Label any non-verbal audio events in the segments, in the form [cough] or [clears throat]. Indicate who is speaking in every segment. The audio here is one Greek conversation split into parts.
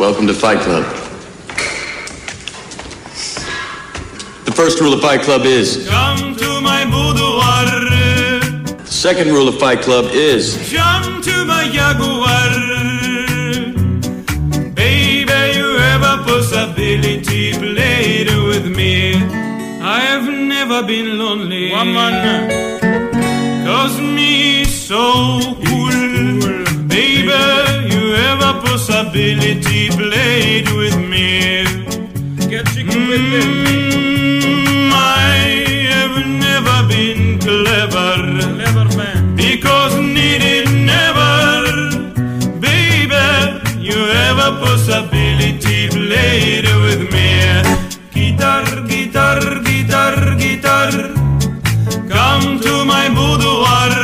Speaker 1: Welcome to Fight Club. The first rule of Fight Club is.
Speaker 2: Come to my boudoir.
Speaker 1: The second rule of Fight Club is.
Speaker 2: Come to my jaguar. Baby, you have a possibility. Play it with me. I have never been lonely. Woman. Cause me so cool. Baby, a possibility. Play it with me. Get chicken with mm, me. I have never been clever. Clever man. Because needed never. Baby, you have a possibility. Play it with me. Guitar, guitar, guitar, guitar. Come to my boudoir.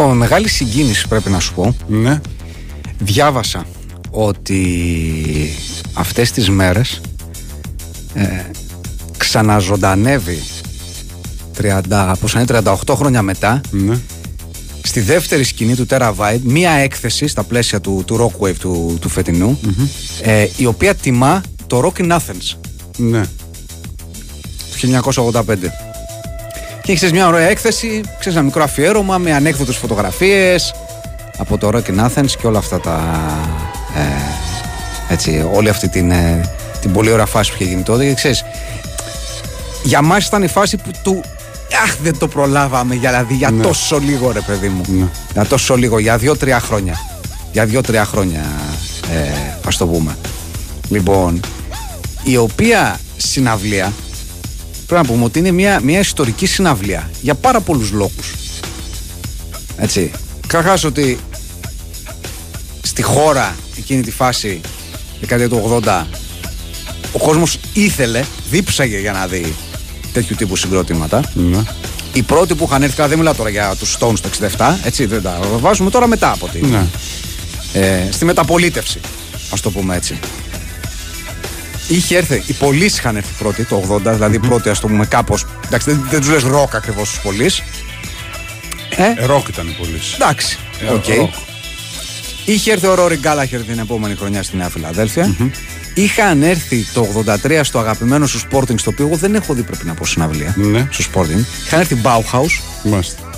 Speaker 3: Λοιπόν, μεγάλη συγκίνηση πρέπει να σου πω.
Speaker 4: Ναι.
Speaker 3: Διάβασα ότι αυτές τις μέρες ε, ξαναζωντανεύει 30, πώς είναι, 38 χρόνια μετά
Speaker 4: Ναι.
Speaker 3: στη δεύτερη σκηνή του Terabyte μία έκθεση στα πλαίσια του, του Rockwave του, του φετινου ε, η οποία τιμά το Rock in Athens
Speaker 4: Ναι.
Speaker 3: του 1985. Και έχεις μια ωραία έκθεση, ξέρεις, ένα μικρό αφιέρωμα με ανέκδοτες φωτογραφίες από το Rock in Athens και όλα αυτά τα. Ε, έτσι, όλη αυτή την, ε, την πολύ ωραία φάση που είχε γίνει τότε. Και ξέρεις, για μας ήταν η φάση που του. Αχ, δεν το προλάβαμε για, δηλαδή, για
Speaker 4: Ναι.
Speaker 3: τόσο λίγο, ρε παιδί μου.
Speaker 4: Ναι.
Speaker 3: Για τόσο λίγο, για δύο-τρία χρόνια. Για δύο-τρία χρόνια, ε, ας το πούμε. Λοιπόν, η οποία συναυλία πρέπει να πούμε ότι είναι μια, μια ιστορική συναυλία για πάρα πολλούς λόγους. Έτσι. Καταρχάς ότι στη χώρα εκείνη τη φάση δεκαετία του 80 ο κόσμος ήθελε, δίψαγε για να δει τέτοιου τύπου συγκροτήματα.
Speaker 4: Ναι.
Speaker 3: Οι πρώτοι που είχαν έρθει, καλά, δεν μιλάω τώρα για τους Stones το 67, έτσι, δεν τα βάζουμε τώρα μετά από τη,
Speaker 4: Ναι.
Speaker 3: ε, στη μεταπολίτευση, ας το πούμε έτσι. Είχε έρθει, οι Police είχαν έρθει πρώτοι το 80, δηλαδή mm πρώτοι ας το πούμε κάπως, εντάξει δεν, δεν τους λες ροκ ακριβώς τους Police. Ε,
Speaker 4: Ροκ ήταν πολύ.
Speaker 3: εντάξει,
Speaker 4: Ε,
Speaker 3: οκ.
Speaker 4: ροκ.
Speaker 3: Είχε έρθει ο Ρόρι Γκάλαχερ την επόμενη χρονιά στη Νέα Φιλαδέλφια. Είχαν έρθει το 83 στο αγαπημένο σου Sporting, στο οποίο εγώ δεν έχω δει πρέπει να πω συναυλία.
Speaker 4: Ναι.
Speaker 3: Στο Sporting. Είχαν έρθει Bauhaus.
Speaker 4: Μάλιστα.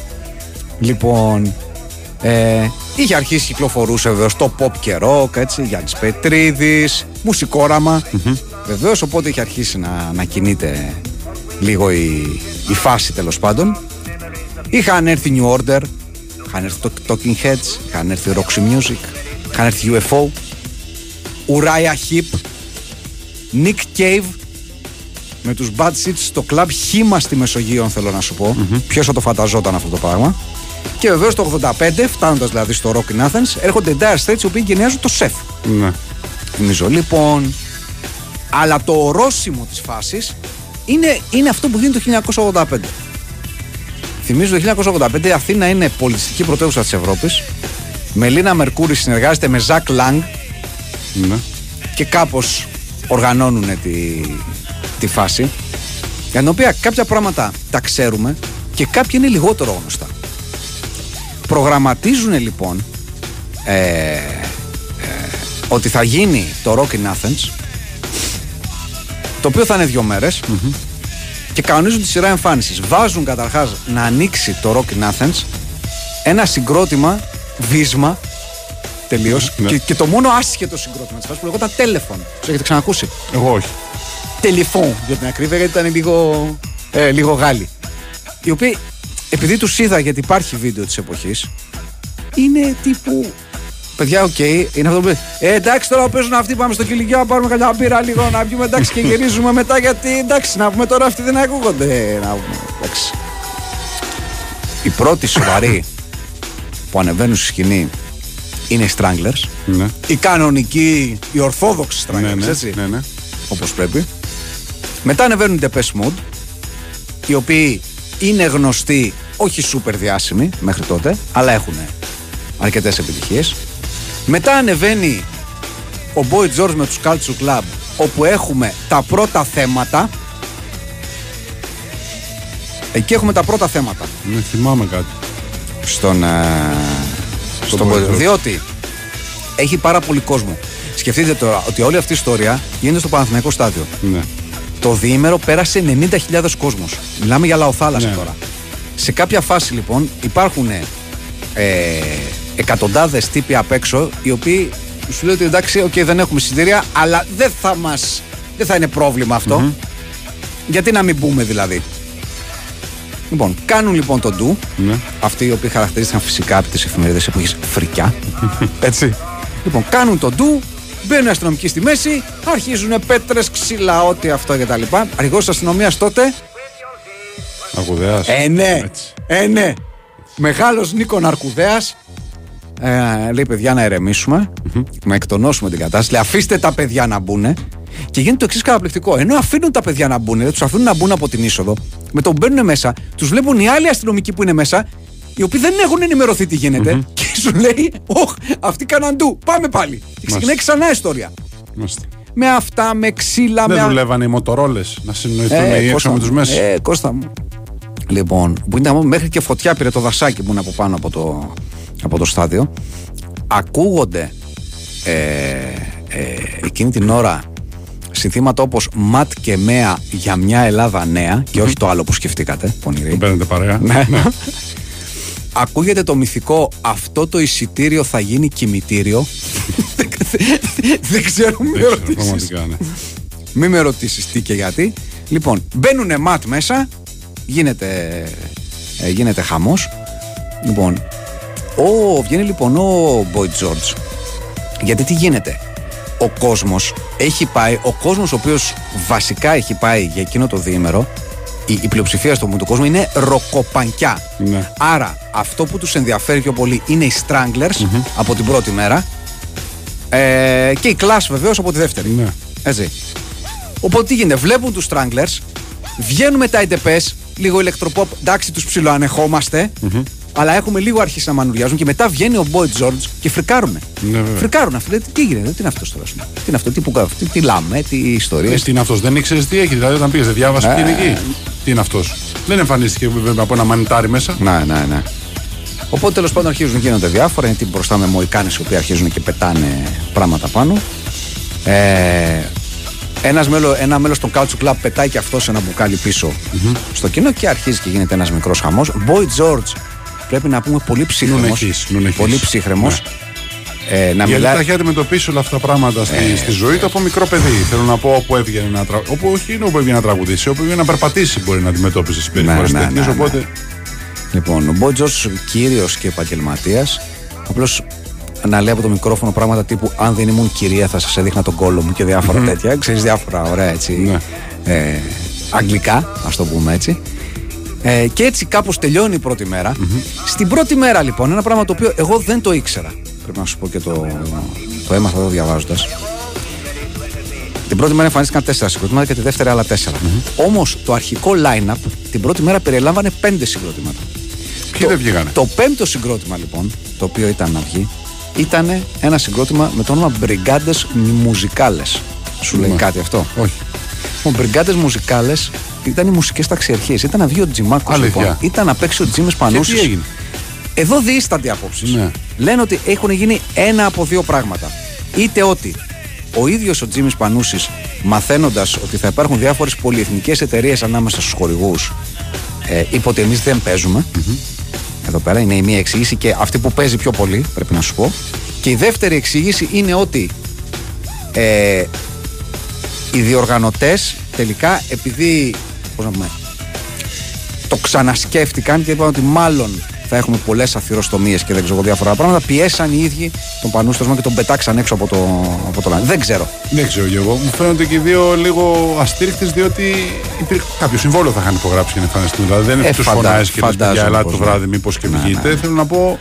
Speaker 3: Λοιπόν, ε, είχε αρχίσει κυκλοφορούσε βεβαίως το pop και rock, έτσι, Γιάννης Πετρίδης, μουσικόραμα. Βεβαίως, οπότε είχε αρχίσει να, να κινείται λίγο η, η φάση τέλος πάντων. Είχαν έρθει New Order, είχαν έρθει το Talking Heads, είχαν έρθει Roxy Music, είχαν έρθει UFO, Uriah Heep, Nick Cave, με τους Bad Seeds στο κλαμπ χήμα στη Μεσογείο, θέλω να σου πω. Ποιος θα το φανταζόταν αυτό το πράγμα. Και βεβαίως το 85, φτάνοντας δηλαδή στο Rock in Athens, έρχονται οι Dire Straits οι οποίοι γενιάζουν το σεφ.
Speaker 4: Ναι.
Speaker 3: Θυμίζω λοιπόν. Αλλά το ορόσημο της φάσης είναι, είναι αυτό που γίνει το 1985. Θυμίζω το 1985 η Αθήνα είναι πολιτιστική πρωτεύουσα της Ευρώπης. Μελίνα Μερκούρη συνεργάζεται με Ζακ Λάγκ
Speaker 4: Ναι.
Speaker 3: και κάπως οργανώνουν τη, τη φάση για την οποία κάποια πράγματα τα ξέρουμε και κάποια είναι λιγότερο γνωστά. Προγραμματίζουν λοιπόν ε, ε, ότι θα γίνει το Rock in Athens το οποίο θα είναι δύο μέρες και κανονίζουν τη σειρά εμφάνισης. Βάζουν καταρχάς να ανοίξει το Rock in Athens ένα συγκρότημα, βίσμα τελείως.
Speaker 4: Ναι.
Speaker 3: Και, και το μόνο άσχετο συγκρότημα της φάσης που λεγόταν Telephone. Τους έχετε ξανακούσει;
Speaker 4: Εγώ όχι.
Speaker 3: Telephone για την ακρίβεια, γιατί ήταν λίγο, ε, λίγο Γάλλοι. Οι οποίοι, επειδή τους είδα, γιατί υπάρχει βίντεο της εποχής, είναι τύπου. Παιδιά, οκ, είναι αυτό που λέει. Ε, εντάξει, τώρα που παίζουν αυτοί, πάμε στο κυλικείο να πάρουμε καμιά μπύρα λίγο να πιούμε εντάξει και γυρίζουμε μετά. Γιατί εντάξει, να πούμε τώρα αυτοί δεν ακούγονται. Να πούμε, εντάξει. Οι πρώτοι σοβαροί που ανεβαίνουν στη σκηνή είναι οι Stranglers.
Speaker 4: Ναι.
Speaker 3: Οι κανονικοί, οι ορθόδοξοι Stranglers,
Speaker 4: Ναι, ναι,
Speaker 3: έτσι
Speaker 4: ναι, ναι.
Speaker 3: όπως πρέπει. Μετά ανεβαίνουν οι Depeche Mode, οι οποίοι είναι γνωστοί, όχι σούπερ διάσημοι μέχρι τότε, αλλά έχουν αρκετές επιτυχίες. Μετά ανεβαίνει ο Boy George με τους Culture Club, όπου έχουμε τα πρώτα θέματα. Εκεί έχουμε τα πρώτα θέματα
Speaker 4: Ναι, θυμάμαι κάτι.
Speaker 3: στον, ε, στον
Speaker 4: Boy
Speaker 3: Boy
Speaker 4: George.
Speaker 3: Διότι έχει πάρα πολύ κόσμο. Σκεφτείτε τώρα ότι όλη αυτή η ιστορία γίνεται στο Παναθηναϊκό στάδιο.
Speaker 4: Ναι.
Speaker 3: Το διήμερο πέρασε 90.000 κόσμος. Μιλάμε για λαοθάλασσα
Speaker 4: Ναι.
Speaker 3: τώρα. Σε κάποια φάση λοιπόν υπάρχουν ε, εκατοντάδες τύποι απ' έξω οι οποίοι σου λέει ότι εντάξει, οκ, δεν έχουμε εισιτήρια, αλλά δεν θα μας, δεν θα είναι πρόβλημα αυτό. Γιατί να μην μπούμε δηλαδή; Λοιπόν, κάνουν λοιπόν τον ντου.
Speaker 4: Ναι.
Speaker 3: Αυτοί οι οποίοι χαρακτηρίστηκαν φυσικά από τις εφημερίδες εποχής φρικιά. [laughs] Έτσι. Λοιπόν, κάνουν τον ντου, μπαίνουν οι αστυνομικοί στη μέση, αρχίζουν πέτρες, ξύλα, ό,τι αυτό κτλ. Αρχηγός της αστυνομίας τότε.
Speaker 4: Ακουδέας.
Speaker 3: Ε, ναι.
Speaker 4: Έτσι.
Speaker 3: Ε, ναι. Μεγάλος Νίκο Ναρκουδέα. Ε, λέει παιδιά να ερεμήσουμε, να εκτονώσουμε την κατάσταση. Λέει, αφήστε τα παιδιά να μπουν. Και γίνεται το εξής καταπληκτικό. Ενώ αφήνουν τα παιδιά να μπουν, δεν τους αφήνουν να μπουν από την είσοδο, με το που μπαίνουν μέσα, τους βλέπουν οι άλλοι αστυνομικοί που είναι μέσα, οι οποίοι δεν έχουν ενημερωθεί τι γίνεται, και σου λέει, Ωχ, αυτοί κάναν ντου, πάμε πάλι. Και ξεκινάει ξανά η ιστορία.
Speaker 4: Μάλιστα.
Speaker 3: Με αυτά, με ξύλα, με.
Speaker 4: Δεν
Speaker 3: α-
Speaker 4: δουλεύανε οι μοτορόλες να συνοηθούν οι έξω
Speaker 3: Κώστα
Speaker 4: με
Speaker 3: μου.
Speaker 4: τους μέσα.
Speaker 3: Ε, Κώστα μου. Λοιπόν, που ήταν μέχρι και φωτιά πήρε το δασάκι που είναι από πάνω από το, από το στάδιο. Ακούγονται ε, ε, εκείνη την ώρα συνθήματα όπως Ματ και Μέα για μια Ελλάδα νέα και όχι το άλλο που σκεφτήκατε, πονηρή.
Speaker 4: Δεν παίρνετε παρέα.
Speaker 3: Ναι. Ακούγεται το μυθικό αυτό το εισιτήριο θα γίνει κημητήριο. Δεν ξέρω, μην με
Speaker 4: Δεν ξέρω,
Speaker 3: ρωτήσεις.
Speaker 4: πραγματικά, ναι.
Speaker 3: Μην με ρωτήσεις τι και γιατί. Λοιπόν, μπαίνουν ματ μέσα, γίνεται, ε, γίνεται χαμός. Λοιπόν, ο, βγαίνει λοιπόν ο Boy George. Γιατί τι γίνεται; Ο κόσμος έχει πάει, ο κόσμος ο οποίος βασικά έχει πάει για εκείνο το διήμερο, η, η πλειοψηφία στον του κόσμου είναι ροκοπανκιά.
Speaker 4: Ναι.
Speaker 3: Άρα αυτό που τους ενδιαφέρει πιο πολύ είναι οι Stranglers από την πρώτη μέρα ε, και η Clash βεβαίως από τη δεύτερη.
Speaker 4: Ναι.
Speaker 3: Έτσι. Οπότε τι γίνεται, βλέπουν τους Stranglers, βγαίνουν μετά οι Ντεπές, λίγο ηλεκτροποπ, εντάξει τους ψιλοανεχόμαστε, αλλά έχουμε λίγο αρχίσει να μανουριάζουν και μετά βγαίνει ο Boy George και φρικάρουνε.
Speaker 4: Ναι, βέβαια.
Speaker 3: φρικάρουν αυτοί, λέει, τι γίνεται, τι είναι αυτός τώρα, ας πούμε. τι είναι αυτό, τι, που, τι, τι λάμε, τι
Speaker 4: Ε,
Speaker 3: ιστορίες.
Speaker 4: τι είναι αυτός, δεν ήξερες τι έχει. Δηλαδή, όταν πήγες, δεν διάβασες τι είναι εκεί. Τι είναι αυτός. Δεν εμφανίστηκε βέβαια από ένα μανιτάρι μέσα.
Speaker 3: Ναι, ναι, ναι. Οπότε τέλος πάντων αρχίζουν και γίνονται διάφορα. Είναι τύποι μπροστά με μοϊκάνες οι οποίοι αρχίζουν και πετάνε πράγματα πάνω. Ε, ένας μέλο, ένα μέλος των Culture Club πετάει και αυτός σε ένα μπουκάλι πίσω στο κοινό και αρχίζει και γίνεται ένας μικρός χαμός. Boy George πρέπει να πούμε πολύ ψύχρεμος.
Speaker 4: Νουνεχής, νουνεχής.
Speaker 3: Πολύ ψύχρεμος. Ε, να
Speaker 4: Γιατί
Speaker 3: μιλάει,
Speaker 4: τα έχει αντιμετωπίσει όλα αυτά τα πράγματα στη, στη ζωή του από μικρό παιδί. Θέλω να πω όπου έβγαινε να τραγουδήσει. Όπου όχι είναι όπου έβγαινε να τραγουδήσει, όπου έβγαινε να περπατήσει μπορεί να αντιμετώπισε συμπεριφορέ
Speaker 3: Ναι, ναι,
Speaker 4: τέτοιε.
Speaker 3: ναι, ναι.
Speaker 4: Οπότε.
Speaker 3: Λοιπόν, ο Boy George κύριος και επαγγελματίας Απλώς να λέει από το μικρόφωνο πράγματα τύπου Αν δεν ήμουν κυρία θα σας έδειχνα τον κόλλο μου και διάφορα τέτοια. Ξέρεις διάφορα ωραία έτσι.
Speaker 4: Ναι.
Speaker 3: Ε, αγγλικά, ας το πούμε έτσι. Ε, και έτσι κάπως τελειώνει η πρώτη μέρα. Στην πρώτη μέρα λοιπόν, ένα πράγμα το οποίο εγώ δεν το ήξερα. Πρέπει να σου πω και το, το έμαθα εδώ διαβάζοντας. Την πρώτη μέρα εμφανίστηκαν τέσσερα συγκροτήματα και τη δεύτερη άλλα τέσσερα. Όμως το αρχικό line-up την πρώτη μέρα περιλάμβανε πέντε συγκροτήματα.
Speaker 4: Ποιοι δεν βγήκανε;
Speaker 3: Το πέμπτο συγκρότημα λοιπόν, το οποίο ήταν να βγει, ήταν ένα συγκρότημα με το όνομα Brigades Musicales. Σου λέει
Speaker 4: Ναι.
Speaker 3: κάτι αυτό;
Speaker 4: Όχι.
Speaker 3: Ο Brigades Musicales ήταν οι μουσικές ταξιαρχίες. Ήταν να βγει ο Τζιμάκο
Speaker 4: Αλήθεια.
Speaker 3: λοιπόν. Ήταν να παίξει ο Τζίμι
Speaker 4: Και
Speaker 3: Πανούσης.
Speaker 4: τι έγινε;
Speaker 3: Εδώ δίστανται απόψεις.
Speaker 4: Ναι.
Speaker 3: Λένε ότι έχουν γίνει ένα από δύο πράγματα. Είτε ότι ο ίδιος ο Τζίμι Πανούσης, μαθαίνοντας ότι θα υπάρχουν διάφορες πολυεθνικές εταιρείες ανάμεσα στους χορηγούς, ε, είπε ότι εμείς δεν παιζουμε Εδώ πέρα είναι η μία εξήγηση και αυτή που παίζει πιο πολύ, πρέπει να σου πω. Και η δεύτερη εξήγηση είναι ότι ε, οι διοργανωτές τελικά επειδή πώς να πούμε, το ξανασκέφτηκαν και είπαν ότι μάλλον θα έχουμε πολλές αθυροστομίε και δεν ξέρω εγώ διάφορα πράγματα. Πιέσαν οι ίδιοι τον Πανούστρασμα και τον πετάξαν έξω από το, από το λάδι. Δεν ξέρω.
Speaker 4: Δεν ξέρω κι εγώ. Μου φαίνονται και οι δύο λίγο αστήριχτες διότι υπήρχε κάποιο συμβόλαιο θα είχαν υπογράψει για να εμφανιστούν. Δηλαδή δεν είναι
Speaker 3: Ε,
Speaker 4: ότι του
Speaker 3: φαντα-
Speaker 4: φωνάζει και λες παιδιά,
Speaker 3: φαντάζομαι
Speaker 4: ελάτε
Speaker 3: πως
Speaker 4: το
Speaker 3: ναι.
Speaker 4: βράδυ, μήπως και
Speaker 3: Ναι,
Speaker 4: βγείτε.
Speaker 3: ναι.
Speaker 4: Θέλω να πω,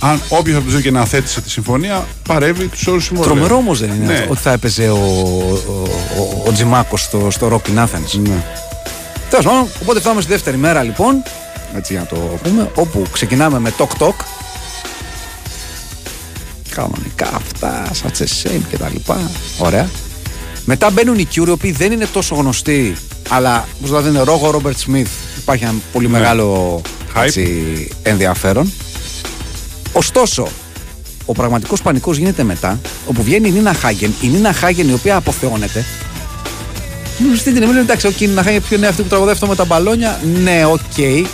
Speaker 4: αν όποιος από του δύο και να θέτησε τη συμφωνία, παρεύει τους όρους συμβολέου.
Speaker 3: Τρομερό όμως δεν είναι
Speaker 4: Ναι.
Speaker 3: αυτό, ότι θα έπαιζε ο, ο, ο, ο Τζιμάκος στο, στο Rock in Athens.
Speaker 4: Ναι.
Speaker 3: Τέλος πάντων, οπότε φτάνουμε στη δεύτερη μέρα λοιπόν, έτσι για να το πούμε, όπου ξεκινάμε με Tok Tok. Κανονικά αυτά, such a shame και τα λοιπά. Ωραία. Μετά μπαίνουν οι Cure, οι οποίοι δεν είναι τόσο γνωστοί, αλλά όπως δηλαδή είναι Ρόγο Ρόμπερτ Σμιθ. Υπάρχει ένα πολύ
Speaker 4: Ναι.
Speaker 3: μεγάλο
Speaker 4: Hype.
Speaker 3: έτσι, ενδιαφέρον. Ωστόσο, ο πραγματικός πανικός γίνεται μετά, όπου βγαίνει η Νίνα Χάγεν. Η Νίνα Χάγεν η οποία αποθεώνεται μου στην την εντάξει, οκ, να χάνει ποιο είναι αυτή που τραγουδάει αυτό με τα μπαλόνια. Ναι, OK.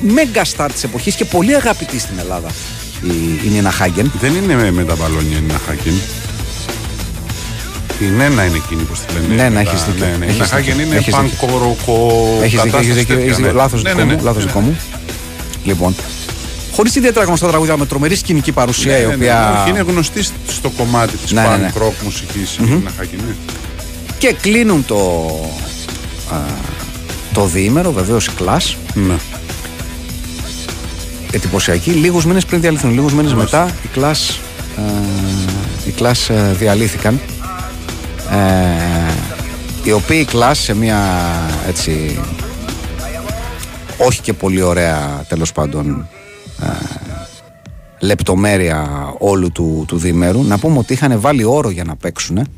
Speaker 3: Mega star της εποχής και πολύ αγαπητή στην Ελλάδα η, η Νίνα Χάγκεν.
Speaker 4: Δεν είναι με, με τα μπαλόνια, είναι ένα χάκιν. Η Νένα είναι εκείνη που τη λένε.
Speaker 3: Ναι, ναι,
Speaker 4: Τα-
Speaker 3: έχεις δίκιο.
Speaker 4: Ναι, ναι. Η
Speaker 3: Έχεις
Speaker 4: Ναχάκεν
Speaker 3: δίκιο.
Speaker 4: είναι
Speaker 3: Έχεις δίκιο.
Speaker 4: πανκοροκο.
Speaker 3: Έχεις δίκιο, έχεις δίκιο. έχεις δίκιο. Λάθος
Speaker 4: Ναι,
Speaker 3: δικό
Speaker 4: ναι,
Speaker 3: μου.
Speaker 4: ναι.
Speaker 3: Λάθος δικό μου. Λοιπόν, χωρίς ιδιαίτερα γνωστά τραγούδια με τρομερή σκηνική παρουσία
Speaker 4: Ναι,
Speaker 3: η
Speaker 4: ναι, ναι.
Speaker 3: οποία.
Speaker 4: Όχι, είναι γνωστή στο κομμάτι της
Speaker 3: Ναι, ναι, ναι.
Speaker 4: punk rock μουσικής. Η Ναχάκεν, ναι.
Speaker 3: και κλείνουν το. α, το διήμερο, βεβαίως η κλάσ.
Speaker 4: Ναι.
Speaker 3: Εντυπωσιακή. Λίγους μήνες πριν διαλυθούν, λίγους μήνες μετά οι κλάς, ε, οι κλάς ε, διαλύθηκαν. Ε, οι οποίοι κλάς σε μια έτσι όχι και πολύ ωραία τέλος πάντων ε, λεπτομέρεια όλου του, του διημέρου να πούμε ότι είχαν βάλει όρο για να παίξουν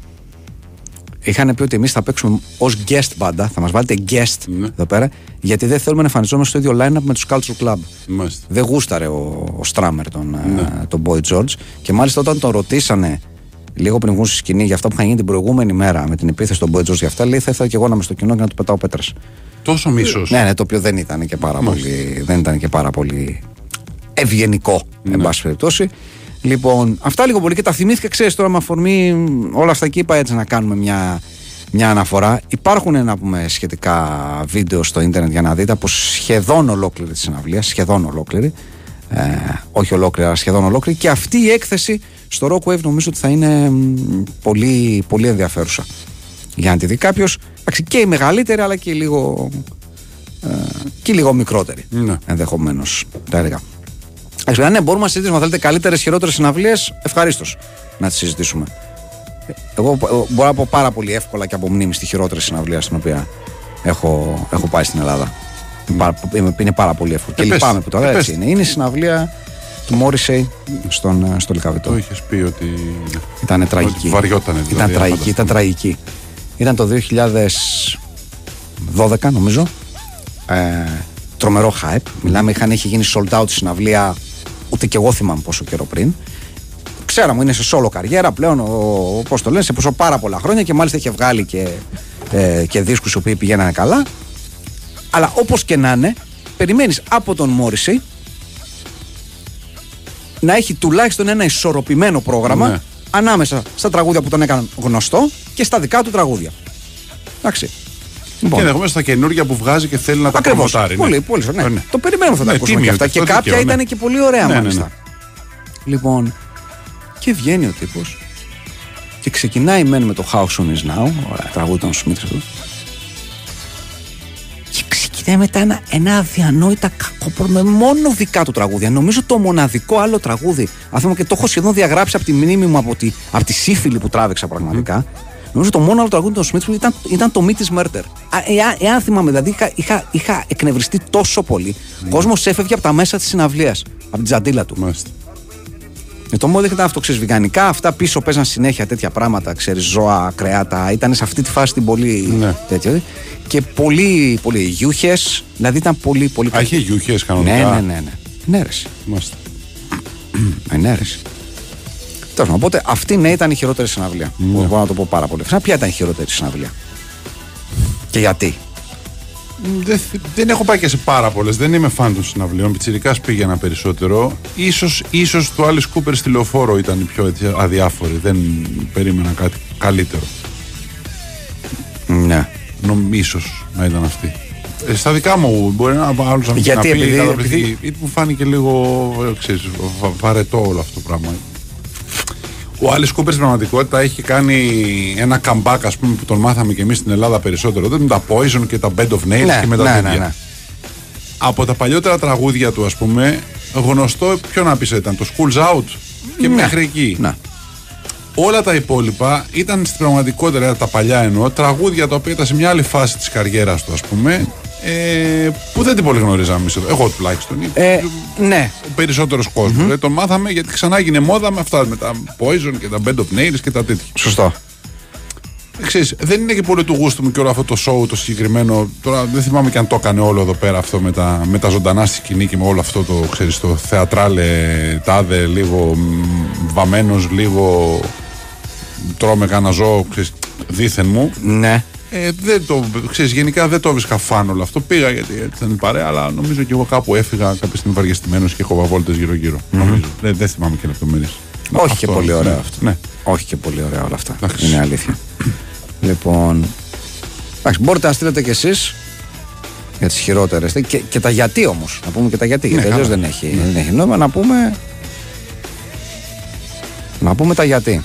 Speaker 3: Είχαν πει ότι εμείς θα παίξουμε ως guest μπάντα, θα μας βάλετε guest
Speaker 4: Ναι.
Speaker 3: εδώ πέρα, γιατί δεν θέλουμε να εμφανιζόμαστε στο ίδιο line-up με τους Culture Club.
Speaker 4: Μάλιστα.
Speaker 3: Δεν γούσταρε ο, ο Στράμερ τον,
Speaker 4: Ναι.
Speaker 3: ε, τον Boy George. Και μάλιστα όταν τον ρωτήσανε λίγο πριν βγουν στη σκηνή για αυτά που είχαν γίνει την προηγούμενη μέρα με την επίθεση των Boy George για αυτά, λέει θα ήθελα και εγώ να είμαι στο κοινό και να του πετάω πέτρες.
Speaker 4: Τόσο μίσο.
Speaker 3: Ναι, ναι, το οποίο δεν ήταν και πάρα πολύ, δεν ήταν και πάρα πολύ ευγενικό,
Speaker 4: Ναι.
Speaker 3: εν πάση περιπτώσει. Λοιπόν, αυτά λίγο πολύ και τα θυμήθηκα, ξέρεις τώρα με αφορμή όλα αυτά και είπα έτσι να κάνουμε μια, μια αναφορά. Υπάρχουν να πούμε σχετικά βίντεο στο ίντερνετ για να δείτε από σχεδόν ολόκληρη τη συναυλία, σχεδόν ολόκληρη. Ε, όχι ολόκληρη, αλλά σχεδόν ολόκληρη. Και αυτή η έκθεση στο Rock Wave νομίζω ότι θα είναι μ, πολύ, πολύ ενδιαφέρουσα. Για να τη δει κάποιος. Και η μεγαλύτερη, αλλά και η λίγο ε, και λίγο μικρότερη.
Speaker 4: Ναι.
Speaker 3: Ενδεχομένως, τα έλεγα. Εντάξει, παιδιά, ναι, μπορούμε να συζητήσουμε. Αν θέλετε καλύτερες, χειρότερες συναυλίες, ευχαρίστως να τις συζητήσουμε. Ε, Εγώ ε, μπορώ να πω πάρα πολύ εύκολα και από μνήμη στη χειρότερη συναυλία στην οποία έχω, έχω πάει στην Ελλάδα. Είναι πάρα- Είναι, είναι πάρα πολύ εύκολο.
Speaker 4: Ε,
Speaker 3: και
Speaker 4: πες.
Speaker 3: λυπάμαι που τώρα
Speaker 4: Ε,
Speaker 3: έτσι
Speaker 4: πες.
Speaker 3: είναι. Είναι η συναυλία του Μόρισεϊ στον, ε, στο Λικαβιτό.
Speaker 4: Το είχες πει ότι.
Speaker 3: Ήταν τραγική.
Speaker 4: βαριότανε, δηλαδή,
Speaker 3: Ήταν τραγική,
Speaker 4: φανταστώ.
Speaker 3: ήταν τραγική. Ήταν το 2012 νομίζω. Ε, τρομερό hype. Μιλάμε, είχαν, είχε γίνει sold out η συναυλία, ούτε και εγώ θυμάμαι πόσο καιρό πριν. ξέραμε, είναι σε σόλο καριέρα πλέον, πώς το λένε, σε πόσο πάρα πολλά χρόνια και μάλιστα είχε βγάλει και, ε, και δίσκους οι οποίοι πηγαίνανε καλά. Αλλά όπως και να είναι, περιμένεις από τον Μόρισι να έχει τουλάχιστον ένα ισορροπημένο πρόγραμμα
Speaker 4: Ναι.
Speaker 3: ανάμεσα στα τραγούδια που τον έκαναν γνωστό και στα δικά του τραγούδια. Εντάξει.
Speaker 4: Και ενδεχομένως στα καινούργια που βγάζει και θέλει να τα
Speaker 3: Ακριβώς.
Speaker 4: προμοτάρει. ναι.
Speaker 3: Πολύ, πολύ σωστά. Ναι.
Speaker 4: Ναι.
Speaker 3: Το περιμένουμε θα τα
Speaker 4: Ναι,
Speaker 3: ακούσουμε
Speaker 4: τίμιο,
Speaker 3: και αυτά.
Speaker 4: αυτό
Speaker 3: Και κάποια
Speaker 4: δίκαιο, ναι.
Speaker 3: ήταν και πολύ ωραία
Speaker 4: Ναι, ναι,
Speaker 3: μάλιστα.
Speaker 4: ναι.
Speaker 3: Λοιπόν, και βγαίνει ο τύπος και ξεκινάει μεν με το How Soon Is Now, ωραία, τραγούδι των Smiths αυτό. Και ξεκινάει μετά ένα, ένα αδιανόητα κακό με μόνο δικά του τραγούδια. Νομίζω το μοναδικό άλλο τραγούδι, αν θυμάμαι και το έχω σχεδόν διαγράψει από τη μνήμη μου από τη, από τη σύφυλη που τράβηξα πραγματικά. Νομίζω το μόνο άλλο τραγούδι των Smiths που ήταν, ήταν το Meet is Murder. Α, εάν, εάν θυμάμαι, δηλαδή είχα, είχα, είχα εκνευριστεί τόσο πολύ. Ο κόσμος έφευγε από τα μέσα της συναυλίας, από την τζαντίλα του.
Speaker 4: Μάλιστα.
Speaker 3: Με το μόδι ήταν αυτό, ξέρεις, βιγανικά. Αυτά πίσω παίζαν συνέχεια τέτοια πράγματα, ξέρεις, ζώα, κρεάτα. Ήταν σε αυτή τη φάση την πολύ
Speaker 4: Ναι.
Speaker 3: τέτοιο. Και πολύ, πολύ γιούχες. Δηλαδή ήταν πολύ, πολύ.
Speaker 4: Α, είχε γιούχες κανονικά.
Speaker 3: Ναι, ναι, ναι. ναι. Ναι, ρε. εσύ.
Speaker 4: Μάλιστα.
Speaker 3: Ε, Ναι, ρε. εσύ. Τέλος πάντων, οπότε αυτή ναι ήταν η χειρότερη συναυλία. Μπορώ να το πω πάρα πολύ. Ποια ήταν η χειρότερη συναυλία; Και γιατί;
Speaker 4: Δεν, θ- δεν έχω πάει και σε πάρα πολλές. Δεν είμαι φαν των συναυλίων. Πιτσυρικά πήγαινα περισσότερο. Ίσως, ίσως το Alice Cooper στη λεωφόρο ήταν η πιο έτσι, αδιάφορη. Δεν περίμενα κάτι καλύτερο.
Speaker 3: Ναι.
Speaker 4: Νομίζω να ήταν αυτή. Ε, στα δικά μου μπορεί να άλλο να,
Speaker 3: Γιατί,
Speaker 4: να πει
Speaker 3: επειδή-
Speaker 4: καταπληκτική.
Speaker 3: επειδή-
Speaker 4: Ή μου φάνηκε λίγο ε, ξέρεις, βα- βαρετό όλο αυτό το πράγμα. Ο Alice Cooper στην πραγματικότητα έχει κάνει ένα comeback ας πούμε, που τον μάθαμε και εμείς στην Ελλάδα περισσότερο. Δεν με τα Poison και τα Band of Nails
Speaker 3: Ναι,
Speaker 4: και με τα
Speaker 3: ναι,
Speaker 4: τέτοια.
Speaker 3: ναι, ναι.
Speaker 4: Από τα παλιότερα τραγούδια του, ας πούμε, γνωστό, ποιο να πει ήταν, το School's Out και
Speaker 3: Ναι.
Speaker 4: μέχρι εκεί.
Speaker 3: Ναι.
Speaker 4: Όλα τα υπόλοιπα ήταν στην πραγματικότητα, τα παλιά εννοώ, τραγούδια τα οποία ήταν σε μια άλλη φάση της καριέρας του, ας πούμε, ε, που δεν την πολύ γνωρίζαμε εμείς εδώ. Εγώ τουλάχιστον.
Speaker 3: Ε, ναι.
Speaker 4: Ο περισσότερος κόσμος. Δηλαδή, τον μάθαμε γιατί ξανά έγινε μόδα με αυτά, με τα Poison και τα Band of Nails και τα τέτοια.
Speaker 3: Σωστό.
Speaker 4: Ξέρεις, δεν είναι και πολύ του γούστου μου και όλο αυτό το show το συγκεκριμένο. Τώρα δεν θυμάμαι και αν το έκανε όλο εδώ πέρα αυτό με τα, με τα ζωντανά στη σκηνή και με όλο αυτό το, ξέρεις, το θεατράλε τάδε, λίγο βαμμένος, λίγο τρώμε κάνα ζώο, ξέρεις, δίθεν μου.
Speaker 3: Ναι.
Speaker 4: Ε, δεν το, ξέρεις, γενικά δεν το έβρισκα φαν όλο αυτό. Πήγα γιατί έτσι ήταν η παρέα, αλλά νομίζω και εγώ κάπου έφυγα κάποια στιγμή βαριεστημένος και έχω βαβόλτες γύρω-γύρω. Νομίζω. Δεν, δεν θυμάμαι και λεπτομέρειες.
Speaker 3: Όχι
Speaker 4: Αυτό,
Speaker 3: και πολύ ωραία
Speaker 4: ναι,
Speaker 3: αυτό.
Speaker 4: Ναι.
Speaker 3: Όχι και πολύ ωραία όλα αυτά.
Speaker 4: Εντάξει.
Speaker 3: Είναι αλήθεια. λοιπόν. Εντάξει, μπορείτε να στείλετε κι εσείς για τις χειρότερες. Και, και τα γιατί όμως. Να πούμε και τα γιατί. γιατί
Speaker 4: καλά.
Speaker 3: αλλιώ δεν έχει, δεν έχει νόημα να πούμε. Να πούμε τα γιατί.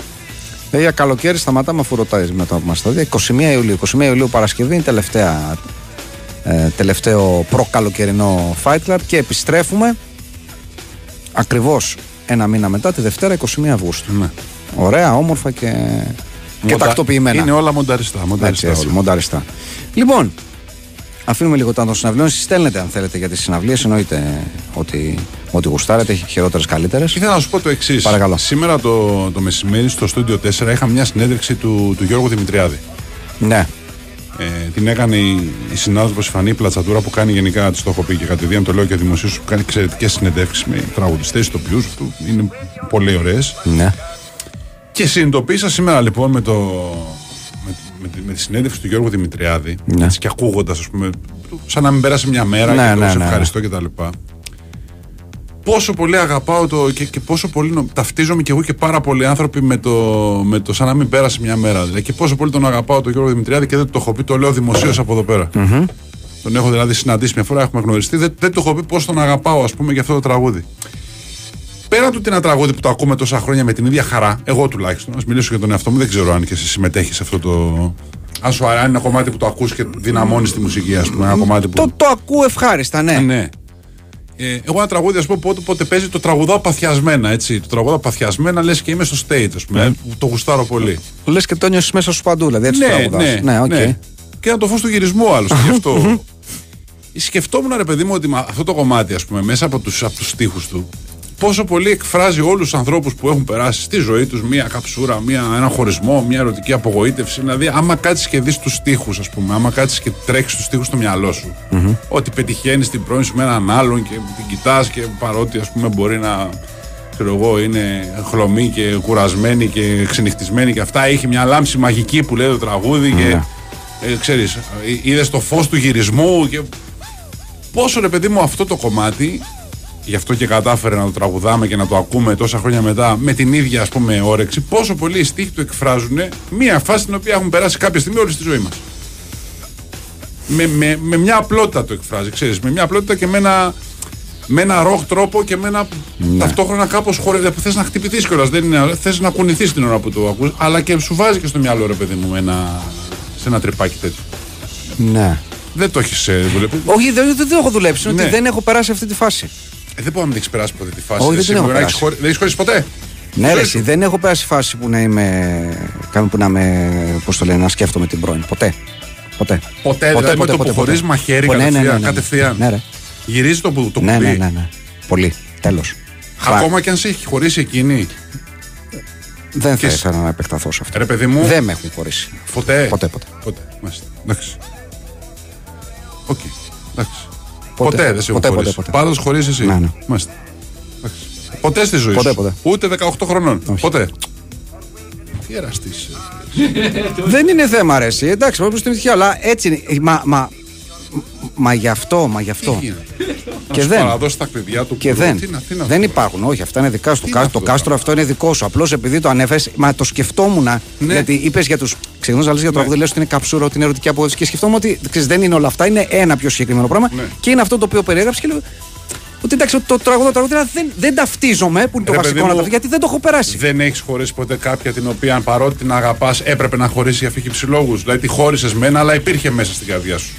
Speaker 3: Ε, για καλοκαίρι σταματάμε αφού ρωτάει μετά που μας τα δει. 21 Ιουλίου. 21 Ιουλίου Παρασκευή είναι τελευταία, ε, τελευταίο προκαλοκαιρινό Fight Club και επιστρέφουμε ακριβώς ένα μήνα μετά τη Δευτέρα 21 Αυγούστου.
Speaker 4: Ναι.
Speaker 3: Ωραία, όμορφα και, και
Speaker 4: Μοντα-
Speaker 3: τακτοποιημένα.
Speaker 4: Είναι όλα μονταριστά.
Speaker 3: Έτσι,
Speaker 4: μονταριστά
Speaker 3: έτσι,
Speaker 4: όλα.
Speaker 3: μονταριστά. Λοιπόν, αφήνουμε λίγο τα των συναυλίων. Εσείς στέλνετε αν θέλετε για τις συναυλίες. Εννοείται ότι, ότι γουστάρετε, έχει χειρότερες καλύτερες.
Speaker 4: Ήθελα να σου πω το εξής.
Speaker 3: Παρακαλώ.
Speaker 4: Σήμερα το, το μεσημέρι στο στούντιο 4 είχα μια συνέντευξη του, του Γιώργου Δημητριάδη.
Speaker 3: Ναι,
Speaker 4: Ε, την έκανε η, η συνάδελφος η Φανή Πλατσατούρα που κάνει γενικά, τη το έχω πει και κατηδίαν το λέω και δημοσίως, που κάνει εξαιρετικές συνεντεύξεις με τραγουδιστές, ηθοποιού. Είναι πολύ ωραίες.
Speaker 3: ναι.
Speaker 4: Και συνειδητοποίησα σήμερα λοιπόν με, το, με, με, τη- με τη συνέντευξη του Γιώργου Δημητριάδη
Speaker 3: Ναι.
Speaker 4: έτσι, και ακούγοντας, ας πούμε, σαν να μην πέρασε μια μέρα
Speaker 3: Ναι,
Speaker 4: και το
Speaker 3: ναι,
Speaker 4: σε
Speaker 3: ναι.
Speaker 4: ευχαριστώ κτλ. Πόσο πολύ αγαπάω το και, και πόσο πολύ νο- ταυτίζομαι κι εγώ και πάρα πολλοί άνθρωποι με το, με το σαν να μην πέρασε μια μέρα. Δηλαδή, και πόσο πολύ τον αγαπάω τον Γιώργο Δημητριάδη και δεν το έχω πει, το λέω δημοσίως από εδώ πέρα. Τον έχω δηλαδή συναντήσει μια φορά, έχουμε γνωριστεί. Δεν, δεν το έχω πει πώς τον αγαπάω, ας πούμε, για αυτό το τραγούδι. Πέρα του ότι είναι ένα τραγούδι που το ακούμε τόσα χρόνια με την ίδια χαρά, εγώ τουλάχιστον, ας μιλήσω για τον εαυτό μου, δεν ξέρω αν και εσύ συμμετέχεις σε αυτό το. Αν σου αρέσει ένα κομμάτι που το ακούς και δυναμώνεις τη μουσική, ας πούμε. Ένα κομμάτι που.
Speaker 3: Το, το ακούω ευχάριστα, ναι.
Speaker 4: Ναι. Ε, εγώ ένα τραγούδι, ας πούμε, πότε, πότε παίζει το τραγουδάω παθιασμένα, έτσι. Το τραγουδάω παθιασμένα, λες και είμαι στο stage, ας πούμε. που Το γουστάρω πολύ.
Speaker 3: Λες και το νιώσεις μέσα σου παντού, δηλαδή έτσι το τραγουδάς.
Speaker 4: ναι,
Speaker 3: ναι, οκ.
Speaker 4: Και να το φως στο γυρισμό άλλωστε. γι' αυτό. [laughs] Σκεφτόμουν, ρε παιδί μου, ότι με αυτό το κομμάτι, ας πούμε, μέσα από του από τους στίχους του, πόσο πολύ εκφράζει όλους τους ανθρώπους που έχουν περάσει στη ζωή τους μία καψούρα, μία, ένα χωρισμό, μία ερωτική απογοήτευση. Δηλαδή, άμα κάτσεις και δεις τους στίχους, ας πούμε, άμα κάτσεις και τρέξεις τους στίχους στο μυαλό σου, ότι πετυχαίνεις την πρώην σου με έναν άλλον και την κοιτάς και παρότι, ας πούμε, μπορεί να ξέρω εγώ, είναι χλωμή και κουρασμένη και ξενυχτισμένη και αυτά. Έχει μια λάμψη μαγική που λέει το τραγούδι και
Speaker 3: Ναι.
Speaker 4: ε, ξέρεις, είδες το φως του γυρισμού και πόσο ρε παιδί μου αυτό το κομμάτι γι' αυτό και κατάφερε να το τραγουδάμε και να το ακούμε τόσα χρόνια μετά με την ίδια ας πούμε όρεξη πόσο πολλοί οι στίχοι του εκφράζουν μια φάση στην οποία έχουν περάσει κάποια στιγμή όλη στη ζωή μας με, με, με μια απλότητα το εκφράζει ξέρεις, με μια απλότητα και με ένα με ένα ροκ τρόπο και με ένα ταυτόχρονα κάπως χορεύει που θες να χτυπηθείς κιόλας. Δεν είναι, θες να κουνηθείς την ώρα που το ακούς αλλά και σου βάζει και στο μυαλό ρε παιδί μου με ένα, σε ένα τρυπάκι τέτοιο.
Speaker 3: Ναι.
Speaker 4: Δεν το έχεις δουλέψει.
Speaker 3: Όχι, δεν, δεν το έχω δουλέψει. είναι
Speaker 4: Ναι.
Speaker 3: Ότι δεν έχω περάσει αυτή τη φάση.
Speaker 4: Ε, δεν μπορεί να μην έχεις περάσει ποτέ τη φάση.
Speaker 3: Όχι, δεν
Speaker 4: Εσύ
Speaker 3: την έχω
Speaker 4: μπορεί να έχεις
Speaker 3: περάσει.
Speaker 4: χωρί- Δεν έχεις χωρίσει ποτέ;
Speaker 3: Ναι,
Speaker 4: Ζωή
Speaker 3: ρε,
Speaker 4: σου.
Speaker 3: εσύ, δεν έχω περάσει φάση που να είμαι. Κάμε που να με. Πώς το λένε, να σκέφτομαι την πρώην. Ποτέ. Ποτέ.
Speaker 4: Ποτέ, δηλαδή με το που χωρίζεις μαχαίρι
Speaker 3: Ναι, ναι, ναι,
Speaker 4: κατευθείαν.
Speaker 3: ναι.
Speaker 4: κατευθείαν.
Speaker 3: Ναι, ρε.
Speaker 4: Γυρίζει το, που- το
Speaker 3: Ναι,
Speaker 4: κουμπί.
Speaker 3: ναι, ναι, ναι. Πολύ. Τέλος.
Speaker 4: Ακόμα και αν σε έχει χωρίσει εκείνη.
Speaker 3: Δεν θα
Speaker 4: και-
Speaker 3: ήθελα να επεκταθώ σε αυτό.
Speaker 4: Ρε παιδί μου.
Speaker 3: Δεν με έχουν χωρίσει.
Speaker 4: Ποτέ.
Speaker 3: Ποτέ, ποτέ.
Speaker 4: Ποτέ. Μάλιστα. Εντάξει. Οκ. Εντάξει.
Speaker 3: Ποτέ.
Speaker 4: Ποτέ, δεν σε έχουν
Speaker 3: Ποτέ,
Speaker 4: χωρίσει.
Speaker 3: ποτέ, ποτέ.
Speaker 4: Πάντα χωρίσει εσύ.
Speaker 3: Ναι, ναι.
Speaker 4: Μάλιστα. Εντάξει. Ποτέ στη ζωή
Speaker 3: Ποτέ,
Speaker 4: σου.
Speaker 3: ποτέ.
Speaker 4: Ούτε 18 χρονών.
Speaker 3: Όχι.
Speaker 4: Ποτέ. Τι εραστής.
Speaker 3: Δεν είναι θέμα, ρε. Εσύ. Εντάξει, πρέπει στην τυχαία, αλλά έτσι είναι. Μα, μα, μα γι' αυτό, μα γι' αυτό.
Speaker 4: Και
Speaker 3: δεν.
Speaker 4: Παραδώσει τα κλειδιά του
Speaker 3: Και
Speaker 4: κουλού.
Speaker 3: δεν.
Speaker 4: Τι να- τι να
Speaker 3: δεν
Speaker 4: αυτό,
Speaker 3: υπάρχουν. Όχι, αυτά είναι δικά σου.
Speaker 4: Τι
Speaker 3: Το,
Speaker 4: είναι
Speaker 3: κάστρο,
Speaker 4: αυτό
Speaker 3: το
Speaker 4: το
Speaker 3: κάστρο αυτό είναι δικό σου. Απλώς επειδή το ανέφερες, μα το σκεφτόμουν.
Speaker 4: Ναι.
Speaker 3: Γιατί είπες για του. Ξεχνά να λες για το τραγούδι, λες ότι είναι καψούρα, ότι είναι ερωτική απόδοση. Και σκεφτόμουν ότι ξέρεις, δεν είναι όλα αυτά. Είναι ένα πιο συγκεκριμένο πράγμα.
Speaker 4: Ναι.
Speaker 3: Και είναι αυτό το οποίο περιέγραψες και λέω. Ότι εντάξει, το τραγούδι, το τραγούδι δεν, δεν ταυτίζομαι, που είναι το
Speaker 4: Ρε,
Speaker 3: βασικό
Speaker 4: παιδί
Speaker 3: να
Speaker 4: μου,
Speaker 3: ταυτίζομαι, γιατί δεν το έχω περάσει.
Speaker 4: Δεν έχεις χωρίσει ποτέ κάποια την οποία παρότι την αγαπάς έπρεπε να χωρίσει για φύγει λόγου. Δηλαδή τη χώρισες μένα, αλλά υπήρχε μέσα στην καρδιά σου.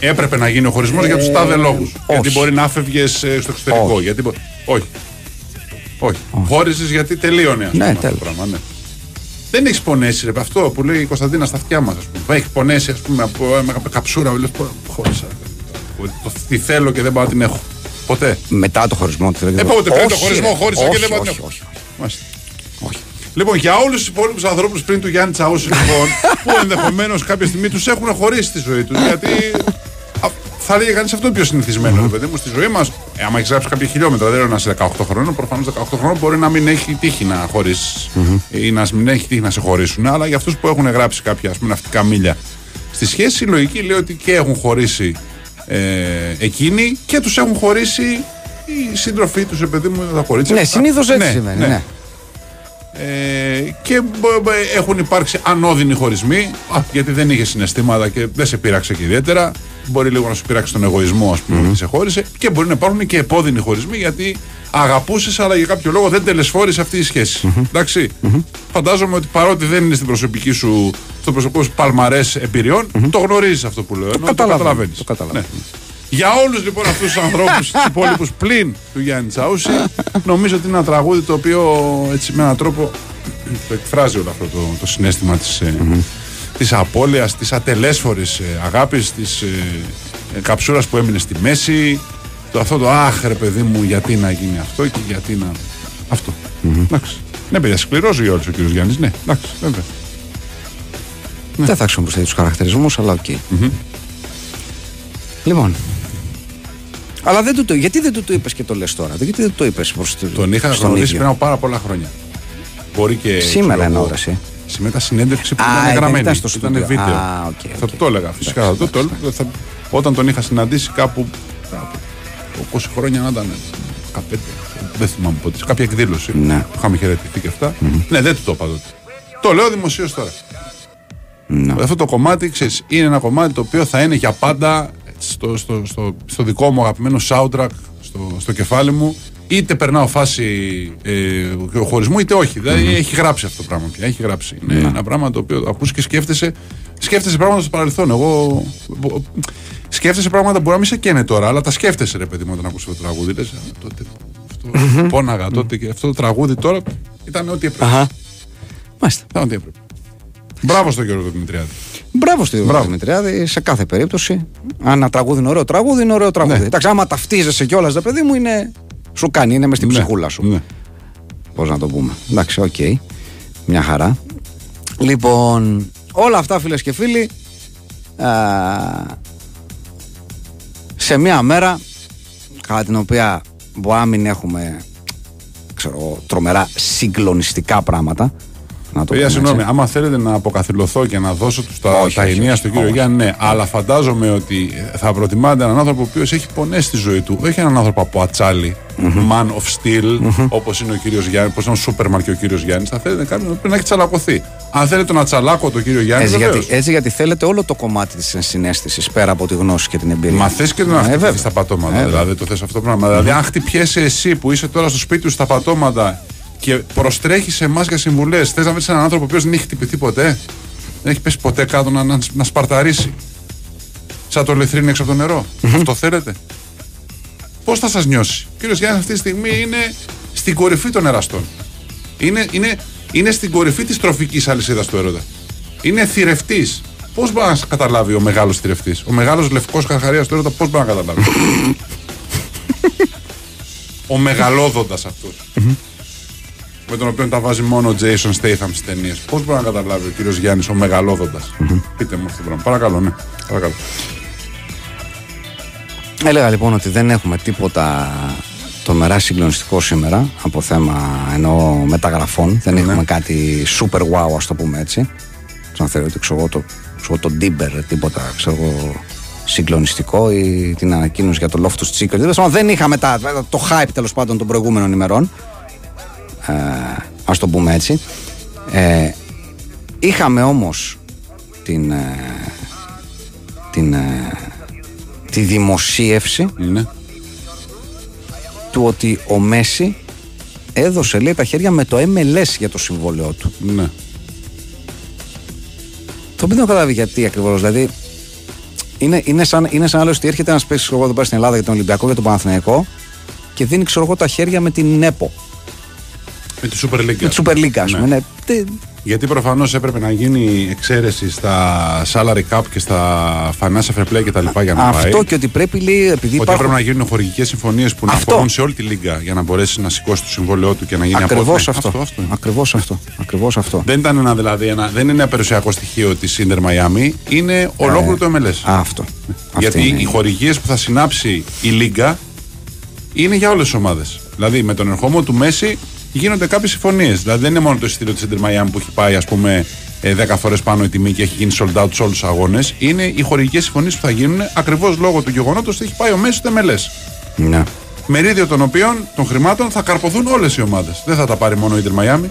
Speaker 4: Έπρεπε να γίνει ο χωρισμός για τους τάδε λόγους. Γιατί
Speaker 3: όχι.
Speaker 4: μπορεί να φεύγε στο εξωτερικό.
Speaker 3: Όχι.
Speaker 4: Γιατί μπο- όχι. Όχι. Χώρισε γιατί τελείωνε ας
Speaker 3: Ναι,
Speaker 4: πούμε, αυτό το
Speaker 3: τέλος.
Speaker 4: πράγμα. Ναι. Δεν έχεις πονέσει, ρε. Αυτό που λέει η Κωνσταντίνα στα αυτιά μας, ας πούμε. Έχει πονέσει, ας πούμε, από με καψούρα. Λες, χώρισα. Το, τι θέλω και δεν πάω να την έχω. Ποτέ.
Speaker 3: Μετά το χωρισμό.
Speaker 4: Ε, πότε πριν το χωρισμό χώρισα και δεν πάω να την
Speaker 3: όχι,
Speaker 4: έχω.
Speaker 3: όχι, όχι.
Speaker 4: Μάλιστα.
Speaker 3: όχι.
Speaker 4: Λοιπόν, για όλους τους υπόλοιπους ανθρώπους πριν του Γιάννη Τσαούση, λοιπόν, [laughs] που ενδεχομένως κάποια στιγμή τους έχουν χωρίσει τη ζωή τους. Γιατί α, θα έλεγε κανείς αυτό είναι πιο συνηθισμένο, ρε παιδί μου, στη ζωή μας. Ε, άμα έχεις γράψει κάποια χιλιόμετρα, δεν είναι να είσαι 18 χρόνων. Προφανώς 18 χρόνων μπορεί να μην έχει τύχει να χωρίσει ή να μην έχει τύχει να σε χωρίσουν. Αλλά για αυτούς που έχουν γράψει κάποια ας πούμε, ναυτικά μίλια στη σχέση, η λογική λέει ότι και έχουν χωρίσει ε, εκείνοι και τους έχουν χωρίσει οι σύντροφοί τους, παιδί μου, τα κορίτσια.
Speaker 3: Ναι, συνήθως έτσι
Speaker 4: Ναι,
Speaker 3: συμβαίνει.
Speaker 4: ναι.
Speaker 3: ναι.
Speaker 4: Ε, και μπο- μπο- έχουν υπάρξει ανώδυνοι χωρισμοί, α, γιατί δεν είχε συναισθήματα και δεν σε πείραξε και ιδιαίτερα. Μπορεί λίγο να σου πείραξε τον εγωισμό, ας πούμε, ότι σε χώρισε. Και μπορεί να υπάρχουν και επώδυνοι χωρισμοί, γιατί αγαπούσες, αλλά για κάποιο λόγο δεν τελεσφόρησε αυτή η σχεση ενταξει Φαντάζομαι ότι παρότι δεν είναι στην προσωπική σου, στο προσωπικό σου παλμαρές εμπειριών, το γνωρίζεις αυτό που λέω. ενώ
Speaker 3: καταλαβαίνω,
Speaker 4: καταλαβαίνεις.
Speaker 3: το καταλαβαίνω.
Speaker 4: Ναι. Για όλους λοιπόν αυτούς τους ανθρώπους, [laughs] τους υπόλοιπους πλην του Γιάννη Τσαούση, νομίζω ότι είναι ένα τραγούδι το οποίο έτσι με έναν τρόπο το εκφράζει όλο αυτό το, το συναίσθημα της, ε, της απώλειας, της ατελέσφορης ε, αγάπης, της ε, ε, καψούρας που έμεινε στη μέση, το, αυτό το αχ ρε παιδί μου γιατί να γίνει αυτό και γιατί να... Αυτό. Εντάξει. Ναι παιδιά, σκληρός για όλους ο κύριος Γιάννης, ναι, εντάξει, βέβαια.
Speaker 3: Δεν θα χρησιμοποιήσω τους χαρακτηρισμούς, αλλά οκ. Λοιπόν. Αλλά δεν του το, γιατί δεν του το είπες και το λες τώρα, γιατί δεν του το είπες προς
Speaker 4: Τον είχα γνωρίσει πριν από πάρα πολλά χρόνια. Μπορεί και.
Speaker 3: Σήμερα
Speaker 4: ξέρω εγώ,
Speaker 3: εννοώ, εσύ.
Speaker 4: Σήμερα συνέντευξη που
Speaker 3: Α,
Speaker 4: ήταν
Speaker 3: δεν
Speaker 4: γραμμένη.
Speaker 3: ήταν στο
Speaker 4: ήταν
Speaker 3: στούντιο.
Speaker 4: βίντεο.
Speaker 3: Α, οκ,
Speaker 4: θα
Speaker 3: οκ.
Speaker 4: του το έλεγα φυσικά. Θα το, το έλεγα, θα- όταν τον είχα συναντήσει κάπου. κάπου 20 χρόνια να ήταν. 15. Δεν θυμάμαι πότε. Σε κάποια εκδήλωση.
Speaker 3: Ναι.
Speaker 4: Που είχαμε χαιρετηθεί και αυτά. Ναι, δεν του το είπα τότε. Το λέω δημοσίως τώρα.
Speaker 3: Ναι.
Speaker 4: Αυτό το κομμάτι, ξέρεις, είναι ένα κομμάτι το οποίο θα είναι για πάντα στο, στο, στο, στο δικό μου αγαπημένο soundtrack στο, στο κεφάλι μου. Είτε περνάω φάση ε, χωρισμού, είτε όχι. Δηλαδή έχει γράψει αυτό το πράγμα πια. Έχει γράψει. Είναι ένα πράγμα το οποίο το ακούς και σκέφτεσαι, σκέφτεσαι πράγματα στο παρελθόν. Εγώ μπο- σκέφτεσαι πράγματα που μπορεί να μην σε καίνε τώρα, αλλά τα σκέφτεσαι ρε παιδί μου όταν ακούς αυτό το τραγούδι. Λες, «Α, τότε αυτό πόναγα τότε και αυτό το τραγούδι τώρα ήταν ό,τι έπρεπε.
Speaker 3: Αχα. Μάλιστα.
Speaker 4: Ήταν ό,τι έπρεπε. Μπράβο στον Γιώργο Δημητριάδη.
Speaker 3: Μπράβο στη
Speaker 4: Μπράβο.
Speaker 3: Δημητριάδη σε κάθε περίπτωση. Αν ένα τραγούδι είναι ωραίο τραγούδι, είναι ωραίο τραγούδι.
Speaker 4: Ναι.
Speaker 3: Εντάξει, άμα ταυτίζεσαι κιόλας, ρε παιδί μου, είναι. Σου κάνει, είναι μες στην
Speaker 4: Ναι,
Speaker 3: ψυχούλα σου.
Speaker 4: ναι.
Speaker 3: Πώς να το πούμε. Εντάξει, οκ. Μια χαρά. Λοιπόν, όλα αυτά φίλες και φίλοι. α, σε μια μέρα κατά την οποία μπορεί να μην έχουμε ξέρω, εγώ, τρομερά συγκλονιστικά πράγματα. Να το
Speaker 4: Παιδιά,
Speaker 3: πούμε
Speaker 4: συγγνώμη,
Speaker 3: έτσι.
Speaker 4: άμα θέλετε να αποκαθιλωθώ και να δώσω τους τα,
Speaker 3: Όχι,
Speaker 4: τα
Speaker 3: όχι,
Speaker 4: ενία
Speaker 3: όχι.
Speaker 4: στον κύριο
Speaker 3: Όχι.
Speaker 4: Γιάννη, ναι. Αλλά φαντάζομαι ότι θα προτιμάτε έναν άνθρωπο ο οποίος έχει πονέσει στη ζωή του. Όχι έναν άνθρωπο από ατσάλι, man of steel, όπως είναι ο κύριος Γιάννης, όπω είναι ο Σούπερμαν και ο κύριος Γιάννης. Θα θέλετε κάποιον που πρέπει να έχει τσαλακωθεί. Αν θέλετε τον ατσαλάκο τον κύριο Γιάννη,
Speaker 3: Έτσι
Speaker 4: βεβαίως.
Speaker 3: γιατί, έτσι γιατί θέλετε όλο το κομμάτι της ενσυναίσθησης πέρα από τη γνώση και την εμπειρία.
Speaker 4: Μα θες και να
Speaker 3: Ε,
Speaker 4: χτυπηθεί
Speaker 3: βέβαια.
Speaker 4: στα πατώματα.
Speaker 3: Ε,
Speaker 4: δηλαδή το θες αυτό το πράγμα. Δηλαδή, αν χτυπιέσαι εσύ που είσαι τώρα στο σπίτι σου στα πατώματα και προστρέχει σε εμάς για συμβουλές, θες να βρεις έναν άνθρωπο ο οποίος δεν έχει χτυπηθεί ποτέ; Δεν έχει πέσει ποτέ κάτω να, να, να σπαρταρίσει. Σαν το λιθρίνι έξω από το νερό. Αυτό θέλετε; Πώς θα σας νιώσει; Ο κύριος Γιάννης αυτή τη στιγμή είναι στην κορυφή των εραστών. Είναι, είναι, είναι στην κορυφή της τροφικής αλυσίδας του έρωτα. Είναι θηρευτής. Πώς μπορεί να καταλάβει ο μεγάλος θηρευτής, ο μεγάλος λευκός καρχαρία του έρωτα, πώς μπορεί να καταλάβει; [laughs] ο μεγαλόδοντας αυτός. Με τον οποίο τα βάζει μόνο ο Jason Statham στις ταινίες. Πώς μπορεί να καταλάβει ο κύριος Γιάννης, ο μεγαλόδοντας; Πείτε μου αυτό το πράγμα. Παρακαλώ, ναι. Παρακαλώ.
Speaker 3: Έλεγα λοιπόν ότι δεν έχουμε τίποτα τρομερά συγκλονιστικό σήμερα από θέμα εννοώ μεταγραφών. Δεν έχουμε κάτι super wow, ας το πούμε έτσι. Σαν θεωρώ ότι ξέρω εγώ το, ξέρω, εγώ, το Dimber, τίποτα ξέρω εγώ, συγκλονιστικό ή την ανακοίνωση για το Loftus Cheek. Τέλος πάντων, Δεν είχαμε τα, το hype τέλος πάντων των προηγούμενων ημερών. Ε, ας το πούμε έτσι. Ε, είχαμε όμως την, ε, την, ε, τη δημοσίευση
Speaker 4: Ναι.
Speaker 3: του ότι ο Μέση έδωσε λέει τα χέρια με το MLS για το συμβόλαιό του.
Speaker 4: ναι.
Speaker 3: Το οποίο δεν έχω καταλάβει γιατί ακριβώς. Δηλαδή, είναι, είναι, σαν, είναι σαν να λες ότι έρχεται ένας παίκτης εδώ πέρα στην Ελλάδα για τον Ολυμπιακό και τον Παναθηναϊκό και δίνει ξέρω εγώ τα χέρια με την ΕΠΟ.
Speaker 4: Με τη Super League.
Speaker 3: Με τη Super League, ας
Speaker 4: Ναι.
Speaker 3: πούμε. Ναι. Τι-
Speaker 4: Γιατί προφανώς έπρεπε να γίνει εξαίρεση στα salary cap και στα financial fair play κτλ. για να
Speaker 3: Αυτό
Speaker 4: πάει.
Speaker 3: και ότι πρέπει λέει, επειδή
Speaker 4: Ότι
Speaker 3: υπάρχουν.
Speaker 4: έπρεπε να γίνουν χορηγικές συμφωνίες που να
Speaker 3: Αυτό.
Speaker 4: αφορούν σε όλη τη λίγα για να μπορέσει να σηκώσει το συμβόλαιό του και να γίνει
Speaker 3: Ακριβώς
Speaker 4: απόδειγμα.
Speaker 3: αυτό.
Speaker 4: αυτό, αυτό είναι.
Speaker 3: Ακριβώς αυτό. Ακριβώς αυτό.
Speaker 4: Δεν ήταν ένα, δηλαδή, ένα, δεν είναι ένα περιουσιακό στοιχείο τη Inter Miami, είναι ολόκληρο το MLS.
Speaker 3: Α, αυτό.
Speaker 4: Γιατί
Speaker 3: Αυτή είναι.
Speaker 4: οι χορηγίες που θα συνάψει η Λίγκα είναι για όλες τις ομάδες. Δηλαδή με τον ερχομό του Μέση γίνονται κάποιες συμφωνίες. Δηλαδή δεν είναι μόνο το εισιτήριο της Inter Miami που έχει πάει, ας πούμε, ε, 10 φορές πάνω η τιμή και έχει γίνει sold out σε όλους τους αγώνες. Είναι οι χορηγικές συμφωνίες που θα γίνουν ακριβώς λόγω του γεγονότος ότι έχει πάει ο Μέσης στο MLS.
Speaker 3: Ναι.
Speaker 4: Μερίδιο των οποίων των χρημάτων θα καρποθούν όλες οι ομάδες. Δεν θα τα πάρει μόνο η Inter Miami.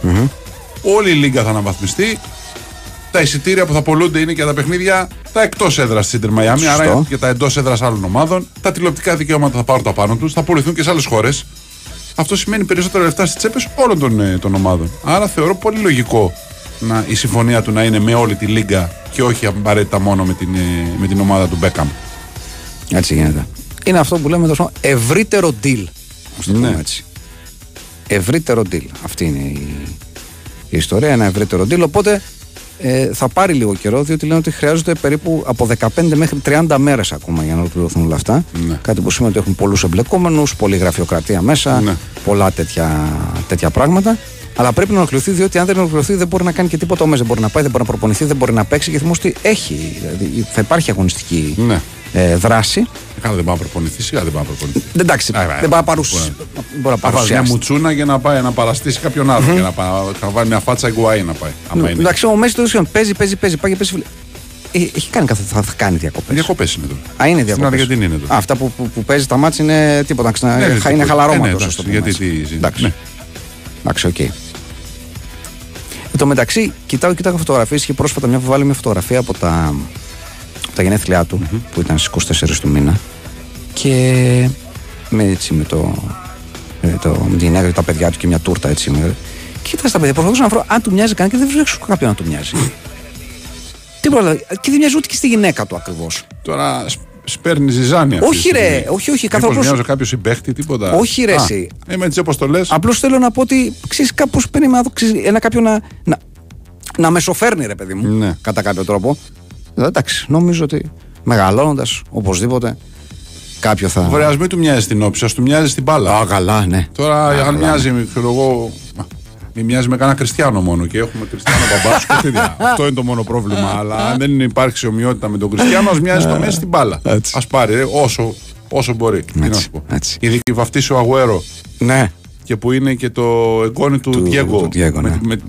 Speaker 4: Όλη η Λίγκα θα αναβαθμιστεί. Τα εισιτήρια που θα πολλούνται είναι για τα παιχνίδια τα εκτός έδρας της Inter Miami, άρα
Speaker 3: Σωστό.
Speaker 4: για τα εντός έδρας άλλων ομάδων. Τα τηλεοπτικά δικαιώματα θα πάρουν τα πάνω τους, θα πουληθούν και σε άλλες χώρες. Αυτό σημαίνει περισσότερα λεφτά στις τσέπες όλων των, ε, των ομάδων. Άρα θεωρώ πολύ λογικό να, η συμφωνία του να είναι με όλη τη Λίγκα και όχι απαραίτητα μόνο με την, ε, με την ομάδα του Μπέκαμ.
Speaker 3: Έτσι γίνεται. Είναι αυτό που λέμε τόσο ευρύτερο deal. Α το πούμε
Speaker 4: Ναι.
Speaker 3: έτσι. Ευρύτερο deal. Αυτή είναι η, η ιστορία. Ένα ευρύτερο deal. Οπότε ε, θα πάρει λίγο καιρό, διότι λένε ότι χρειάζονται περίπου από 15 μέχρι 30 μέρες ακόμα για να ολοκληρωθούν όλα αυτά.
Speaker 4: Ναι.
Speaker 3: Κάτι που σημαίνει ότι έχουν πολλούς εμπλεκόμενους, πολλή γραφειοκρατία μέσα,
Speaker 4: Ναι.
Speaker 3: πολλά τέτοια, τέτοια πράγματα. Αλλά πρέπει να ολοκληρωθεί, διότι αν δεν ολοκληρωθεί δεν μπορεί να κάνει και τίποτα ο Μέση. Δεν μπορεί να πάει, δεν μπορεί να προπονηθεί, δεν μπορεί να παίξει. Και θυμόστε ότι έχει, δηλαδή, θα υπάρχει αγωνιστική
Speaker 4: Ναι.
Speaker 3: ε, δράση.
Speaker 4: Καλά, δεν πάει να προπονηθεί, σιγά δεν πάει να προπονηθεί.
Speaker 3: Δεν εντάξει,
Speaker 4: Α, ε,
Speaker 3: δεν πάει να παρουσ-
Speaker 4: μπορεί
Speaker 3: μπορεί να
Speaker 4: Θα βάζει μια
Speaker 3: παρουσιάσει.
Speaker 4: μουτσούνα για να πάει να παραστήσει κάποιον άλλον. Για να, πάει, να βάλει μια φάτσα εγκουάη να πάει. Άμα είναι.
Speaker 3: Εντάξει, ο Μέσι το ίδιο παίζει, παίζει, παίζει, πάει και παίζει. φίλε. Ε, έχει κάνει καθ- θα, θα κάνει διακοπές.
Speaker 4: Διακοπές είναι εδώ.
Speaker 3: Α, είναι
Speaker 4: Στην
Speaker 3: διακοπές.
Speaker 4: Αργεντινή είναι εδώ.
Speaker 3: Αυτά που, που, που παίζει τα μάτια είναι τίποτα. ξα-
Speaker 4: Ναι,
Speaker 3: είναι
Speaker 4: διακοπές.
Speaker 3: χαλαρώματος.
Speaker 4: Ε, ναι, εντάξει, γιατί τι-
Speaker 3: Εντάξει.
Speaker 4: ναι.
Speaker 3: Εντάξει, οκ. Εν τω μεταξύ, κοιτάω, κοιτάω φωτογραφίες. Είχε πρόσφατα μια βάλει μια φωτογραφία από τα, από τα γενέθλιά του που ήταν στις 24 του μήνα. Και με, έτσι, με, το, με, το, με την γυναίκα και τα παιδιά του και μια τούρτα έτσι. Με, κοίταξα τα παιδιά, προσπαθούσα να βρω αν του μοιάζει κανένα και δεν βρίσκω κάποιον να του μοιάζει. Τίποτα. δηλαδή. Και δεν μοιάζει ούτε και στη γυναίκα του ακριβώς.
Speaker 4: Τώρα σ- σπέρνει ζυζάνια. αυτή
Speaker 3: Όχι,
Speaker 4: τη
Speaker 3: ρε,
Speaker 4: στιγμή.
Speaker 3: όχι, όχι,
Speaker 4: Μήπως
Speaker 3: καθόλου.
Speaker 4: μοιάζει κάποιο συμπέχτη, τίποτα.
Speaker 3: Όχι, ρε,
Speaker 4: Α,
Speaker 3: εσύ.
Speaker 4: Είμαι έτσι όπως το λες.
Speaker 3: Απλώς θέλω να πω ότι ξέρεις, κάπως παίρνει να δω ξέρεις, ένα κάποιον να, να, να μεσοφέρνει, ρε παιδί μου.
Speaker 4: Ναι.
Speaker 3: Κατά κάποιο τρόπο. Ε, εντάξει, νομίζω ότι μεγαλώνοντας οπωσδήποτε κάποιο θα.
Speaker 4: Ωραία, ας μην του μοιάζει στην όψη, ας του μοιάζει στην μπάλα.
Speaker 3: Α, καλά, ναι.
Speaker 4: Τώρα,
Speaker 3: Α,
Speaker 4: αν
Speaker 3: καλά,
Speaker 4: μοιάζει, ξέρω εγώ. Α, Μην μοιάζει με κανένα Κριστιανό μόνο και έχουμε Κριστιανό μπαμπάς σου και τέτοια. [laughs] Αυτό είναι το μόνο πρόβλημα. Αλλά αν δεν υπάρξει ομοιότητα με τον Κριστιανό, ας μοιάζει στο μέση στην μπάλα.
Speaker 3: Ε, Έτσι.
Speaker 4: Α πάρει ρε, όσο, όσο μπορεί. Τι να
Speaker 3: Έτσι,
Speaker 4: σου πω.
Speaker 3: έτσι.
Speaker 4: Ειδική βαφτίσει ο Αγουέρο
Speaker 3: Ναι.
Speaker 4: και που είναι και το εγγόνι του,
Speaker 3: Του-
Speaker 4: Διέγκο.
Speaker 3: του Diego, ναι.
Speaker 4: με, με,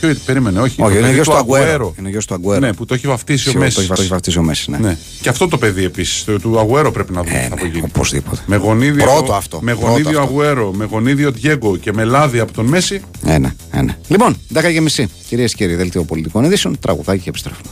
Speaker 4: ποιο περίμενε, όχι.
Speaker 3: Όχι,
Speaker 4: το
Speaker 3: είναι
Speaker 4: παιδί
Speaker 3: γιος του
Speaker 4: Αγουέρο.
Speaker 3: Αγκουέρο. Είναι γιος του Αγκουέρο.
Speaker 4: Ναι, που το έχει βαφτίσει ο
Speaker 3: Σίγουρα
Speaker 4: Μέσης.
Speaker 3: Το έχει βαφτίσει ο Μέσης, ναι.
Speaker 4: Ναι. Και αυτό το παιδί επίσης. Το, του Αγουέρο πρέπει να δούμε
Speaker 3: Ε,
Speaker 4: τι θα
Speaker 3: ναι,
Speaker 4: απογίνει.
Speaker 3: οπωσδήποτε.
Speaker 4: Με γονίδιο,
Speaker 3: Πρώτο αυτό,
Speaker 4: Με
Speaker 3: πρώτο
Speaker 4: γονίδιο
Speaker 3: αυτό.
Speaker 4: Αγουέρο, με γονίδιο Διέγκο και με λάδι από τον Μέση.
Speaker 3: Ένα, ένα. Λοιπόν, 10 και μισή. Κυρίες και κύριοι, δελτίο πολιτικών ειδήσεων, τραγουδάκι και επιστρέφουμε.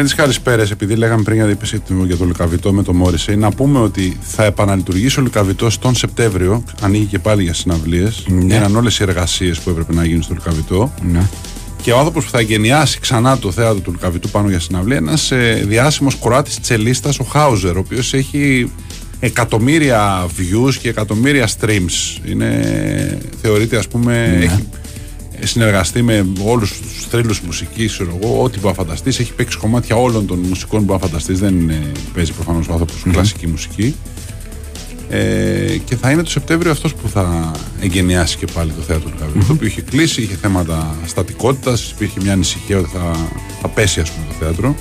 Speaker 4: Πριν τις καλησπέρες, επειδή λέγαμε πριν για, είπες για το Λουκαβιτό με το Μόρισε, να πούμε ότι θα επαναλειτουργήσει ο Λουκαβιτός τον Σεπτέμβριο. Ανοίγει και πάλι για συναυλίες.
Speaker 3: Ναι.
Speaker 4: Έγιναν όλες οι εργασίες που έπρεπε να γίνουν στο Λουκαβιτό.
Speaker 3: Ναι.
Speaker 4: Και ο άνθρωπος που θα γενιάσει ξανά το θέατρο του Λουκαβιτού πάνω για συναυλία, ένας ε, διάσημος Κροάτης τσελίστας, ο Χάουζερ, ο οποίος έχει εκατομμύρια views και εκατομμύρια streams. Είναι, θεωρείται, ας πούμε,
Speaker 3: Ναι.
Speaker 4: έχει συνεργαστεί με όλους του θρύλου μουσικής, ξέρω εγώ, ό,τι μπορεί να φανταστείς. Έχει παίξει κομμάτια όλων των μουσικών που μπορεί να φανταστείς. Δεν είναι, παίζει προφανώς ο άνθρωπος κλασική μουσική. Ε, και θα είναι το Σεπτέμβριο αυτός που θα εγκαινιάσει και πάλι το θέατρο του Λουκαβιτού. Το οποίο είχε κλείσει, είχε θέματα στατικότητας, υπήρχε μια ανησυχία ότι θα, θα πέσει ας πούμε, το θέατρο.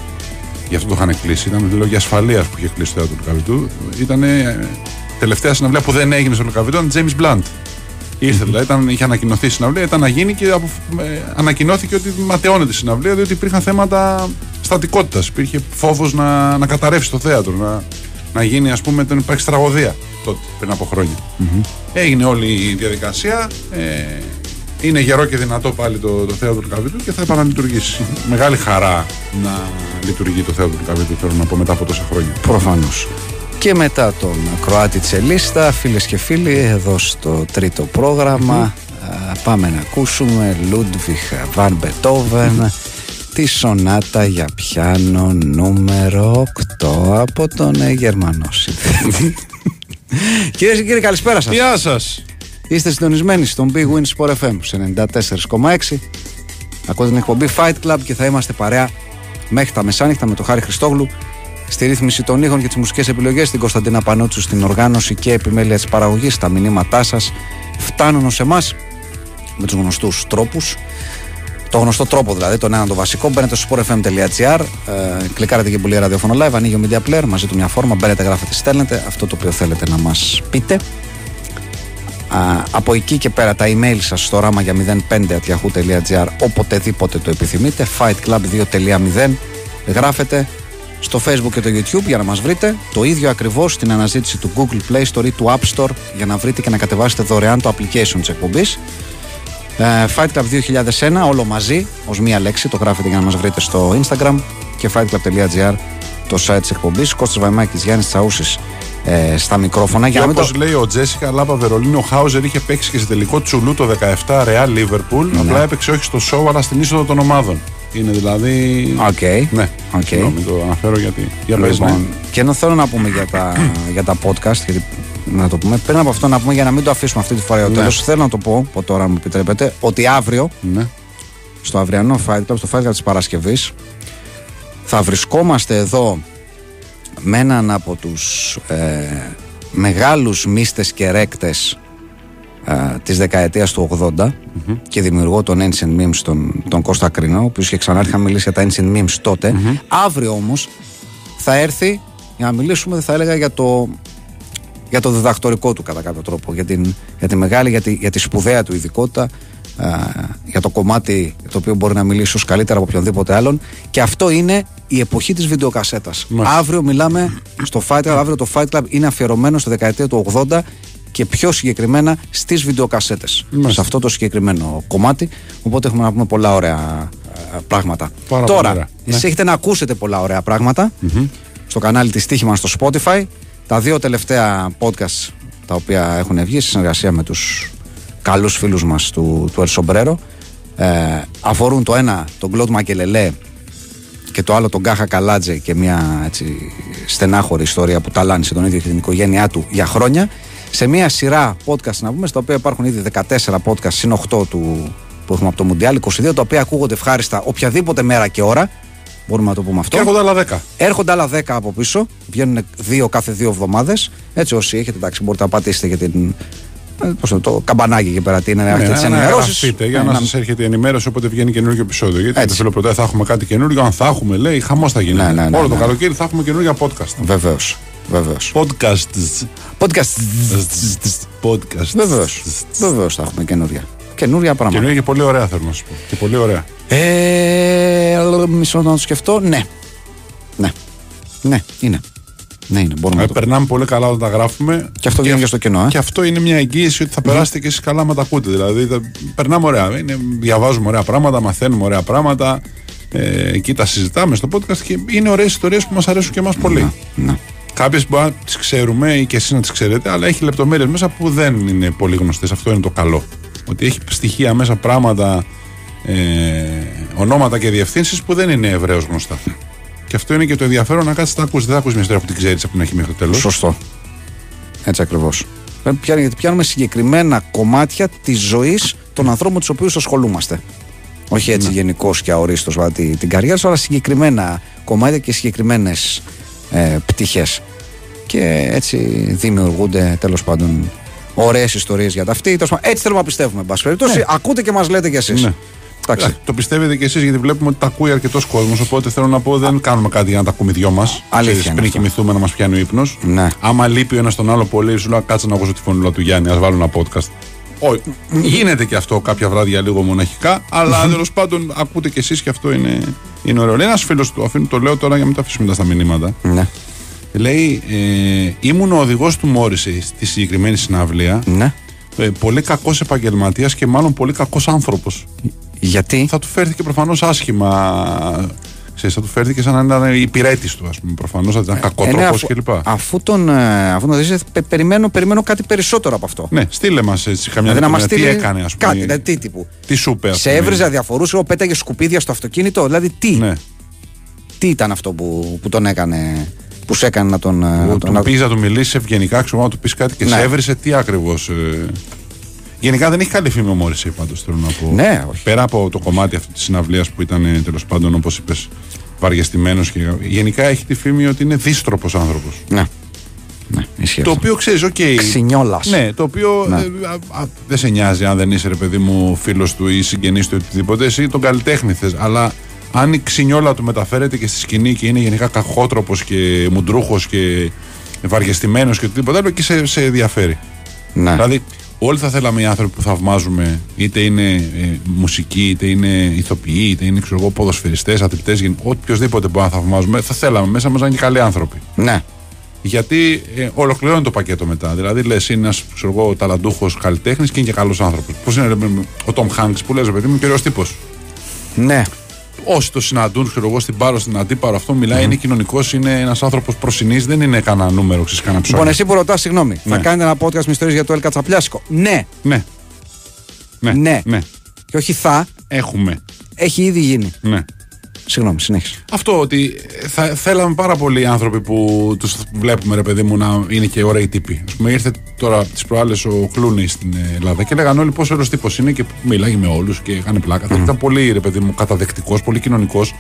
Speaker 4: Γι' αυτό το είχαν κλείσει. Ήταν λόγια ασφαλείας που είχε κλείσει το θέατρο του Λουκαβιτού. Ήταν ε, τελευταία συναυλία που δεν έγινε στο Λουκαβιτού ήταν James Blunt. Ήρθε δηλαδή, ήταν, είχε ανακοινωθεί η συναυλία, ήταν να γίνει και απο, ε, ανακοινώθηκε ότι ματαιώνεται η συναυλία διότι υπήρχαν θέματα στατικότητας. Υπήρχε φόβος να, να καταρρεύσει το θέατρο, να, να γίνει, ας πούμε, να υπάρξει τραγωδία τότε, πριν από χρόνια. Έγινε όλη η διαδικασία. Ε, είναι γερό και δυνατό πάλι το, το θέατρο του Καβίτου και θα επαναλειτουργήσει. Μεγάλη χαρά να λειτουργεί το θέατρο του Καβίτου, θέλω να πω μετά από τόσα χρόνια.
Speaker 3: Προφανώς. Και μετά τον Κροάτη Τσελίστα, φίλες και φίλοι, εδώ στο τρίτο πρόγραμμα α, πάμε να ακούσουμε Λούντβιχ Βαν Μπετόβεν τη σονάτα για πιάνο νούμερο 8 από τον ε, Γερμανό συνθέτη. [laughs] Κυρίες και κύριοι, καλησπέρα σας.
Speaker 4: Γεια σας!
Speaker 3: Είστε συντονισμένοι στον Big Win Sport FM σε 94,6. Ακούτε την εκπομπή Fight Club και θα είμαστε παρέα μέχρι τα μεσάνυχτα με τον Χάρη Χριστόγλου στη ρύθμιση των ήχων και τις μουσικές επιλογές, την Κωνσταντίνα Πανούτσου στην οργάνωση και επιμέλεια της παραγωγής. Τα μηνύματά σας φτάνουν ως εμάς με τους γνωστούς τρόπους. Το γνωστό τρόπο δηλαδή, τον έναν το βασικό. Μπαίνετε στο sportfm.gr, ε, κλικάρετε και πολύ ραδιόφωνο live, ανοίγει ο Media Player, μαζί του μια φόρμα. Μπαίνετε, γράφετε, στέλνετε αυτό το οποίο θέλετε να μας πείτε. Α, από εκεί και πέρα τα email σας στο ράμα για 05.yahoo.gr οποτεδήποτε το επιθυμείτε fightclub2.0 γράφετε στο facebook και το youtube για να μας βρείτε το ίδιο ακριβώς στην αναζήτηση του google play store ή του app store για να βρείτε και να κατεβάσετε δωρεάν το application της εκπομπής ε, Fight Club 2001 όλο μαζί ως μία λέξη το γράφετε για να μας βρείτε στο instagram και fightclub.gr το site της εκπομπής Κώστας Βαϊμάκης, Γιάννης Τσαούσης ε, στα μικρόφωνα για
Speaker 4: Και
Speaker 3: να μην
Speaker 4: όπω
Speaker 3: το...
Speaker 4: λέει ο Τζέσικα Λάπα Βερολίνο, ο Χάουζερ είχε παίξει και σε τελικό Τσου Λου το 17 Real Liverpool.
Speaker 3: Ναι.
Speaker 4: Απλά έπαιξε όχι στο show, αλλά στην είσοδο των ομάδων. Είναι δηλαδή.
Speaker 3: Οκ.
Speaker 4: Ναι,
Speaker 3: Οκ.
Speaker 4: Συγγνώμη, το αναφέρω γιατί. Για πες, ναι.
Speaker 3: Λοιπόν, και ενώ θέλω να πούμε για τα, [clears throat] για τα podcast, γιατί να το πούμε, πριν από αυτό να πούμε για να μην το αφήσουμε αυτή τη φορά για το τέλος, θέλω να το πω, από τώρα αν μου επιτρέπετε, ότι αύριο
Speaker 4: Ναι.
Speaker 3: στο αυριανό Fight Club, στο Fight Club της Παρασκευής, θα βρισκόμαστε εδώ με έναν από τους ε, μεγάλους μίστες και ρέκτες ε, της δεκαετίας του 80 και δημιουργό των Ancient Memes τον, τον Κώστα Κρίνο, ο οποίος είχε ξανάρθει να μιλήσει για τα Ancient Memes τοτε Αύριο όμως θα έρθει για να μιλήσουμε, θα έλεγα, για το, για το διδακτορικό του κατά κάποιο τρόπο, για, την, για τη μεγάλη, για τη, για τη σπουδαία του ειδικότητα, α, για το κομμάτι το οποίο μπορεί να μιλήσει ίσως καλύτερα από οποιονδήποτε άλλον. Και αυτό είναι η εποχή της βιντεοκασέτας.
Speaker 4: Μάλιστα.
Speaker 3: Αύριο μιλάμε στο Fight Club, αύριο το Fight Club είναι αφιερωμένο στη δεκαετία του 80 και πιο συγκεκριμένα στις βιντεοκασέτες.
Speaker 4: Μάλιστα.
Speaker 3: Σε αυτό το συγκεκριμένο κομμάτι, οπότε έχουμε να πούμε πολλά ωραία α, πράγματα.
Speaker 4: Πάρα πολύ
Speaker 3: Τώρα,
Speaker 4: ωραία.
Speaker 3: εσείς έχετε να ακούσετε πολλά ωραία πράγματα στο κανάλι της Τύχημα στο Spotify. Τα δύο τελευταία podcast τα οποία έχουν βγει σε συνεργασία με τους καλούς φίλους μας του, του El Sombrero ε, αφορούν το ένα τον Κλοντ Μακελελέ και το άλλο τον Κάχα Καλάτζε και μια έτσι, στενάχωρη ιστορία που ταλάνισε τον ίδιο και την οικογένειά του για χρόνια σε μια σειρά podcast να πούμε στα οποία υπάρχουν ήδη 14 podcast συν 8 του, που έχουμε από το Μουντιάλ 22 τα οποία ακούγονται ευχάριστα οποιαδήποτε μέρα και ώρα μπορούμε να το πούμε αυτό
Speaker 4: Και έρχονται άλλα 10.
Speaker 3: Έρχονται άλλα 10 από πίσω. Βγαίνουν δύο κάθε δύο εβδομάδες. Έτσι, όσοι έχετε, εντάξει, μπορείτε να πατήσετε για την. ε, πώς το, το καμπανάκι εκεί πέρα, τι είναι, να έχετε τις
Speaker 4: Ναι, να
Speaker 3: ενημερώσεις.
Speaker 4: εγγραφείτε για να σας έρχεται η ενημέρωση όποτε βγαίνει καινούργιο επεισόδιο. Γιατί
Speaker 3: Έτσι.
Speaker 4: το φίλο πρωτέ θα έχουμε κάτι καινούργιο. Αν θα έχουμε, λέει, χαμός θα γίνει.
Speaker 3: Ναι, ναι, ναι,
Speaker 4: Όλο το
Speaker 3: ναι.
Speaker 4: καλοκαίρι θα έχουμε καινούργια podcast.
Speaker 3: Βεβαίως. Βεβαίως.
Speaker 4: Podcast.
Speaker 3: Podcast.
Speaker 4: Podcast.
Speaker 3: Βεβαίως. Βεβαίως θα έχουμε καινούρια. Καινούρια πράγματα.
Speaker 4: Καινούργια και πολύ ωραία θέλω να σου πω. Και πολύ ωραία.
Speaker 3: Ε, μισό να το σκεφτώ. Ναι. Ναι. Ναι, είναι. Ναι, είναι. Μπορούμε
Speaker 4: Ε,
Speaker 3: να το
Speaker 4: περνάμε πολύ καλά όταν τα γράφουμε.
Speaker 3: Και αυτό βγαίνει και στο κοινό, ε.
Speaker 4: Και αυτό είναι μια εγγύηση ότι θα περάσετε και εσείς καλά με τα ακούτε. Δηλαδή, θα- περνάμε ωραία. Είναι, διαβάζουμε ωραία πράγματα, μαθαίνουμε ωραία πράγματα. Ε, εκεί τα συζητάμε στο podcast και είναι ωραίες ιστορίες που μας αρέσουν και εμάς πολύ.
Speaker 3: Ναι.
Speaker 4: Κάποιες μπορεί να τις ξέρουμε ή και εσείς να τις ξέρετε, αλλά έχει λεπτομέρειες μέσα που δεν είναι πολύ γνωστές. Αυτό είναι το καλό. Ότι έχει στοιχεία μέσα, πράγματα, ε, ονόματα και διευθύνσεις που δεν είναι ευρέως γνωστά. Και αυτό είναι και το ενδιαφέρον να κάτσεις να ακούσει. Δεν θα ακούσει μια ιστορία που την ξέρεις από την αρχή μέχρι το τέλος.
Speaker 3: Σωστό. Έτσι ακριβώς. Γιατί πιάνουμε συγκεκριμένα κομμάτια της ζωής των ανθρώπων τους οποίους ασχολούμαστε. Όχι έτσι
Speaker 4: Ναι.
Speaker 3: γενικώς και αορίστως την, την καριέρα σου, αλλά συγκεκριμένα κομμάτια και συγκεκριμένες ε, πτυχές. Και έτσι δημιουργούνται τέλος πάντων ωραίες ιστορίες για τα αυτή. Τέλος πάντων, Έτσι θέλουμε να πιστεύουμε, εν πάση περιπτώσει. Ακούτε και μας λέτε κι εσείς.
Speaker 4: Ναι.
Speaker 3: Εντάξει.
Speaker 4: Ε, Το πιστεύετε κι εσείς γιατί βλέπουμε ότι τα ακούει αρκετός κόσμος. Οπότε θέλω να πω δεν κάνουμε κάτι για να τα ακούμε δυο μας.
Speaker 3: Αλήθεια είναι
Speaker 4: Πριν
Speaker 3: αυτό.
Speaker 4: κοιμηθούμε να μας πιάνει ο ύπνος.
Speaker 3: Ναι.
Speaker 4: Άμα λείπει ο ένας τον άλλο πολύ, σου λέω κάτσε να ακούσω τη φωνή του Γιάννη, ας βάλω ένα podcast. Όχι. Γίνεται και αυτό κάποια βράδια λίγο μοναχικά, αλλά τέλος πάντων ακούτε κι εσείς και αυτό είναι, είναι ωραίο. Ένας φίλος του, αφήνω το λέω τώρα για να μην τα αφήσουμε μετά στα μηνύματα.
Speaker 3: Ναι.
Speaker 4: Λέει, ε, ήμουν ο οδηγός του Μόρισεϊ στη συγκεκριμένη συναυλία.
Speaker 3: ναι.
Speaker 4: Ε, πολύ κακός επαγγελματίας και μάλλον πολύ κακός άνθρωπος.
Speaker 3: Γιατί;
Speaker 4: Θα του φέρθηκε προφανώς άσχημα. Ξέρεις, θα του φέρθηκε σαν να ήταν υπηρέτης του, ας πούμε. Προφανώς θα ήταν κακό
Speaker 3: Ε, ναι,
Speaker 4: τρόπο
Speaker 3: αφού,
Speaker 4: κλπ.
Speaker 3: αφού τον, ε, αφού τον δεις, πε- περιμένω, περιμένω κάτι περισσότερο από αυτό.
Speaker 4: Ναι, στείλε μας έτσι καμιά
Speaker 3: Δηλαδή να μας
Speaker 4: λεπτομέρεια. Τι
Speaker 3: στείλει
Speaker 4: έκανε, ας πούμε.
Speaker 3: Κάτι, δηλαδή, τι τύπου.
Speaker 4: Τι σου είπε, ας
Speaker 3: Σε
Speaker 4: πούμε.
Speaker 3: έβριζε, αδιαφορούσε, εγώ πέταγε σκουπίδια στο αυτοκίνητο. Δηλαδή, τι,
Speaker 4: Ναι.
Speaker 3: τι ήταν αυτό που, που τον έκανε, που σε έκανε να τον. ε, να
Speaker 4: Του
Speaker 3: τον να-
Speaker 4: πεις να του μιλήσεις ευγενικά, ξέρω να του πεις κάτι και
Speaker 3: Ναι.
Speaker 4: σε έβρισε τι ακριβώς. Ε... Γενικά δεν έχει καλή φήμη ο Μόρισεϊ πάντως θέλω να πω.
Speaker 3: Ναι, όχι.
Speaker 4: Πέρα από το κομμάτι αυτή της συναυλίας που ήταν τέλος πάντων όπως είπες βαριεστημένος και γενικά έχει τη φήμη ότι είναι δύστροπος άνθρωπος.
Speaker 3: Ναι. Ναι, ισχύει
Speaker 4: Το
Speaker 3: αυτό.
Speaker 4: οποίο ξέρεις, οκ.
Speaker 3: Ξινιόλας.
Speaker 4: Ναι, το οποίο
Speaker 3: Ναι.
Speaker 4: ε, α, α, δεν σε νοιάζει αν δεν είσαι ρε παιδί μου φίλος του ή συγγενής του ή οτιδήποτε. Εσύ τον καλλιτέχνη θες, Αλλά αν η ξινιόλα του μεταφέρεται και στη σκηνή και είναι γενικά κακότροπος και μουντρούχος και βαριεστημένος και οτιδήποτε άλλο, εκεί σε, σε ενδιαφέρει.
Speaker 3: Ναι.
Speaker 4: Δηλαδή, όλοι θα θέλαμε οι άνθρωποι που θαυμάζουμε, είτε είναι ε, μουσικοί, είτε είναι ηθοποιοί, είτε είναι ξέρω εγώ, ποδοσφαιριστές, αθλητές, γεν- οποιοδήποτε μπορεί να θαυμάζουμε, θα θέλαμε μέσα μας να είναι και καλοί άνθρωποι.
Speaker 3: ναι.
Speaker 4: Γιατί ε, ολοκληρώνει το πακέτο μετά. Δηλαδή, λες, είναι ένας ταλαντούχος καλλιτέχνης και είναι και καλός άνθρωπος. Πώς είναι ρε, παιδί μου, ο Τόμ Χάγκ που λες, παιδί μου, είναι ωραίο τύπος.
Speaker 3: Ναι.
Speaker 4: Όσοι το συναντούν, ξέρω εγώ, στην πάρο, στην αντίπαρο, αυτό μιλάει, είναι κοινωνικός, είναι ένας άνθρωπος προσινής, δεν είναι κανένα νούμερο, ξέρεις κανένα ψώνιο.
Speaker 3: Λοιπόν, εσύ που ρωτάς, συγγνώμη, θα
Speaker 4: Ναι.
Speaker 3: κάνετε ένα podcast με ιστορίε για το Ελ Κατσαπλιάσικο. Ναι.
Speaker 4: Ναι. Ναι.
Speaker 3: Ναι.
Speaker 4: ναι.
Speaker 3: Και όχι θα,
Speaker 4: Έχουμε.
Speaker 3: έχει ήδη γίνει.
Speaker 4: Ναι.
Speaker 3: Συγγνώμη, συνέχισε.
Speaker 4: Αυτό ότι θα θέλαμε πάρα πολλοί άνθρωποι που τους βλέπουμε, ρε παιδί μου, να είναι και ωραίοι τύποι. Α πούμε, ήρθε τώρα τις προάλλες ο Κλούνι στην Ελλάδα και λέγανε όλοι πόσο ωραίος τύπος είναι και μιλάγε με όλους και έκανε πλάκα. Ήταν πολύ, ρε παιδί μου, καταδεκτικός, πολύ κοινωνικός.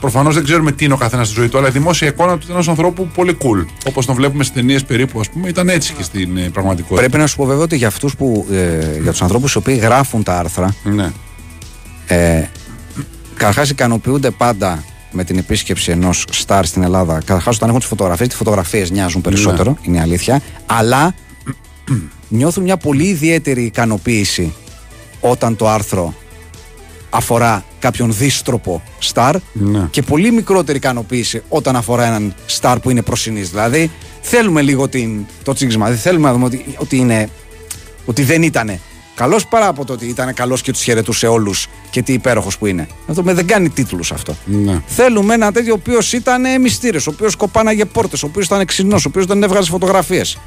Speaker 4: Προφανώς δεν ξέρουμε τι είναι ο καθένας στη ζωή του, αλλά η δημόσια εικόνα του ήταν ενό ανθρώπου πολύ cool. Όπως τον βλέπουμε στις ταινίες περίπου, ας πούμε, ήταν έτσι και στην ε, πραγματικότητα.
Speaker 3: Πρέπει να σου πω βέβαια ότι για αυτούς που. Ε, για τους ανθρώπους οι οποίοι γράφουν τα άρθρα,
Speaker 4: Ναι.
Speaker 3: ε, Καταρχάς ικανοποιούνται πάντα με την επίσκεψη ενός στάρ στην Ελλάδα. Καταρχάς όταν έχουν τις φωτογραφίες, τις φωτογραφίες νοιάζουν περισσότερο, είναι η αλήθεια. Αλλά νιώθουν μια πολύ ιδιαίτερη ικανοποίηση όταν το άρθρο αφορά κάποιον δίστροπο στάρ
Speaker 4: Ναι.
Speaker 3: και πολύ μικρότερη ικανοποίηση όταν αφορά έναν στάρ που είναι προσινής. Δηλαδή θέλουμε λίγο την, το τσίγισμα, δηλαδή θέλουμε να δούμε ότι, ότι, είναι, ότι δεν ήταν καλός παρά από το ότι ήταν καλός και τους χαιρετούσε όλους και τι υπέροχος που είναι. Να το πούμε, δεν κάνει τίτλους αυτό.
Speaker 4: Ναι.
Speaker 3: Θέλουμε ένα τέτοιο ο οποίος ήταν μυστήρε, ο οποίος κοπάναγε πόρτες, ο οποίος ήταν ξινός, ο οποίος δεν έβγαζε φωτογραφίες.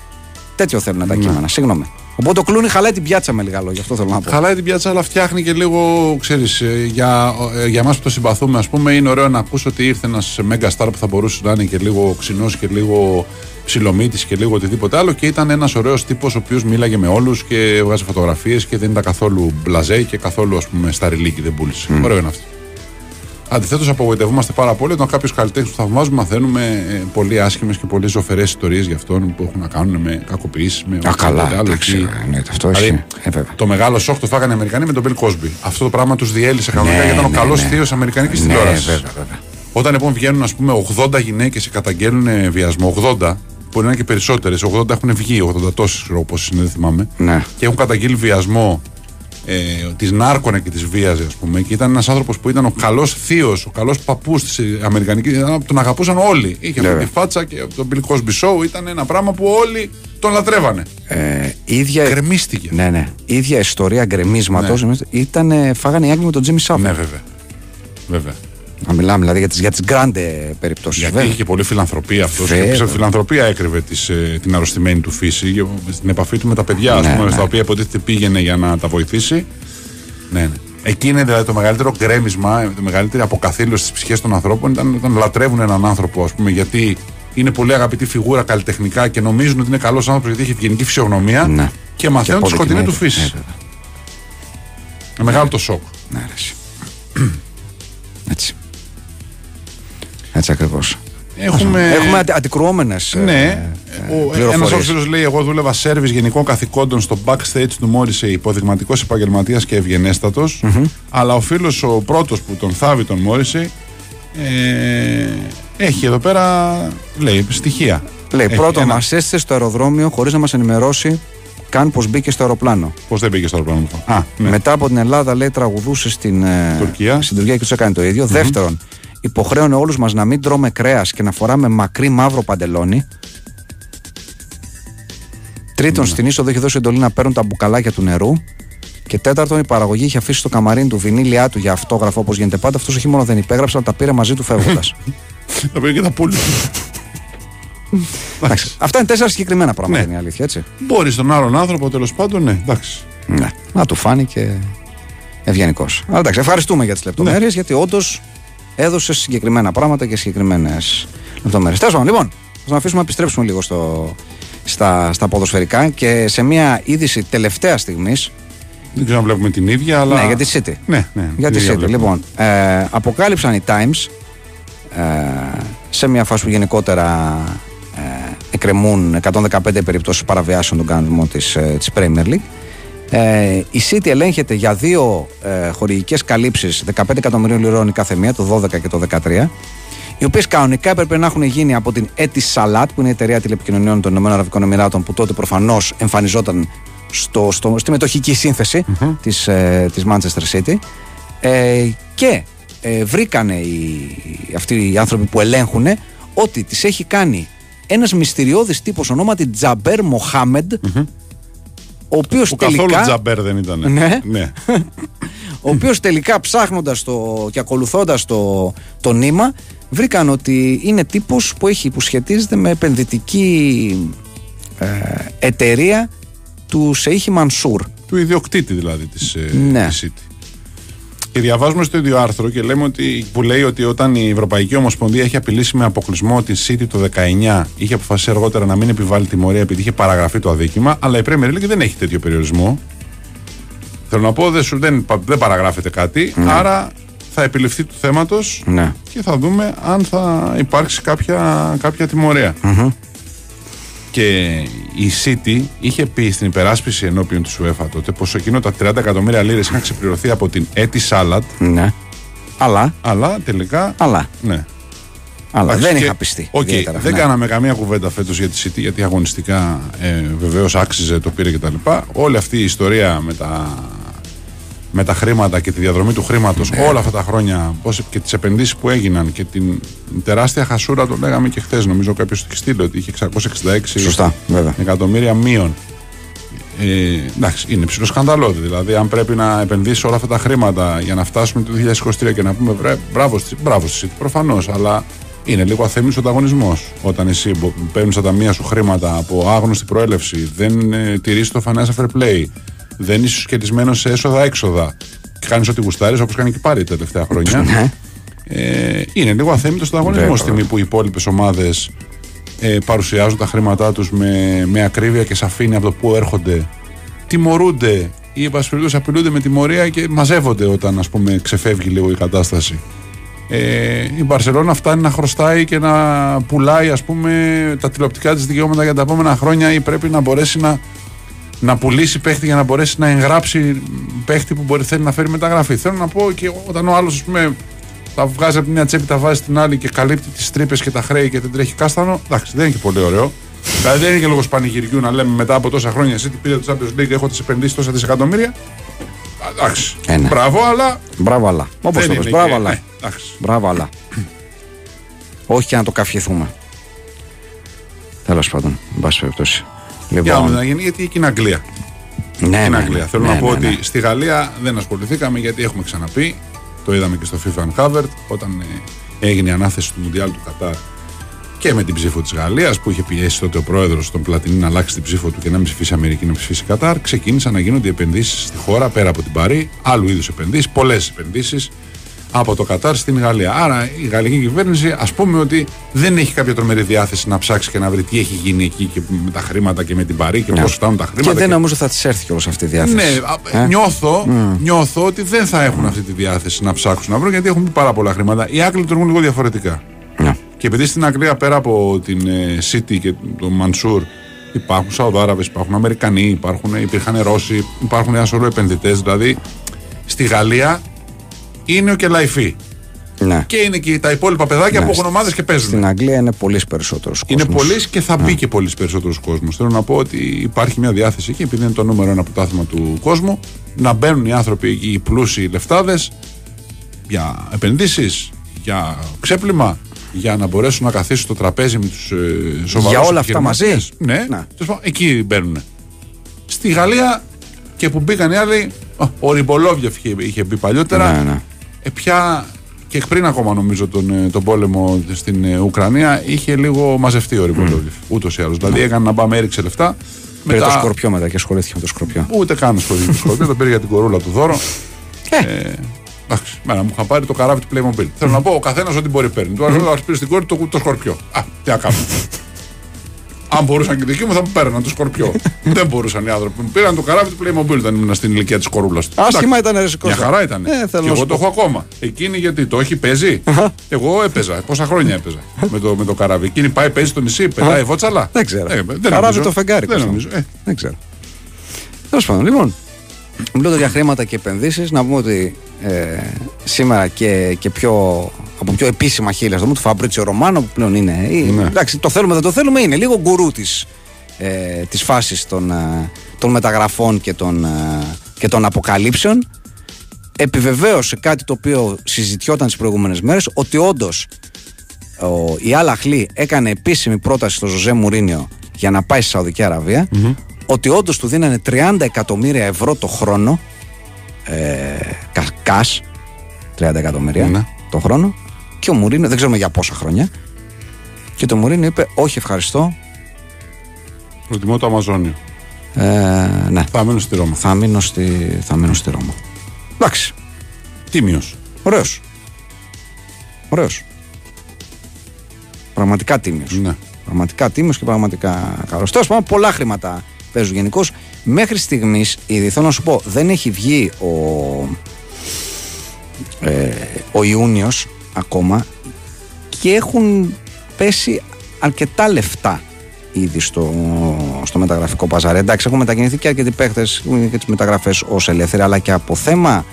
Speaker 3: Τέτοιο θέλουν τα κείμενα. Συγγνώμη. Οπότε ο Κλούνι χαλάει την πιάτσα με λίγα λόγια. Αυτό θέλω να πω.
Speaker 4: Χαλάει την πιάτσα, αλλά φτιάχνει και λίγο, ξέρεις, ε, για, ε, για εμάς που το συμπαθούμε, ας πούμε, είναι ωραίο να ακούς ότι ήρθε ένας μέγα star που θα μπορούσε να είναι και λίγο ξινός και λίγο ψιλομύτης και λίγο οτιδήποτε άλλο και ήταν ένας ωραίος τύπος ο οποίος μίλαγε με όλους και έβγαζε φωτογραφίες και δεν ήταν καθόλου μπλαζέ και καθόλου, ας πούμε, σταριλίκι δεν πούλησε. Ωραίο είναι αυτό. Αντιθέτως, απογοητευόμαστε πάρα πολύ όταν κάποιου καλλιτέχνε που θαυμάζουμε μαθαίνουμε ε, πολύ άσχημες και πολύ ζωφερές ιστορίες για αυτόν που έχουν να κάνουν με κακοποιήσεις, με
Speaker 3: Α, καλά,
Speaker 4: οτιδήποτε άλλο.
Speaker 3: εντάξει,
Speaker 4: εκεί.
Speaker 3: εννοείται, αυτό
Speaker 4: Δηλαδή,
Speaker 3: ισχύει. Ε, βέβαια.
Speaker 4: το μεγάλο σοκ το φάγανε οι Αμερικανοί με τον Bill Cosby. Αυτό το πράγμα τους διέλυσε κανονικά
Speaker 3: Ναι,
Speaker 4: γιατί ήταν ο
Speaker 3: ναι,
Speaker 4: καλός
Speaker 3: ναι.
Speaker 4: θείος Αμερικανικής
Speaker 3: Ναι,
Speaker 4: τηλεόρασης.
Speaker 3: βέβαια, βέβαια.
Speaker 4: Όταν λοιπόν βγαίνουν, ας πούμε, 80 γυναίκες και καταγγέλνουν ε, βιασμό, 80, μπορεί να είναι και περισσότερες, 80 έχουν βγει, 80 τόσες, ξέρω εγώ πόσε είναι, δεν θυμάμαι.
Speaker 3: Ναι.
Speaker 4: Και έχουν καταγγείλει βιασμό. Ε, της νάρκωνε και της βίαζε, ας πούμε. Και ήταν ένας άνθρωπος που ήταν ο καλός θείος, ο καλός παππούς της Αμερικανικής. Τον αγαπούσαν όλοι. Είχε αυτή
Speaker 3: Βέβαια.
Speaker 4: τη φάτσα και το Bill Cosby Show ήταν ένα πράγμα που όλοι τον λατρεύανε.
Speaker 3: Ε, ίδια,
Speaker 4: Γκρεμίστηκε.
Speaker 3: ναι, ναι. ίδια ιστορία γκρεμίσματος ήταν. Φάγανε οι Άγγλοι με τον Τζίμι Σάφερ.
Speaker 4: Ναι, βέβαια. Βέβαια.
Speaker 3: Να μιλάμε δηλαδή για τι για τις grande περιπτώσεις.
Speaker 4: Γιατί είχε και πολύ φιλανθρωπία αυτός. Και
Speaker 3: Βέβαια.
Speaker 4: πίσω από φιλανθρωπία έκρυβε τις, ε, την αρρωστημένη του φύση. και Στην επαφή του με τα παιδιά, ας
Speaker 3: Ναι,
Speaker 4: πούμε,
Speaker 3: ναι.
Speaker 4: στα οποία υποτίθεται πήγαινε για να τα βοηθήσει. Ναι, ναι. Εκεί είναι δηλαδή το μεγαλύτερο γκρέμισμα, η μεγαλύτερη αποκαθήλωση στι ψυχέ των ανθρώπων ήταν όταν λατρεύουν έναν άνθρωπο, ας πούμε, γιατί είναι πολύ αγαπητή φιγούρα καλλιτεχνικά και νομίζουν ότι είναι καλός άνθρωπος γιατί έχει ευγενική φυσιογνωμία
Speaker 3: Ναι.
Speaker 4: και μαθαίνουν τη σκοτεινή του
Speaker 3: αποδεικνύεται.
Speaker 4: φύση.
Speaker 3: Ναι, βέβαια.
Speaker 4: Είναι μεγάλο το σοκ.
Speaker 3: Ναι, ρε, εσύ. [clears throat] Έτσι. Έτσι ακριβώς.
Speaker 4: Έχουμε,
Speaker 3: Έχουμε αντι, αντικρουόμενες,
Speaker 4: Ναι.
Speaker 3: ε,
Speaker 4: Ο- Ένας
Speaker 3: πληροφορίες.
Speaker 4: άλλο φίλο λέει: Εγώ δούλευα σερβις γενικών καθηκόντων στο backstage του Μόρισε, υποδειγματικός επαγγελματίας και ευγενέστατος. Αλλά ο φίλος ο πρώτος που τον θάβει τον Μόρισε ε, έχει εδώ πέρα λέει στοιχεία.
Speaker 3: Λέει,
Speaker 4: Έχει
Speaker 3: πρώτον,
Speaker 4: ένα-
Speaker 3: μας έστησε στο αεροδρόμιο χωρίς να μας ενημερώσει καν πως μπήκε στο αεροπλάνο.
Speaker 4: Πώ δεν πήγε στο αεροπλάνο αυτό. Α, ναι.
Speaker 3: Μετά από την Ελλάδα, λέει, τραγουδούσε στην ε,
Speaker 4: Τουρκία.
Speaker 3: στην Τουρκία και τους έκανε το ίδιο. Δεύτερον, υποχρέωνε όλους μας να μην τρώμε κρέας και να φοράμε μακρύ μαύρο παντελόνι. Τρίτον, στην είσοδο είχε δώσει εντολή να παίρνουν τα μπουκαλάκια του νερού. Και τέταρτον, η παραγωγή είχε αφήσει στο καμαρίνι του βινίλια του για αυτόγραφο όπως γίνεται πάντα. Αυτός όχι μόνο δεν υπέγραψε, αλλά τα πήρε μαζί του φεύγοντας. [laughs]
Speaker 4: Θα πήγε και τα πουλ.
Speaker 3: Αυτά είναι τέσσερα συγκεκριμένα πράγματα,
Speaker 4: Ναι.
Speaker 3: είναι η αλήθεια, έτσι.
Speaker 4: Μπορεί στον άλλον άνθρωπο τέλος πάντων, ναι, εντάξει.
Speaker 3: Ναι. Να του φάνηκε ευγενικός. Αλλά εντάξει, ευχαριστούμε για τις λεπτομέρειες γιατί όντως έδωσε συγκεκριμένα πράγματα και συγκεκριμένες λεπτομέρειες. Τέλος πάντων, λοιπόν, θα τον αφήσουμε να επιστρέψουμε λίγο στο, στα, στα ποδοσφαιρικά και σε μια είδηση τελευταία στιγμής.
Speaker 4: Δεν ξέρω αν βλέπουμε την ίδια, αλλά.
Speaker 3: Ναι, για τη City.
Speaker 4: Ναι, ναι.
Speaker 3: Για
Speaker 4: την
Speaker 3: τη
Speaker 4: ίδια
Speaker 3: City.
Speaker 4: βλέπουμε.
Speaker 3: Λοιπόν, ε, αποκάλυψαν οι Times ε, σε μια φάση που γενικότερα ε, εκκρεμούν 115 περιπτώσεις παραβιάσεων των κανονισμών της, ε, της Premier League. Ε, η City ελέγχεται για δύο ε, χορηγικές καλύψεις 15 εκατομμυρίων λιρών η κάθε μία, το 12 και το 13 οι οποίες κανονικά έπρεπε να έχουν γίνει από την Etisalat, που είναι η εταιρεία τηλεπικοινωνιών των ΗΠΑ, που τότε προφανώς εμφανιζόταν στο, στο, στη μετοχική σύνθεση της, ε, της Manchester City. Ε, και ε, βρήκανε οι, αυτοί οι άνθρωποι που ελέγχουν ότι τις έχει κάνει ένας μυστηριώδης τύπος ονόματι Τζαμπέρ Μοχάμεντ, ο οποίος
Speaker 4: Που
Speaker 3: τελικά...
Speaker 4: καθόλου τζαμπέρ δεν ήταν.
Speaker 3: Ναι.
Speaker 4: ναι. [laughs]
Speaker 3: ο οποίος τελικά ψάχνοντας το και ακολουθώντας το, το νήμα βρήκαν ότι είναι τύπος που έχει που σχετίζεται με επενδυτική ε, εταιρεία του Σεΐχη Μανσούρ.
Speaker 4: του ιδιοκτήτη δηλαδή της, ε,
Speaker 3: Ναι.
Speaker 4: της City. Και διαβάζουμε στο ίδιο άρθρο και λέμε ότι, που λέει ότι όταν η Ευρωπαϊκή Ομοσπονδία έχει απειλήσει με αποκλεισμό τη City το 19, είχε αποφασίσει αργότερα να μην επιβάλλει τιμωρία επειδή είχε παραγραφεί το αδίκημα, αλλά η Premier League δεν έχει τέτοιο περιορισμό. Θέλω να πω, δεν, σου, δεν, πα- δεν παραγράφεται κάτι, άρα θα επιληφθεί του θέματος
Speaker 3: Ναι.
Speaker 4: και θα δούμε αν θα υπάρξει κάποια, κάποια τιμωρία. Και η City είχε πει στην υπεράσπιση ενώπιον της UEFA τότε πως εκείνο τα 30 εκατομμύρια λίρες είχαν ξεπληρωθεί από την Etisalat,
Speaker 3: Ναι. Αλλά,
Speaker 4: αλλά τελικά.
Speaker 3: αλλά,
Speaker 4: Ναι.
Speaker 3: αλλά
Speaker 4: Εντάξει,
Speaker 3: δεν
Speaker 4: και-
Speaker 3: είχα πιστεί.
Speaker 4: οκ,
Speaker 3: ιδιαίτερα,
Speaker 4: δεν
Speaker 3: ναι.
Speaker 4: κάναμε καμία κουβέντα φέτος για τη City γιατί αγωνιστικά ε, βεβαίως άξιζε, το πήρε κτλ. Όλη αυτή η ιστορία με τα, με τα χρήματα και τη διαδρομή του χρήματος
Speaker 3: Ναι.
Speaker 4: όλα αυτά τα χρόνια πώς, και τις επενδύσεις που έγιναν και την τεράστια χασούρα, το λέγαμε και χθες. Νομίζω κάποιος το έχει στείλει ότι είχε 666
Speaker 3: Σωστά, βέβαια.
Speaker 4: εκατομμύρια μείον. Ε, εντάξει, είναι ψηλό σκανδαλώδη. Δηλαδή, αν πρέπει να επενδύσει όλα αυτά τα χρήματα για να φτάσουμε το 2023 και να πούμε βρε, μπράβο, στη- μπράβο στη City, προφανώς, αλλά είναι λίγο αθέμητο ανταγωνισμός. Όταν εσύ παίρνεις τα ταμεία σου χρήματα από άγνωστη προέλευση, δεν ε, τηρείς το financial fair play, δεν είσαι σχετισμένο σε έσοδα-έξοδα και κάνεις ό,τι γουστάρεις, όπως κάνει και πάρει τα τελευταία χρόνια.
Speaker 3: Ναι.
Speaker 4: Ε, είναι λίγο αθέμητο ανταγωνισμό
Speaker 3: Βέβαια.
Speaker 4: στιγμή που οι υπόλοιπες ομάδες ε, παρουσιάζουν τα χρήματά τους με, με ακρίβεια και σαφήνεια από το πού έρχονται, τιμωρούνται ή εν πάση περιπτώσει απειλούνται με τιμωρία και μαζεύονται όταν ας πούμε ξεφεύγει λίγο η κατάσταση. Ε, η Μπαρσελόνα φτάνει να χρωστάει και να πουλάει ας πούμε τα τηλεοπτικά της δικαιώματα για τα επόμενα χρόνια ή πρέπει να μπορέσει να, να πουλήσει παίχτη για να μπορέσει να εγγράψει παίχτη που μπορεί θέλει να φέρει μεταγραφή. Θέλω να πω και όταν ο άλλος ας πούμε τα βγάζει από τη μια τσέπη, τα βάζει στην άλλη και καλύπτει τις τρύπες και τα χρέη και δεν τρέχει κάστανο. Εντάξει, δεν είναι και πολύ ωραίο. δηλαδή δεν είναι και λόγος πανηγυριού να λέμε μετά από τόσα χρόνια εσύ τι πήρε το Champions League, έχω τις επενδύσεις τόσα δισεκατομμύρια. Α, Εντάξει.
Speaker 3: Ε, ναι.
Speaker 4: Μπράβο, αλλά.
Speaker 3: Μπράβο, αλλά. Όπως
Speaker 4: δεν
Speaker 3: το
Speaker 4: είναι
Speaker 3: πες, μπράβο,
Speaker 4: και-
Speaker 3: αλλά.
Speaker 4: ναι, εντάξει.
Speaker 3: Μπράβο, αλλά. Όχι και να το καυχηθούμε. Τέλος πάντων, εν πάση περιπτώσει.
Speaker 4: Για να
Speaker 3: Λοιπόν,
Speaker 4: δούμε να γίνει, γιατί εκεί είναι Αγγλία.
Speaker 3: ναι,
Speaker 4: είναι
Speaker 3: ναι,
Speaker 4: Αγγλία.
Speaker 3: ναι,
Speaker 4: Θέλω
Speaker 3: ναι,
Speaker 4: να πω
Speaker 3: ναι,
Speaker 4: ότι
Speaker 3: ναι.
Speaker 4: στη Γαλλία δεν ασχοληθήκαμε γιατί έχουμε ξαναπεί. Το είδαμε και στο FIFA Uncovered όταν ε, έγινε η ανάθεση του Μουντιάλ του Κατάρ και με την ψήφο της Γαλλίας που είχε πιέσει τότε ο πρόεδρος τον Πλατινί να αλλάξει την ψήφο του και να μην ψηφίσει Αμερική, να ψηφίσει Κατάρ. Ξεκίνησαν να γίνονται επενδύσεις στη χώρα πέρα από την Παρή, άλλου είδους επενδύσεις, πολλές επενδύσεις από το Κατάρ στην Γαλλία. Άρα η γαλλική κυβέρνηση, ας πούμε ότι δεν έχει κάποια τρομερή διάθεση να ψάξει και να βρει τι έχει γίνει εκεί και με τα χρήματα και με την Παρή και
Speaker 3: Ναι.
Speaker 4: πώς φτάνουν τα χρήματα.
Speaker 3: Και δεν
Speaker 4: και-
Speaker 3: νομίζω θα της έρθει κιόλα αυτή η διάθεση.
Speaker 4: ναι, α,
Speaker 3: Ε;
Speaker 4: νιώθω, νιώθω ότι δεν θα έχουν αυτή τη διάθεση να ψάξουν να βρουν γιατί έχουν πει πάρα πολλά χρήματα. Οι Άγγλοι λειτουργούν λίγο διαφορετικά.
Speaker 3: Ναι.
Speaker 4: Και επειδή στην Αγγλία πέρα από την ε, City και τον Μανσούρ υπάρχουν Σαουδάραβες, υπάρχουν Αμερικανοί, υπάρχουν, υπήρχαν Ρώσοι, υπάρχουν ένα σωρό επενδυτές. Δηλαδή στη Γαλλία είναι ο Κελαϊφή.
Speaker 3: Ναι.
Speaker 4: Και είναι και τα υπόλοιπα παιδάκια
Speaker 3: Ναι,
Speaker 4: που έχουν ομάδες και παίζουν.
Speaker 3: Στην Αγγλία είναι πολύς περισσότερος κόσμος.
Speaker 4: Είναι πολλοί και θα μπει και πολύς περισσότερος κόσμος. Θέλω να πω ότι υπάρχει μια διάθεση εκεί, επειδή είναι το νούμερο ένα πρωτάθλημα του κόσμου, να μπαίνουν οι άνθρωποι εκεί, οι πλούσιοι λεφτάδες, για επενδύσεις, για ξέπλυμα, για να μπορέσουν να καθίσουν στο τραπέζι με τους ε, σοβαρούς
Speaker 3: Για όλα αυτά μαζί;
Speaker 4: Ναι,
Speaker 3: Ναι.
Speaker 4: τέλος πάντων, εκεί μπαίνουν. Στη Γαλλία και που μπήκαν οι άλλοι, α, ο Ριμπολόβιεφ είχε, είχε μπει παλιότερα.
Speaker 3: Ναι, ναι.
Speaker 4: Ε, πια και πριν ακόμα νομίζω τον, ε, τον πόλεμο στην ε, Ουκρανία είχε λίγο μαζευτεί ο Ριμπολόβιεφ. Ούτως ή άλλως. Δηλαδή έκανε να πάμε, έριξε λεφτά.
Speaker 3: Πήρε το σκορπιό μετά και ασχολήθηκε με το σκορπιό.
Speaker 4: Ούτε καν σχολείο του σκορπιό, τον πήρε για την κορούλα του δώρο.
Speaker 3: Ε.
Speaker 4: Ε, εντάξει, μένα μου είχαν πάρει το καράβι του Playmobil. Θέλω να πω, ο καθένας ό,τι μπορεί παίρνει. Του άλλο πήρε στην κόρη το, το σκορπιό. Α, τι να κάνω. Αν μπορούσαν και οι δικοί μου θα μου παίρναν το σκορπιό. [laughs] Δεν μπορούσαν οι άνθρωποι. Μου πήραν το καράβι του Playmobil όταν ήμουν στην ηλικία της κορούλας του.
Speaker 3: Άσχημα ήταν ρε
Speaker 4: Μια χαρά ήταν.
Speaker 3: Ε, θέλω
Speaker 4: και
Speaker 3: να
Speaker 4: εγώ
Speaker 3: σου
Speaker 4: το
Speaker 3: πω.
Speaker 4: έχω ακόμα. Εκείνη γιατί το έχει, παίζει; εγώ έπαιζα. Πόσα χρόνια έπαιζα με το, με το καράβι. Εκείνη πάει, παίζει στο νησί, πετάει βότσαλα;
Speaker 3: Δεν ξέρω.
Speaker 4: Ε, δεν
Speaker 3: Καράβι
Speaker 4: νομίζω.
Speaker 3: το φεγγάρι.
Speaker 4: Δεν
Speaker 3: κοστίζει.
Speaker 4: νομίζω. Ε,
Speaker 3: Δεν ξέρω. Τέλος πάντων, λοιπόν. Μιλώντα για χρήματα και επενδύσεις, να πούμε ότι ε, σήμερα και, και πιο, από πιο επίσημα χείλη, ας πούμε, του Φαμπρίτσιο Ρωμάνο, που πλέον είναι. ή-
Speaker 4: Ναι.
Speaker 3: Εντάξει, το θέλουμε, δεν το θέλουμε, είναι λίγο γκουρού της ε, της φάσης των, ε, των μεταγραφών και των, ε, και των αποκαλύψεων. Επιβεβαίωσε κάτι το οποίο συζητιόταν τις προηγούμενες μέρες, ότι όντως ο, η Αλαχλή έκανε επίσημη πρόταση στο Ζωζέ Μουρίνιο για να πάει στη Σαουδική Αραβία, ότι όντως του δίνανε 30 εκατομμύρια ευρώ το χρόνο ε, κα, cash, 30 εκατομμύρια
Speaker 4: Ναι.
Speaker 3: το χρόνο και ο Μουρίνιο, δεν ξέρουμε για πόσα χρόνια και το Μουρίνιο είπε όχι ευχαριστώ
Speaker 4: προτιμώ το Αμαζόνιο.
Speaker 3: ε, ναι,
Speaker 4: Θα μείνω στη Ρώμα.
Speaker 3: θα μείνω στη, θα μείνω στη Ρώμα εντάξει,
Speaker 4: Τίμιος.
Speaker 3: ωραίος ωραίος πραγματικά τίμιος
Speaker 4: Ναι.
Speaker 3: Πραγματικά τίμιος και πραγματικά καλός. Τέλος πάντων, πολλά χρήματα παίζουν γενικώς. Μέχρι στιγμής, ήδη θέλω να σου πω, δεν έχει βγει ο, ε, ο Ιούνιος ακόμα και έχουν πέσει αρκετά λεφτά ήδη στο, στο μεταγραφικό παζάρι. Εντάξει, έχουν μετακινηθεί και αρκετοί παίχτες και τις μεταγραφές ως ελεύθεροι, αλλά και από θέμα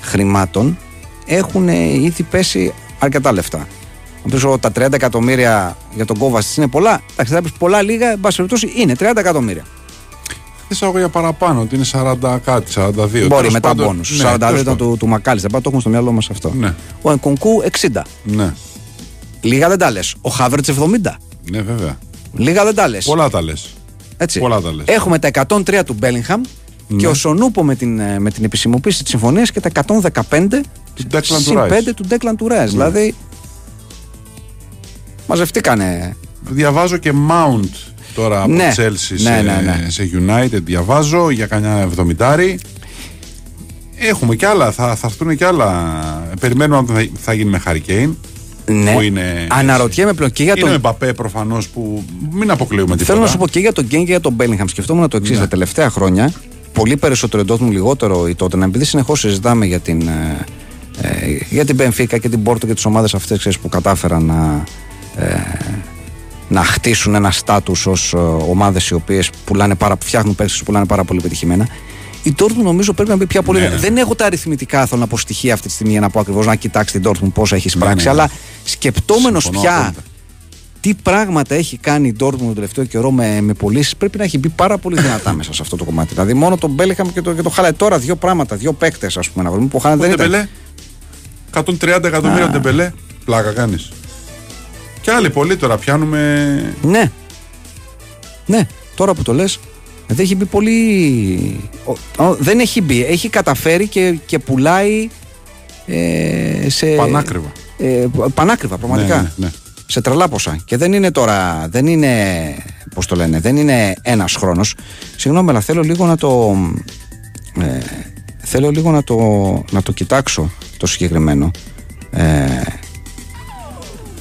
Speaker 3: χρημάτων έχουν ήδη πέσει αρκετά λεφτά. Να πεις τα 30 εκατομμύρια για τον Κόβα είναι πολλά. Εντάξει, θα πεις πολλά λίγα, εν πάση περιπτώσει είναι 30 εκατομμύρια.
Speaker 4: Θε εγώ για παραπάνω, ότι είναι 40 κάτι, 42.
Speaker 3: Μπορεί
Speaker 4: Τέλος
Speaker 3: μετά
Speaker 4: πάντων,
Speaker 3: μπόνους.
Speaker 4: ναι,
Speaker 3: 42
Speaker 4: τέλος
Speaker 3: ήταν
Speaker 4: πάντων.
Speaker 3: του, του Μακάλιστα. Πάντα το έχουμε στο μυαλό μας αυτό.
Speaker 4: Ναι.
Speaker 3: Ο Ενκονκού 60.
Speaker 4: Ναι,
Speaker 3: Λίγα δεν τα λες. Ο Χάβερτς 70.
Speaker 4: ναι, βέβαια.
Speaker 3: Λίγα δεν τα λες.
Speaker 4: Πολλά τα λες.
Speaker 3: Έτσι.
Speaker 4: πολλά τα λες.
Speaker 3: Έχουμε τα 103 του Μπέλιγχαμ
Speaker 4: Ναι.
Speaker 3: και ο Σονούπο με την, ε, με την επισημοποίηση της συμφωνίας και τα 115
Speaker 4: Του Declan
Speaker 3: συν
Speaker 4: του Rice.
Speaker 3: 5 του Ντέκλαν του Ρέας. Δηλαδή. Μαζευτήκανε.
Speaker 4: Διαβάζω και Mount τώρα από
Speaker 3: Ναι.
Speaker 4: Chelsea
Speaker 3: Ναι,
Speaker 4: σε,
Speaker 3: ναι, ναι.
Speaker 4: σε United. Διαβάζω για κανένα 70. Έχουμε κι άλλα, θα, θα έρθουν κι άλλα. Περιμένουμε αν θα, θα γίνει με Hurricane.
Speaker 3: Ναι.
Speaker 4: Που είναι-
Speaker 3: Αναρωτιέμαι πλέον και για
Speaker 4: Είναι ο
Speaker 3: τον.
Speaker 4: Εμπαπέ προφανώς που μην αποκλείουμε τίποτα.
Speaker 3: Θέλω να σου πω και για τον Γκέν και για τον Μπέλιγχαμ. Σκεφτόμουν το εξής
Speaker 4: Ναι.
Speaker 3: τα τελευταία χρόνια. Πολύ περισσότερο η Dortmund, λιγότερο η τότε. Επειδή συνεχώς συζητάμε για την, ε, ε, για την Benfica και την Porto και τις ομάδες αυτές που κατάφεραν να, ε, να χτίσουν ένα στάτους ως ομάδες οι οποίες πουλάνε πάρα, φτιάχνουν παίξει που πουλάνε πάρα πολύ πετυχημένα. Η Dortmund νομίζω πρέπει να μπει πια πολύ.
Speaker 4: Ναι, ναι.
Speaker 3: Δεν έχω τα αριθμητικά, θέλω να πω στοιχεία αυτή τη στιγμή για να πω ακριβώς να κοιτάξει την Dortmund πόσα έχει εισπράξει.
Speaker 4: ναι.
Speaker 3: Αλλά σκεπτόμενος
Speaker 4: Συμφωνώ
Speaker 3: πια
Speaker 4: απόλυτα.
Speaker 3: τι πράγματα έχει κάνει η Dortmund τον τελευταίο καιρό με, με πωλήσεις, πρέπει να έχει μπει πάρα πολύ δυνατά [coughs] μέσα σε αυτό το κομμάτι. Δηλαδή, μόνο τον Μπέλεχαμ και το, και το Χάλα. Τώρα δύο πράγματα, δύο παίκτες, ας πούμε, να βρούμε που ο Χάλα
Speaker 4: Ο
Speaker 3: δεν ήταν.
Speaker 4: Ντεμπελέ. 130 εκατομμύρια Ντεμπελέ. Πλάκα κάνεις. Και άλλοι πολλοί τώρα πιάνουμε.
Speaker 3: Ναι. Ναι, τώρα που το λες, δεν έχει μπει πολύ. ο- ο- δεν έχει μπει. Έχει καταφέρει και, και πουλάει ε, σε.
Speaker 4: Πανάκριβα.
Speaker 3: Ε, πανάκριβα, πραγματικά.
Speaker 4: Ναι, ναι, ναι.
Speaker 3: Σε τρελά ποσά. Και δεν είναι τώρα, δεν είναι, πώς το λένε, δεν είναι ένας χρόνος. Συγγνώμη, αλλά θέλω λίγο να το, ε, θέλω λίγο να το, να το κοιτάξω το συγκεκριμένο. Ε,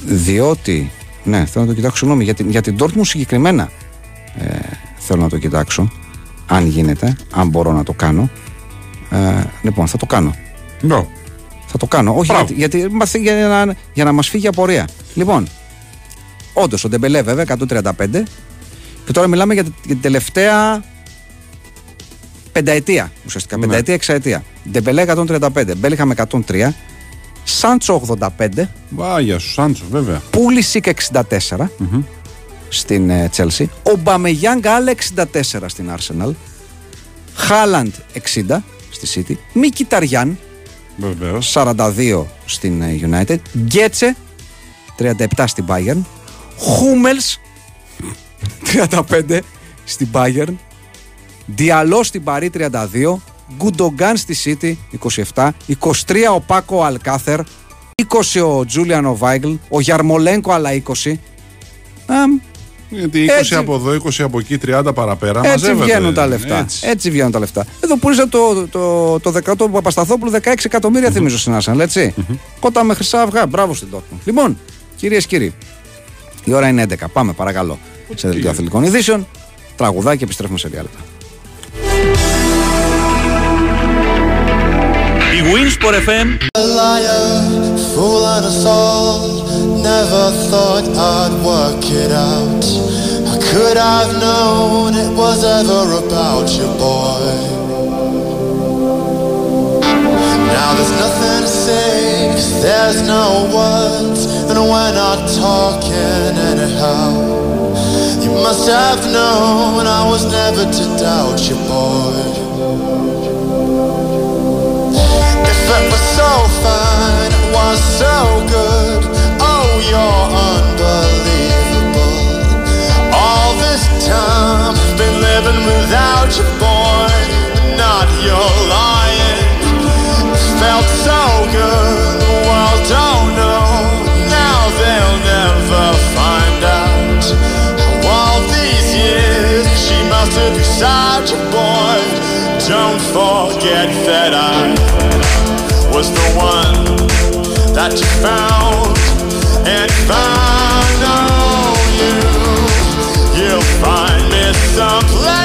Speaker 3: διότι, ναι, θέλω να το κοιτάξω, συγγνώμη, για την, για την Dortmund συγκεκριμένα ε, θέλω να το κοιτάξω, αν γίνεται, αν μπορώ να το κάνω. Ε, λοιπόν, θα το κάνω.
Speaker 4: Ναι.
Speaker 3: Θα το κάνω. Όχι,
Speaker 4: Μπράβο.
Speaker 3: γιατί, γιατί μας- για, να, για να μας φύγει απορία. Λοιπόν, όντως ο Ντεμπελέ βέβαια 135 και τώρα μιλάμε για, τη- για την τελευταία πενταετία ουσιαστικά.
Speaker 4: Ναι.
Speaker 3: Πενταετία, εξαετία. Ντεμπελέ 135, Μπέλινγχαμ 103, Σάντσο 85,
Speaker 4: Βάγια σου, Σάντσο, βέβαια.
Speaker 3: Πούλισικ 64 στην ε, Chelsea, ο Μπαμεγιάνγκ άλλα 64 στην Arsenal, Χάλαντ 60 στη City, Μχιταριάν
Speaker 4: Βεβαίως.
Speaker 3: 42 στην ε, United. Γκέτσε 37 στην Bayern. Χούμελς 35 στην Bayern. Διαλό στην Παρή 32. Γκουντογκάν στη City 27. 23 ο Πάκο Αλκάθερ. 20 ο Τζούλιαν Βάιγκλ. Ο Γιαρμολέγκο άλλα 20. Αμ,
Speaker 4: Γιατί 20
Speaker 3: Έτσι.
Speaker 4: από εδώ, 20 από εκεί, 30 παραπέρα.
Speaker 3: έτσι
Speaker 4: μαζεύεται.
Speaker 3: βγαίνουν τα λεφτά.
Speaker 4: Έτσι.
Speaker 3: Έτσι. βγαίνουν τα λεφτά. Εδώ που είσαι το, το, το δεκατό του Παπασταθόπουλου 16 εκατομμύρια θυμίζω στην Arsenal, έτσι. Κότα με χρυσά αυγά. Μπράβο στην Dortmund. Λοιπόν, κυρίες και κύριοι, η ώρα είναι 11. Πάμε παρακαλώ σε δελτίο αθλητικών ειδήσεων. Τραγουδάκι και επιστρέφουμε σε διάλειμμα.
Speaker 2: Winsport FM
Speaker 5: A liar, fool and a soul. Never thought I'd work it out. How could I've known it was ever about you, boy? Now there's nothing to say, 'cause there's no words, and we're not talking anyhow. You must have known I was never to doubt you, boy. It was so fine, was so good. Oh, you're unbelievable. All this time, been living without you, boy. Not your lying. It felt so good. The world don't know. Now they'll never find out. All these years, she must have beside you, boy. Don't forget that I was the one that you found. And I know you, you'll find me someplace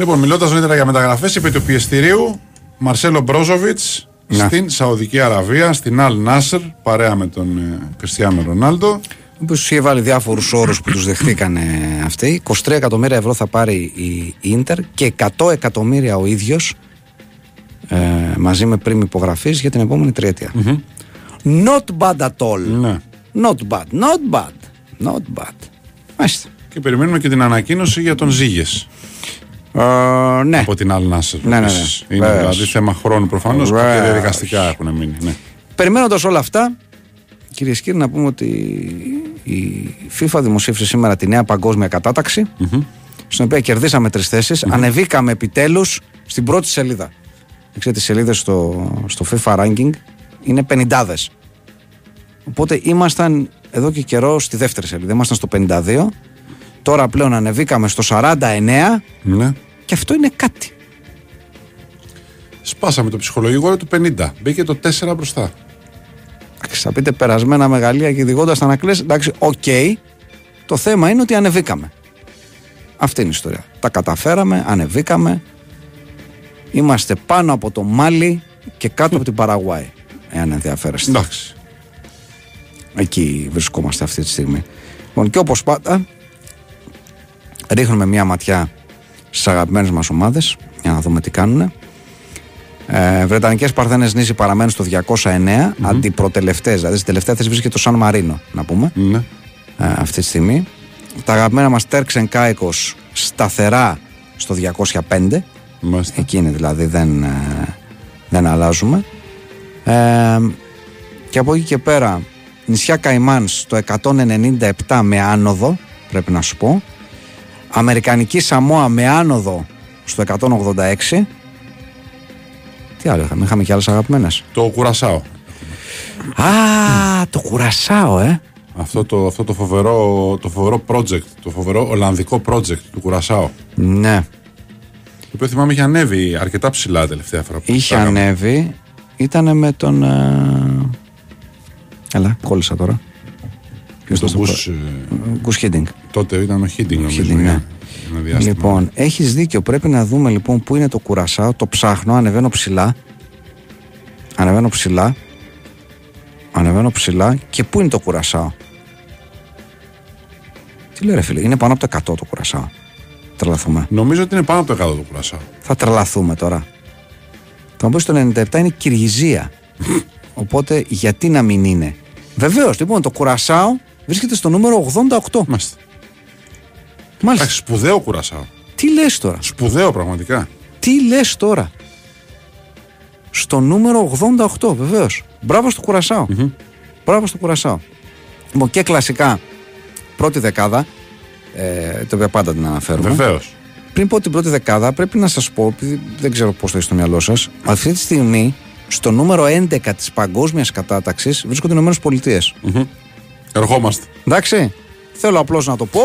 Speaker 4: Λοιπόν, μιλώντας νωρίτερα για μεταγραφές, είπε του πιεστηρίου Μαρσέλο Μπρόζοβιτς
Speaker 3: Ναι.
Speaker 4: στην Σαουδική Αραβία, στην Αλ Νάσερ, παρέα με τον ε, Κριστιανό Ρονάλντο.
Speaker 3: Ο οποίο του είχε βάλει διάφορους όρους που τους δεχτήκανε αυτοί. 23 εκατομμύρια ευρώ θα πάρει η Ίντερ και 100 εκατομμύρια ο ίδιος ε, μαζί με πριν υπογραφής για την επόμενη τριετία. Not bad at all.
Speaker 4: Ναι.
Speaker 3: Not bad, not bad, not bad. Μάλιστα.
Speaker 4: Και περιμένουμε και την ανακοίνωση για τον Ζήγες
Speaker 3: Ε, ναι.
Speaker 4: από την Αλ Νάσερ.
Speaker 3: Ναι, ναι, ναι.
Speaker 4: επίσης. Είναι
Speaker 3: Βεβαίως.
Speaker 4: δηλαδή θέμα χρόνου προφανώς και
Speaker 3: Βεβαίως.
Speaker 4: διαδικαστικά έχουν μείνει. Ναι.
Speaker 3: Περιμένοντας όλα αυτά, κυρίε και κύριοι, να πούμε ότι η FIFA δημοσίευσε σήμερα τη νέα παγκόσμια κατάταξη, στην οποία κερδίσαμε τρεις θέσεις. Ανεβήκαμε επιτέλους στην πρώτη σελίδα. Ξέρετε, οι σελίδες στο, στο FIFA ranking είναι πενηντάδες. Οπότε ήμασταν εδώ και καιρό στη δεύτερη σελίδα. Ήμασταν στο 52. Τώρα πλέον ανεβήκαμε στο 49
Speaker 4: ναι.
Speaker 3: και αυτό είναι κάτι.
Speaker 4: Σπάσαμε το ψυχολογικό όριο του 50. Μπήκε το 4 μπροστά.
Speaker 3: Εντάξει, Θα πείτε περασμένα μεγαλεία και διηγώντας τα να κλαις. Εντάξει, οκ. Το θέμα είναι ότι ανεβήκαμε. Αυτή είναι η ιστορία. Τα καταφέραμε, ανεβήκαμε. Είμαστε πάνω από το Μάλι και κάτω από την Παραγουάη. Εάν ενδιαφέρεστε.
Speaker 4: Εντάξει.
Speaker 3: Εκεί βρισκόμαστε αυτή τη στιγμή. Λοιπόν, και όπως πάντα, ρίχνουμε μια ματιά στις αγαπημένες μας ομάδες για να δούμε τι κάνουν. Ε, Βρετανικές Παρθένες Νήσι παραμένουν στο 209, αντιπροτελευτές, δηλαδή στην τελευταία θέση βρίσκεται το Σαν Μαρίνο, να πούμε,
Speaker 4: Ναι.
Speaker 3: ε, αυτή τη στιγμή. Τα αγαπημένα μας Τέρξεν Κάικος σταθερά στο 205.
Speaker 4: Μάλιστα.
Speaker 3: Εκεί είναι δηλαδή, δεν, ε, δεν αλλάζουμε. Ε, και από εκεί και πέρα, νησιά Καϊμάνς στο 197 με άνοδο, πρέπει να σου πω. Αμερικανική Σαμόα με άνοδο στο 186. Τι άλλο είχαμε, είχαμε και άλλες αγαπημένες.
Speaker 4: Το Κουρασάο.
Speaker 3: Α, το κουρασάω, ε.
Speaker 4: Αυτό το, αυτό το, φοβερό, το φοβερό project, το φοβερό Ολλανδικό project του Κουρασάου.
Speaker 3: Ναι,
Speaker 4: Το οποίο θυμάμαι είχε ανέβει αρκετά ψηλά τελευταία φορά. που
Speaker 3: είχε
Speaker 4: τα έκαμε.
Speaker 3: ανέβει. Ήτανε με τον... Ε... Έλα, κόλλησα τώρα. Ποιος
Speaker 4: Το
Speaker 3: το
Speaker 4: Bush, ε,
Speaker 3: Γκους Χίντινγκ.
Speaker 4: τότε ήταν ο Χίντινγκ νομίζω.
Speaker 3: Χίντινγκ, ναι.
Speaker 4: για ένα διάστημα.
Speaker 3: Λοιπόν, έχεις δίκιο. Πρέπει να δούμε λοιπόν πού είναι το κουρασάο. Το ψάχνω, ανεβαίνω ψηλά. Ανεβαίνω ψηλά. Ανεβαίνω ψηλά. Και πού είναι το κουρασάο; Τι λέει ρε φίλε, είναι πάνω από το 100 το κουρασάο. Τρελαθούμε.
Speaker 4: Νομίζω ότι είναι πάνω από το 100 το Κουρασάο.
Speaker 3: Θα τρελαθούμε τώρα. Θα μου πεις το 97 είναι Κυργιζία. [laughs] Οπότε γιατί να μην είναι; Βεβαίως, λοιπόν, το κουρασάο βρίσκεται στο νούμερο 88.
Speaker 4: Μάλιστα.
Speaker 3: Μάλιστα.
Speaker 4: Εντάξει, σπουδαίο Κουρασάο.
Speaker 3: Τι λες τώρα;
Speaker 4: Σπουδαίο πραγματικά.
Speaker 3: Τι λες τώρα; Στο νούμερο 88, βεβαίως. Μπράβο στο κουρασαο Μπράβο στο Κουρασάο. Λοιπόν, και κλασικά πρώτη δεκάδα, ε, το οποίο πάντα την αναφέρουμε.
Speaker 4: Βεβαίως.
Speaker 3: Πριν πω την πρώτη δεκάδα, πρέπει να σας πω, επειδή δεν ξέρω πώς το έχει στο μυαλό σας, αυτή τη στιγμή στο νούμερο 11 της παγκόσμιας κατάταξης βρίσκονται οι Ηνωμένες Πολιτείες.
Speaker 4: Ερχόμαστε.
Speaker 3: Εντάξει. Θέλω απλώς να το πω.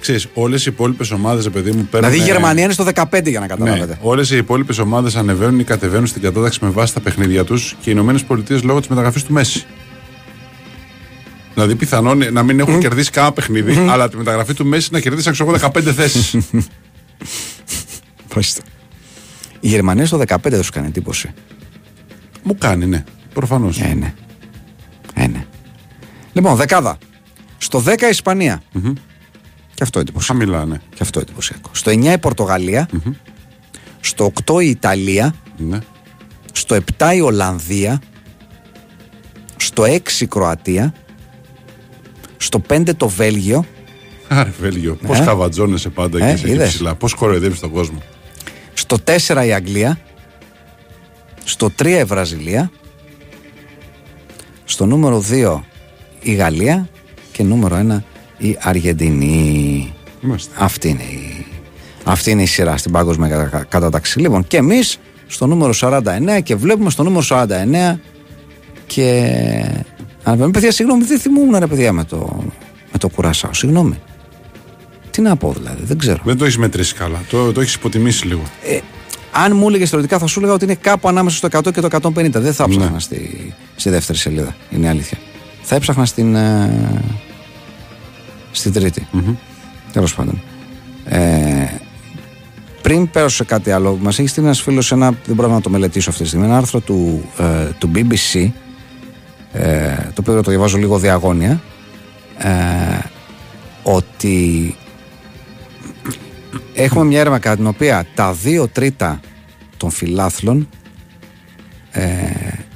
Speaker 4: Ξέρεις, όλες οι υπόλοιπες ομάδες, παιδί μου, παίρνουν.
Speaker 3: Δηλαδή η Γερμανία είναι στο 15 για να
Speaker 4: Ναι,
Speaker 3: καταλάβετε.
Speaker 4: όλες οι υπόλοιπες ομάδες ανεβαίνουν ή κατεβαίνουν στην κατάταξη με βάση τα παιχνίδια τους και οι Ηνωμένες Πολιτείες λόγω της μεταγραφής του Μέση. Δηλαδή, πιθανόν να μην έχουν κερδίσει κανένα παιχνίδι, αλλά τη μεταγραφή του Μέση να κερδίσαν ξέρω εγώ 15 θέσεις.
Speaker 3: Ευχαριστώ. Η Γερμανία στο 15 δεν σου κάνει εντύπωση.
Speaker 4: Μου κάνει, ναι. Προφανώς.
Speaker 3: Ε, ναι. Ε, ναι. Λοιπόν, δεκάδα. Στο 10 η ισπανια Και αυτό εντυπωσιακό.
Speaker 4: Χαμηλά, ναι.
Speaker 3: Και αυτό εντυπωσιακό. Στο 9 η πορτογαλια Στο 8 η Ιταλία.
Speaker 4: ναι.
Speaker 3: Στο 7 η Ολλανδία. Στο 6 η Κροατία. Στο 5 το Βέλγιο.
Speaker 4: Άρε, Βέλγιο. Πώς
Speaker 3: Ε.
Speaker 4: χαβατζώνεσαι πάντα
Speaker 3: Ε,
Speaker 4: εκεί σε εκεί
Speaker 3: είδες.
Speaker 4: ψηλά. Πώς κοροϊδεύεις τον κόσμο.
Speaker 3: Στο 4 η Αγγλία. Στο 3 η Βραζιλία. Στο νούμερο 2 η Γαλλία. Και νούμερο 1 η Αργεντινή.
Speaker 4: Είμαστε.
Speaker 3: Αυτή είναι η, αυτή είναι η σειρά στην παγκόσμια κατα- κατάταξη. Λοιπόν, και εμείς στο νούμερο 49 και βλέπουμε στο νούμερο 49 και. Αν παιδιά, συγγνώμη, δεν θυμούμουν ρε παιδιά με το, με το κουράσαο. Συγγνώμη. Τι να πω δηλαδή, δεν ξέρω.
Speaker 4: Δεν το έχεις μετρήσει καλά. Το, το έχεις υποτιμήσει λίγο.
Speaker 3: Αν μου έλεγες θεωρητικά, θα σου έλεγα ότι είναι κάπου ανάμεσα στο 100 και το 150. Δεν θα έψαχνα
Speaker 4: Ναι.
Speaker 3: στη, στη δεύτερη σελίδα. Είναι η αλήθεια. Θα έψαχνα στην. Ε, στην τριτη Τέλος πάντων. Ε, πριν πέρασω σε κάτι άλλο, μας έχει στείλει ένας φίλος ένα. Δεν μπορώ να το μελετήσω αυτή τη στιγμή. Ένα άρθρο του, ε, του BBC, ε, το οποίο το διαβάζω λίγο διαγώνια. Ε, ότι έχουμε μια έρευνα κατά την οποία τα δύο τρίτα των φιλάθλων ε,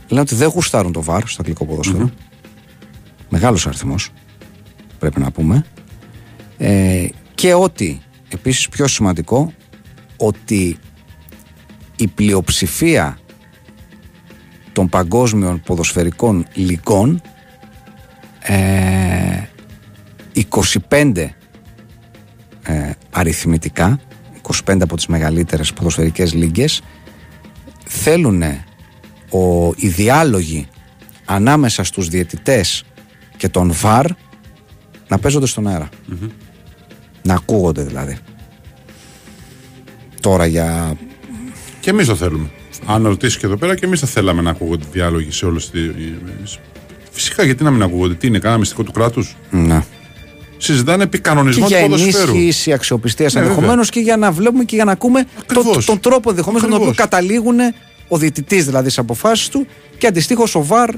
Speaker 3: λένε ότι δεν γουστάρουν το βαρ στο αγγλικό ποδόσφαιρο. Μεγάλος αριθμός πρέπει να πούμε. Ε, και ότι επίσης πιο σημαντικό ότι η πλειοψηφία των παγκόσμιων ποδοσφαιρικών λυκών ε, 25 ε, αριθμητικά 25 από τις μεγαλύτερες ποδοσφαιρικές λίγκες θέλουν ο, οι διάλογοι ανάμεσα στους διαιτητές και τον ΒΑΡ να παίζονται στον αερα Να ακούγονται δηλαδή. Τώρα για.
Speaker 4: Και εμείς το θέλουμε. Αν ρωτήσεις και εδώ πέρα, και εμείς θα θέλαμε να ακούγονται διάλογοι σε όλες τι. Φυσικά, γιατί να μην ακούγονται; Τι είναι, κανένα μυστικό του κράτους;
Speaker 3: Να.
Speaker 4: Συζητάνε επί
Speaker 3: Και
Speaker 4: κανονισμό του
Speaker 3: για
Speaker 4: ποδοσφαίρου.
Speaker 3: ενίσχυση αξιοπιστίας
Speaker 4: Ναι,
Speaker 3: ενδεχομένως και για να βλέπουμε και για να ακούμε το,
Speaker 4: Ακριβώς.
Speaker 3: τον τρόπο ενδεχομένως με τον οποίο
Speaker 4: Ακριβώς.
Speaker 3: καταλήγουν ο διαιτητής δηλαδή στις αποφάσεις του και αντιστοίχως ο ΒΑΡ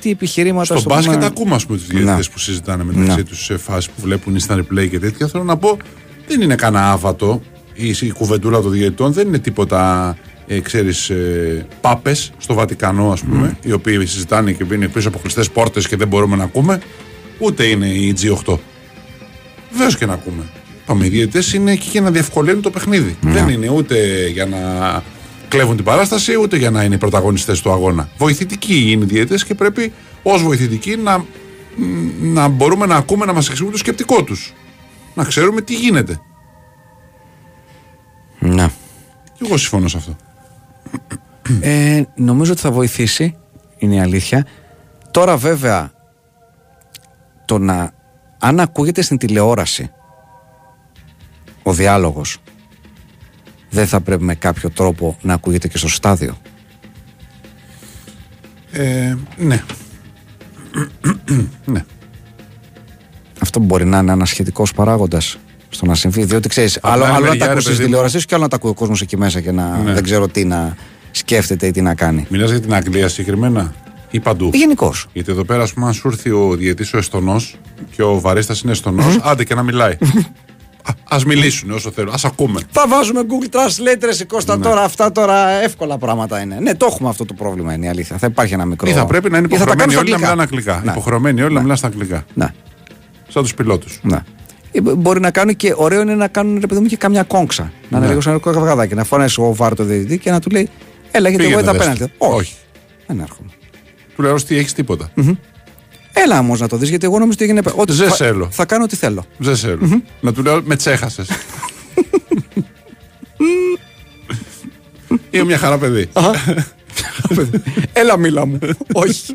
Speaker 3: τι επιχειρήματα
Speaker 4: Στο
Speaker 3: στο
Speaker 4: μπάσκετ
Speaker 3: πούμε-
Speaker 4: ακούμε, ας πούμε, τους
Speaker 3: Να.
Speaker 4: διαιτητές που συζητάνε μεταξύ
Speaker 3: Να.
Speaker 4: τους σε φάσει που βλέπουν ή στα replay και τέτοια. Θέλω να πω, δεν είναι κανένα άβατο η, η κουβεντούλα των διαιτητών, δεν είναι τίποτα, ε, ξέρεις, ε, πάπες στο Βατικανό, ας πούμε, οι οποίοι συζητάνε και είναι πίσω από κλειστές πόρτες και δεν μπορούμε να ακούμε. Ούτε είναι η G8. Βεβαίως και να ακούμε. Πάμε, οι διαιτητές είναι εκεί για να διευκολύνουν το παιχνίδι. Δεν είναι ούτε για να κλέβουν την παράσταση, ούτε για να είναι οι πρωταγωνιστές του αγώνα. Βοηθητικοί είναι οι διαιτητές και πρέπει ως βοηθητικοί να, να μπορούμε να ακούμε να μας εξηγούν το σκεπτικό τους. Να ξέρουμε τι γίνεται.
Speaker 3: Να.
Speaker 4: Και εγώ συμφωνώ σε αυτό.
Speaker 3: Ε, νομίζω ότι θα βοηθήσει, είναι η αλήθεια. Τώρα βέβαια, το να, αν ακούγεται στην τηλεόραση ο διάλογος, δεν θα πρέπει με κάποιο τρόπο να ακούγεται και στο στάδιο.
Speaker 4: Ε, ναι. [clears throat] ναι.
Speaker 3: Αυτό μπορεί να είναι ένας σχετικός παράγοντας στο να συμβεί. Διότι ξέρεις,
Speaker 4: Απ'
Speaker 3: άλλο,
Speaker 4: την άλλη
Speaker 3: άλλο να
Speaker 4: μεριά,
Speaker 3: τα
Speaker 4: ρε
Speaker 3: ακούσεις
Speaker 4: παιδί μου-
Speaker 3: τηλεόραση και άλλο να τα ακούει ο κόσμος εκεί μέσα και να
Speaker 4: Ναι.
Speaker 3: δεν ξέρω τι να σκέφτεται ή τι να κάνει.
Speaker 4: Μιλάς για την Αγγλία συγκεκριμένα ή παντού;
Speaker 3: Γενικώς.
Speaker 4: Γιατί εδώ πέρα, ας πούμε, αν σου έρθει ο διαιτής ο Εστονός και ο βαρίστα είναι Εστονός, άντε και να μιλάει. [laughs] Α μιλήσουν όσο θέλουν, ας ακούμε.
Speaker 3: Θα βάζουμε Google Translate, ρε Κώστα,
Speaker 4: Ναι.
Speaker 3: τώρα αυτά τώρα εύκολα πράγματα είναι. Ναι, το έχουμε αυτό το πρόβλημα είναι η αλήθεια. Θα υπάρχει ένα μικρό.
Speaker 4: Ή θα πρέπει να είναι
Speaker 3: Ή θα τα
Speaker 4: υποχρεωμένοι
Speaker 3: κάνουν
Speaker 4: όλοι να
Speaker 3: στα
Speaker 4: μιλάνε
Speaker 3: αγγλικά.
Speaker 4: αγγλικά.
Speaker 3: Ναι.
Speaker 4: Υποχρεωμένοι όλοι να μιλάνε στα αγγλικά.
Speaker 3: Ναι,
Speaker 4: Σαν τους πιλότους.
Speaker 3: ναι. Ή μπο- Μπορεί να κάνουν και ωραίο είναι να κάνουν ρε παιδί μου και κάμια κόγκσα. Να είναι
Speaker 4: Ναι.
Speaker 3: λίγο σαν ένα καβγαδάκι. Να φωνάσει ο βάρο το διαιτητή και να του λέει Έλα, γιατί εγώ
Speaker 4: Πήγαινε,
Speaker 3: είδα
Speaker 4: δες
Speaker 3: πέναλτι.
Speaker 4: το.
Speaker 3: Όχι.
Speaker 4: Όχι.
Speaker 3: Δεν έρχομαι.
Speaker 4: Του λέω ότι έχεις τίποτα.
Speaker 3: Έλα όμως να το δεις, γιατί εγώ νομίζω ότι έγινε. Ότι
Speaker 4: Δεν
Speaker 3: θα,
Speaker 4: θέλω.
Speaker 3: θα κάνω ό,τι θέλω.
Speaker 4: Δεν ξέρω. Να του λέω με τσέχασες. Είμαι μια χαρά παιδί.
Speaker 3: Έλα, μίλα μου. Όχι.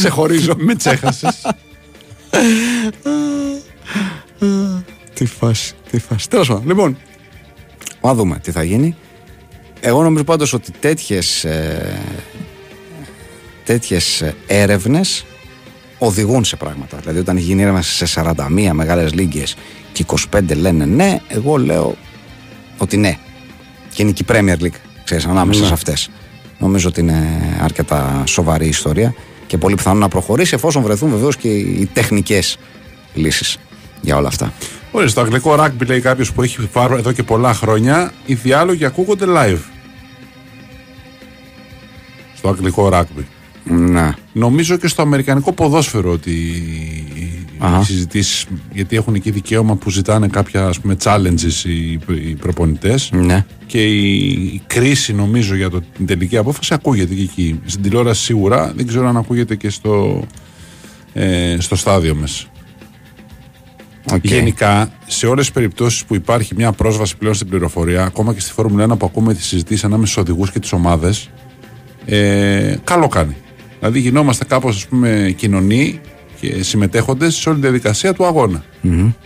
Speaker 3: Σε χωρίζω.
Speaker 4: με τσέχασες.
Speaker 3: Τι φάση, τι φάση. Τέλος πάντων, λοιπόν. Να δούμε τι θα γίνει. Εγώ νομίζω πάντως ότι τέτοιες, ε, τέτοιες ε, έρευνες οδηγούν σε πράγματα. Δηλαδή όταν γίνει έρευνα σε 41 μεγάλες λίγκες και 25 λένε ναι, εγώ λέω ότι ναι. Και είναι και η Premier League, ξέρεις, ανάμεσα σε αυτές. Νομίζω ότι είναι αρκετά σοβαρή ιστορία και πολύ πιθανό να προχωρήσει εφόσον βρεθούν βεβαίως και οι τεχνικές λύσεις για όλα αυτά.
Speaker 4: Ωραία, στο αγγλικό rugby λέει κάποιος που έχει πάρει εδώ και πολλά χρόνια, οι διάλογοι ακούγονται live. Στο αγγλικό rugby.
Speaker 3: Να.
Speaker 4: Νομίζω και στο αμερικανικό ποδόσφαιρο ότι
Speaker 3: Αχα.
Speaker 4: οι συζητήσεις, γιατί έχουν εκεί δικαίωμα που ζητάνε κάποια ας πούμε, challenges οι, οι προπονητές.
Speaker 3: Ναι.
Speaker 4: Και η, η κρίση νομίζω για το, την τελική απόφαση ακούγεται και εκεί. Στην τηλεόραση σίγουρα, δεν ξέρω αν ακούγεται και στο, ε, στο στάδιο μέσα.
Speaker 3: Οκ.
Speaker 4: Γενικά, σε όλες τις περιπτώσεις που υπάρχει μια πρόσβαση πλέον στην πληροφορία, ακόμα και στη Φόρμουλα 1 που ακούμε τις συζητήσεις ανάμεσα στους οδηγούς και τις ομάδες, ε, καλό κάνει. Δηλαδή, γινόμαστε κάπως κοινωνοί και συμμετέχοντες σε όλη τη διαδικασία του αγώνα.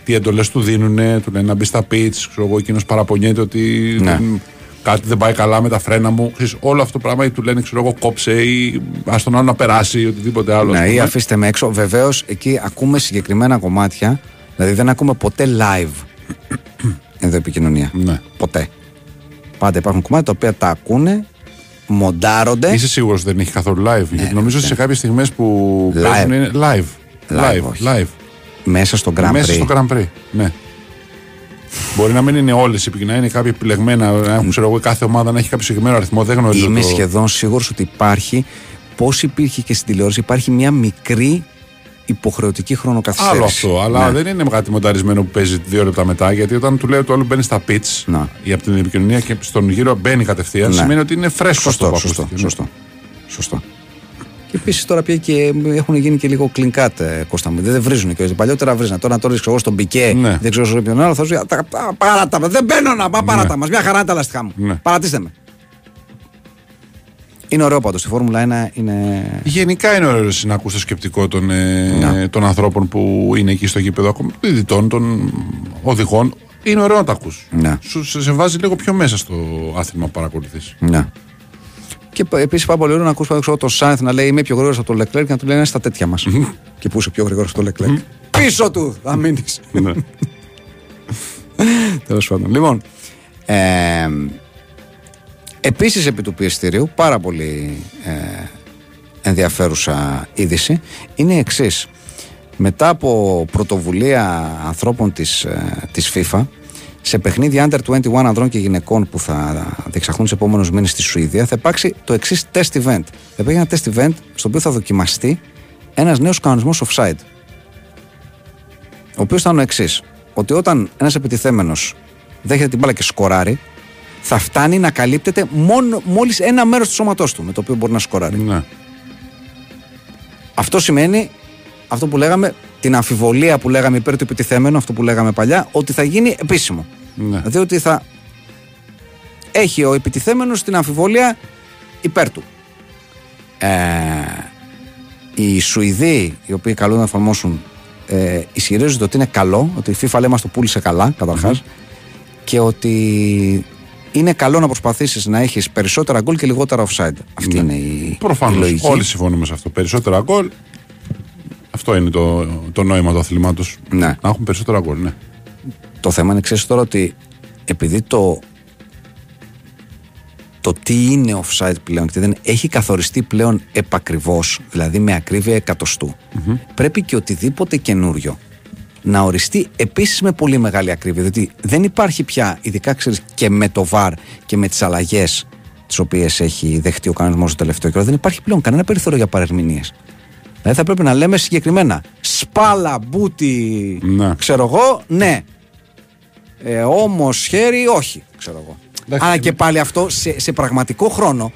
Speaker 4: Τι εντολές του δίνουν, του λένε να μπει στα pit, ξέρω εγώ, εκείνος παραπονιέται ότι
Speaker 3: Ναι.
Speaker 4: δεν κάτι δεν πάει καλά με τα φρένα μου. Ξέρεις, όλο αυτό το πράγμα ή του λένε, ξέρω εγώ, κόψε ή ας τον άλλο να περάσει ή οτιδήποτε άλλο. ας
Speaker 3: Ναι, ή
Speaker 4: πούμε.
Speaker 3: αφήστε με έξω. Βεβαίως εκεί ακούμε συγκεκριμένα κομμάτια. Δηλαδή δεν ακούμε ποτέ live [coughs] ενδοεπικοινωνία.
Speaker 4: Ναι.
Speaker 3: Ποτέ. Πάντα υπάρχουν κομμάτια τα οποία τα ακούνε, μοντάρονται.
Speaker 4: Είσαι σίγουρος ότι δεν έχει καθόλου live. γιατί νομίζω ότι σε κάποιες στιγμές που
Speaker 3: Live.
Speaker 4: παίζουν είναι live.
Speaker 3: Live,
Speaker 4: Live.
Speaker 3: όχι.
Speaker 4: live.
Speaker 3: μέσα στο Grand
Speaker 4: Μέσα
Speaker 3: Prix.
Speaker 4: στο Grand Prix. Ναι. Μπορεί να μην είναι όλες οι επικοινωνίε, να είναι κάποια επιλεγμένα. Να έχουν, ξέρω εγώ, κάθε ομάδα να έχει κάποιο συγκεκριμένο αριθμό. Δεν γνωρίζω.
Speaker 3: Είμαι
Speaker 4: το...
Speaker 3: σχεδόν σίγουρος ότι υπάρχει, πώς υπήρχε και στην τηλεόραση, υπάρχει μια μικρή υποχρεωτική χρονοκαθυστέρηση.
Speaker 4: Άλλο αυτό, αλλά
Speaker 3: Ναι.
Speaker 4: δεν είναι κάτι μονταρισμένο που παίζει δύο λεπτά μετά. Γιατί όταν του λέει το άλλο μπαίνει στα pitch
Speaker 3: Να.
Speaker 4: ή από την επικοινωνία και στον γύρο μπαίνει κατευθείαν,
Speaker 3: Ναι.
Speaker 4: σημαίνει ότι είναι φρέσκος αυτό
Speaker 3: Σωστό,
Speaker 4: που
Speaker 3: σωστό,
Speaker 4: ακούστηκε.
Speaker 3: σωστό. σωστό. Και επίσης τώρα πια και έχουν γίνει και λίγο κλινκάτ, ε, Κώστα μου. Δεν, δεν βρίζουν και παλιότερα βρίζουν. Τώρα να το ρίξω εγώ στον πικέ,
Speaker 4: Ναι.
Speaker 3: δεν ξέρω σε ποιον άλλο, θα σου πει «Τα- τα- Παράτα με, δεν μπαίνω να πάω, παράτα μας. Μια χαρά είναι τα λαστικά μου.
Speaker 4: Ναι.
Speaker 3: Παρατήστε με. Είναι ωραίο πάντως. Η Φόρμουλα 1 είναι.
Speaker 4: Γενικά είναι ωραίο να ακούς το σκεπτικό των, ε,
Speaker 3: Ναι.
Speaker 4: των ανθρώπων που είναι εκεί στο γήπεδο, ακόμα των διδυτών, των οδηγών. Είναι ωραίο να τα ακούς.
Speaker 3: Ναι.
Speaker 4: Σου σε, σε βάζει λίγο πιο μέσα στο άθλημα που παρακολουθείς.
Speaker 3: Ναι. Και επίσης πάρα πολύ ωραίο να ακούσει το Σάινθ να λέει Είμαι πιο γρήγορος από τον Λεκλέρ και να του λέει «Είναι στα τέτοια μας. και πού είσαι πιο γρήγορος από τον Λεκλέρ. Πίσω του θα μείνεις.
Speaker 4: ναι. [laughs]
Speaker 3: Τέλος πάντων. Λοιπόν. Ε, Επίσης επί του πιεστηρίου, πάρα πολύ ε, ενδιαφέρουσα είδηση, είναι η εξής. Μετά από πρωτοβουλία ανθρώπων της, ε, της FIFA, σε παιχνίδια under 21 ανδρών και γυναικών που θα διεξαχθούν τους επόμενους μήνες στη Σουηδία, θα υπάρξει το εξής test event. Θα υπάρχει ένα test event στο οποίο θα δοκιμαστεί ένας νέος κανονισμός offside. Ο οποίος θα είναι ο εξής. Ότι όταν ένας επιτιθέμενος δέχεται την μπάλα και σκοράρει, θα φτάνει να καλύπτεται μόνο, μόλις ένα μέρος του σώματός του με το οποίο μπορεί να σκοράρει.
Speaker 4: ναι.
Speaker 3: Αυτό σημαίνει αυτό που λέγαμε, την αμφιβολία που λέγαμε υπέρ του επιτιθέμενου, αυτό που λέγαμε παλιά, ότι θα γίνει επίσημο.
Speaker 4: Ναι.
Speaker 3: Δηλαδή ότι θα έχει ο επιτιθέμενος την αμφιβολία υπέρ του. Ε, οι Σουηδοί, οι οποίοι καλούν να εφαρμόσουν, ε, ισχυρίζονται ότι είναι καλό, ότι η FIFA λέει μας το πούλησε καλά καταρχάς, και ότι είναι καλό να προσπαθήσεις να έχεις περισσότερα γκολ και λιγότερα offside. Αυτή είναι η, η
Speaker 4: Προφανώς.
Speaker 3: λογική.
Speaker 4: Όλοι συμφωνούμε σε αυτό. Περισσότερα γκολ. Αυτό είναι το, το νόημα του αθλήματος.
Speaker 3: Ναι.
Speaker 4: Να έχουν περισσότερα γκολ, ναι.
Speaker 3: Το θέμα είναι, ξέρεις τώρα ότι επειδή το το τι είναι offside πλέον και δεν έχει καθοριστεί πλέον επακριβώς, δηλαδή με ακρίβεια εκατοστού, πρέπει και οτιδήποτε καινούριο να οριστεί επίσης με πολύ μεγάλη ακρίβεια. Δηλαδή δεν υπάρχει πια, ειδικά ξέρεις και με το VAR και με τις αλλαγές τις οποίες έχει δεχτεί ο κανονισμός το τελευταίο καιρό, δεν υπάρχει πλέον κανένα περιθώριο για παρερμηνίες. Δηλαδή θα πρέπει να λέμε συγκεκριμένα σπάλα, μπούτι,
Speaker 4: Ναι.
Speaker 3: ξέρω εγώ, ναι. Ε, Όμως χέρι, όχι, ξέρω εγώ.
Speaker 4: Εντάξει,
Speaker 3: Αλλά και πάλι αυτό σε, σε πραγματικό χρόνο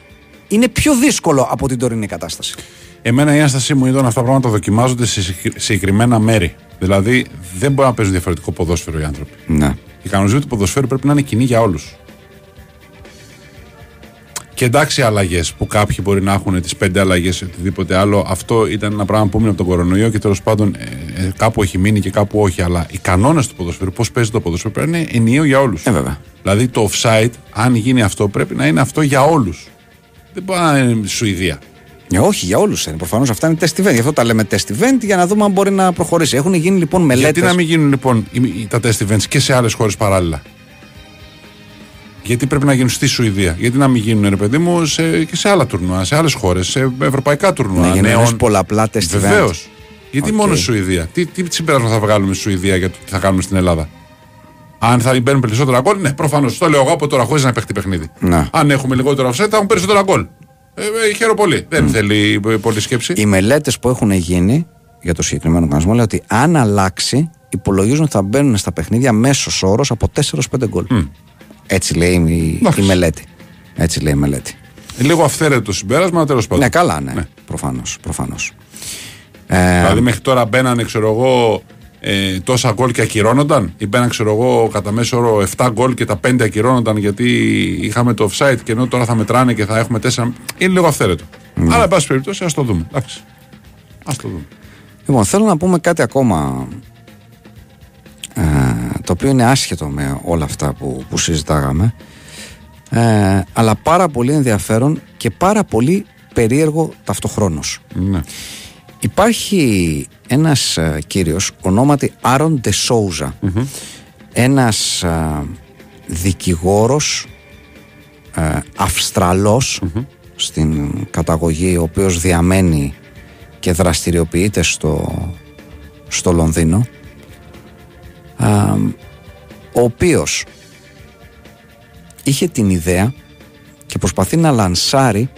Speaker 3: είναι πιο δύσκολο από την τωρινή κατάσταση.
Speaker 4: Εμένα η ένστασή μου ήταν αυτά τα πράγματα δοκιμάζονται σε συγκεκ- συγκεκριμένα μέρη. Δηλαδή δεν μπορεί να παίζουν διαφορετικό ποδόσφαιρο οι άνθρωποι.
Speaker 3: Ναι.
Speaker 4: Οι κανονισμοί του ποδοσφαίρου πρέπει να είναι κοινοί για όλους. Και εντάξει, αλλαγές που κάποιοι μπορεί να έχουν τις πέντε αλλαγές ή οτιδήποτε άλλο. Αυτό ήταν ένα πράγμα που έμεινε από τον κορονοϊό και τέλος πάντων ε, ε, κάπου έχει μείνει και κάπου όχι. Αλλά οι κανόνες του ποδοσφαίρου, πώς παίζει το ποδοσφαίρο, πρέπει να είναι ενιαίο για όλους.
Speaker 3: Ε, βέβαια.
Speaker 4: Δηλαδή το offside, αν γίνει αυτό, πρέπει να είναι αυτό για όλους. Δεν μπορεί να είναι Σουηδία.
Speaker 3: Ε, όχι, για όλους είναι. Προφανώς αυτά είναι test event. Γι' αυτό τα λέμε test event για να δούμε αν μπορεί να προχωρήσει. Έχουν γίνει λοιπόν μελέτες.
Speaker 4: Γιατί να μην γίνουν λοιπόν οι- οι- τα test events και σε άλλες χώρες παράλληλα; Γιατί πρέπει να γίνουν στη Σουηδία; Γιατί να μην γίνουν, ρε παιδί μου, σε, και σε άλλα τουρνουά, σε άλλες χώρες, σε ευρωπαϊκά τουρνουά.
Speaker 3: Να γίνουν
Speaker 4: νέων;
Speaker 3: ενός πολλαπλά test event.
Speaker 4: Βεβαίως. Γιατί
Speaker 3: Οκ.
Speaker 4: μόνο στη Σουηδία; Τι, τι συμπέρασμα θα βγάλουμε στη Σουηδία για το τι θα κάνουμε στην Ελλάδα; Αν θα μπαίνουν περισσότερα γκολ, ναι, προφανώς. Το λέω εγώ από τώρα χωρίς να παιχτεί παιχνίδι.
Speaker 3: Ναι.
Speaker 4: Αν έχουμε λιγότερο offside, θα έχουν περισσότερα γκολ. Ε, ε, χαίρομαι πολύ. Δεν θέλει ε, πολλή σκέψη.
Speaker 3: Οι μελέτες που έχουν γίνει για το συγκεκριμένο κανονισμό λέει ότι αν αλλάξει, υπολογίζουν ότι θα μπαίνουν στα παιχνίδια μέσος όρος από 4 5 γκολ. Έτσι λέει η,
Speaker 4: Εντάξει.
Speaker 3: η μελέτη. Έτσι λέει η μελέτη.
Speaker 4: Ε, Λίγο αυθαίρετο το συμπέρασμα, τέλος πάντων.
Speaker 3: Ναι, καλά, ναι.
Speaker 4: Ναι.
Speaker 3: Προφανώς, προφανώς. Ε,
Speaker 4: Δηλαδή μέχρι τώρα μπαίνανε, ξέρω εγώ, ε, τόσα γκολ και ακυρώνονταν. Ή μπαίναν, ξέρω εγώ, κατά μέσο όρο 7 γκολ και τα 5 ακυρώνονταν γιατί είχαμε το offside και ενώ τώρα θα μετράνε και θα έχουμε 4. Είναι λίγο αυθαίρετο.
Speaker 3: Ναι.
Speaker 4: Αλλά, εν πάση περιπτώσει, ας το δούμε. Εντάξει. Α το δούμε.
Speaker 3: Λοιπόν, θέλω να πούμε κάτι ακόμα ε, το οποίο είναι άσχετο με όλα αυτά που, που συζητάγαμε. Ε, αλλά πάρα πολύ ενδιαφέρον και πάρα πολύ περίεργο ταυτοχρόνως.
Speaker 4: Ναι.
Speaker 3: Υπάρχει ένας ε, κύριος ονόματι Άρον Ντεσόουζα ένας ε, δικηγόρος ε, αυστραλος στην καταγωγή ο οποίος διαμένει και δραστηριοποιείται στο, στο Λονδίνο. Α, ο οποίος είχε την ιδέα και προσπαθεί να λανσάρει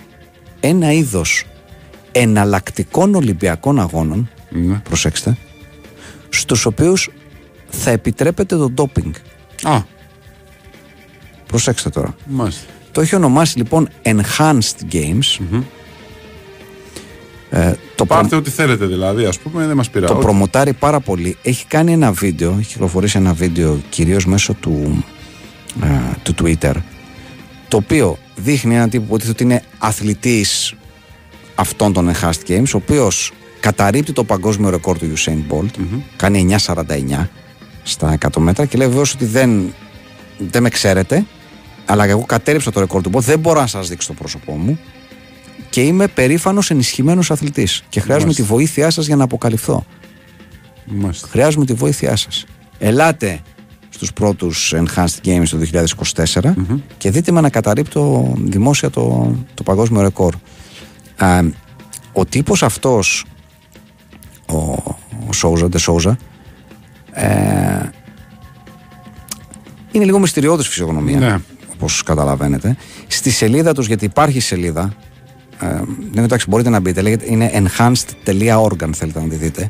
Speaker 3: ένα είδος εναλλακτικών Ολυμπιακών αγώνων
Speaker 4: Ναι.
Speaker 3: προσέξτε. Στους οποίους θα επιτρέπεται το ντόπινγκ.
Speaker 4: Α,
Speaker 3: προσέξτε τώρα.
Speaker 4: Μάλιστα.
Speaker 3: το έχει ονομάσει λοιπόν Enhanced Games. Ε, το, προ-
Speaker 4: Πάρτε ό,τι θέλετε δηλαδή, ας πούμε, δεν μας πειράζει.
Speaker 3: το προμοτάρει πάρα πολύ. Έχει κάνει ένα βίντεο έχει κυκλοφορήσει ένα βίντεο κυρίως μέσω του, ε, του Twitter το οποίο δείχνει έναν τύπο που υποτίθεται ότι είναι αθλητής αυτών των Enhanced Games ο οποίος καταρρύπτει το παγκόσμιο ρεκόρ του Usain Bolt κάνει 9.49 στα 100 μέτρα και λέει βεβαίως ότι δεν, δεν με ξέρετε αλλά εγώ κατέριψα το ρεκόρ του Bolt δεν μπορώ να σας δείξω το πρόσωπό μου και είμαι περήφανος ενισχυμένος αθλητής και χρειάζομαι
Speaker 4: Μάλιστα.
Speaker 3: τη βοήθειά σας για να αποκαλυφθώ
Speaker 4: Μάλιστα.
Speaker 3: χρειάζομαι τη βοήθειά σας ελάτε στους πρώτους Enhanced Games το 2024 και δείτε με να καταρρύπτω δημόσια το, το παγκόσμιο ρεκόρ Α, ο τύπος αυτός ο, ο Σόουζα, Ντε Σόουζα ε, είναι λίγο μυστηριώδης φυσιογνωμία
Speaker 4: Ναι.
Speaker 3: όπως καταλαβαίνετε στη σελίδα τους γιατί υπάρχει σελίδα ε, ναι, εντάξει, μπορείτε να μπείτε λέγεται, είναι enhanced.org αν θέλετε να τη δείτε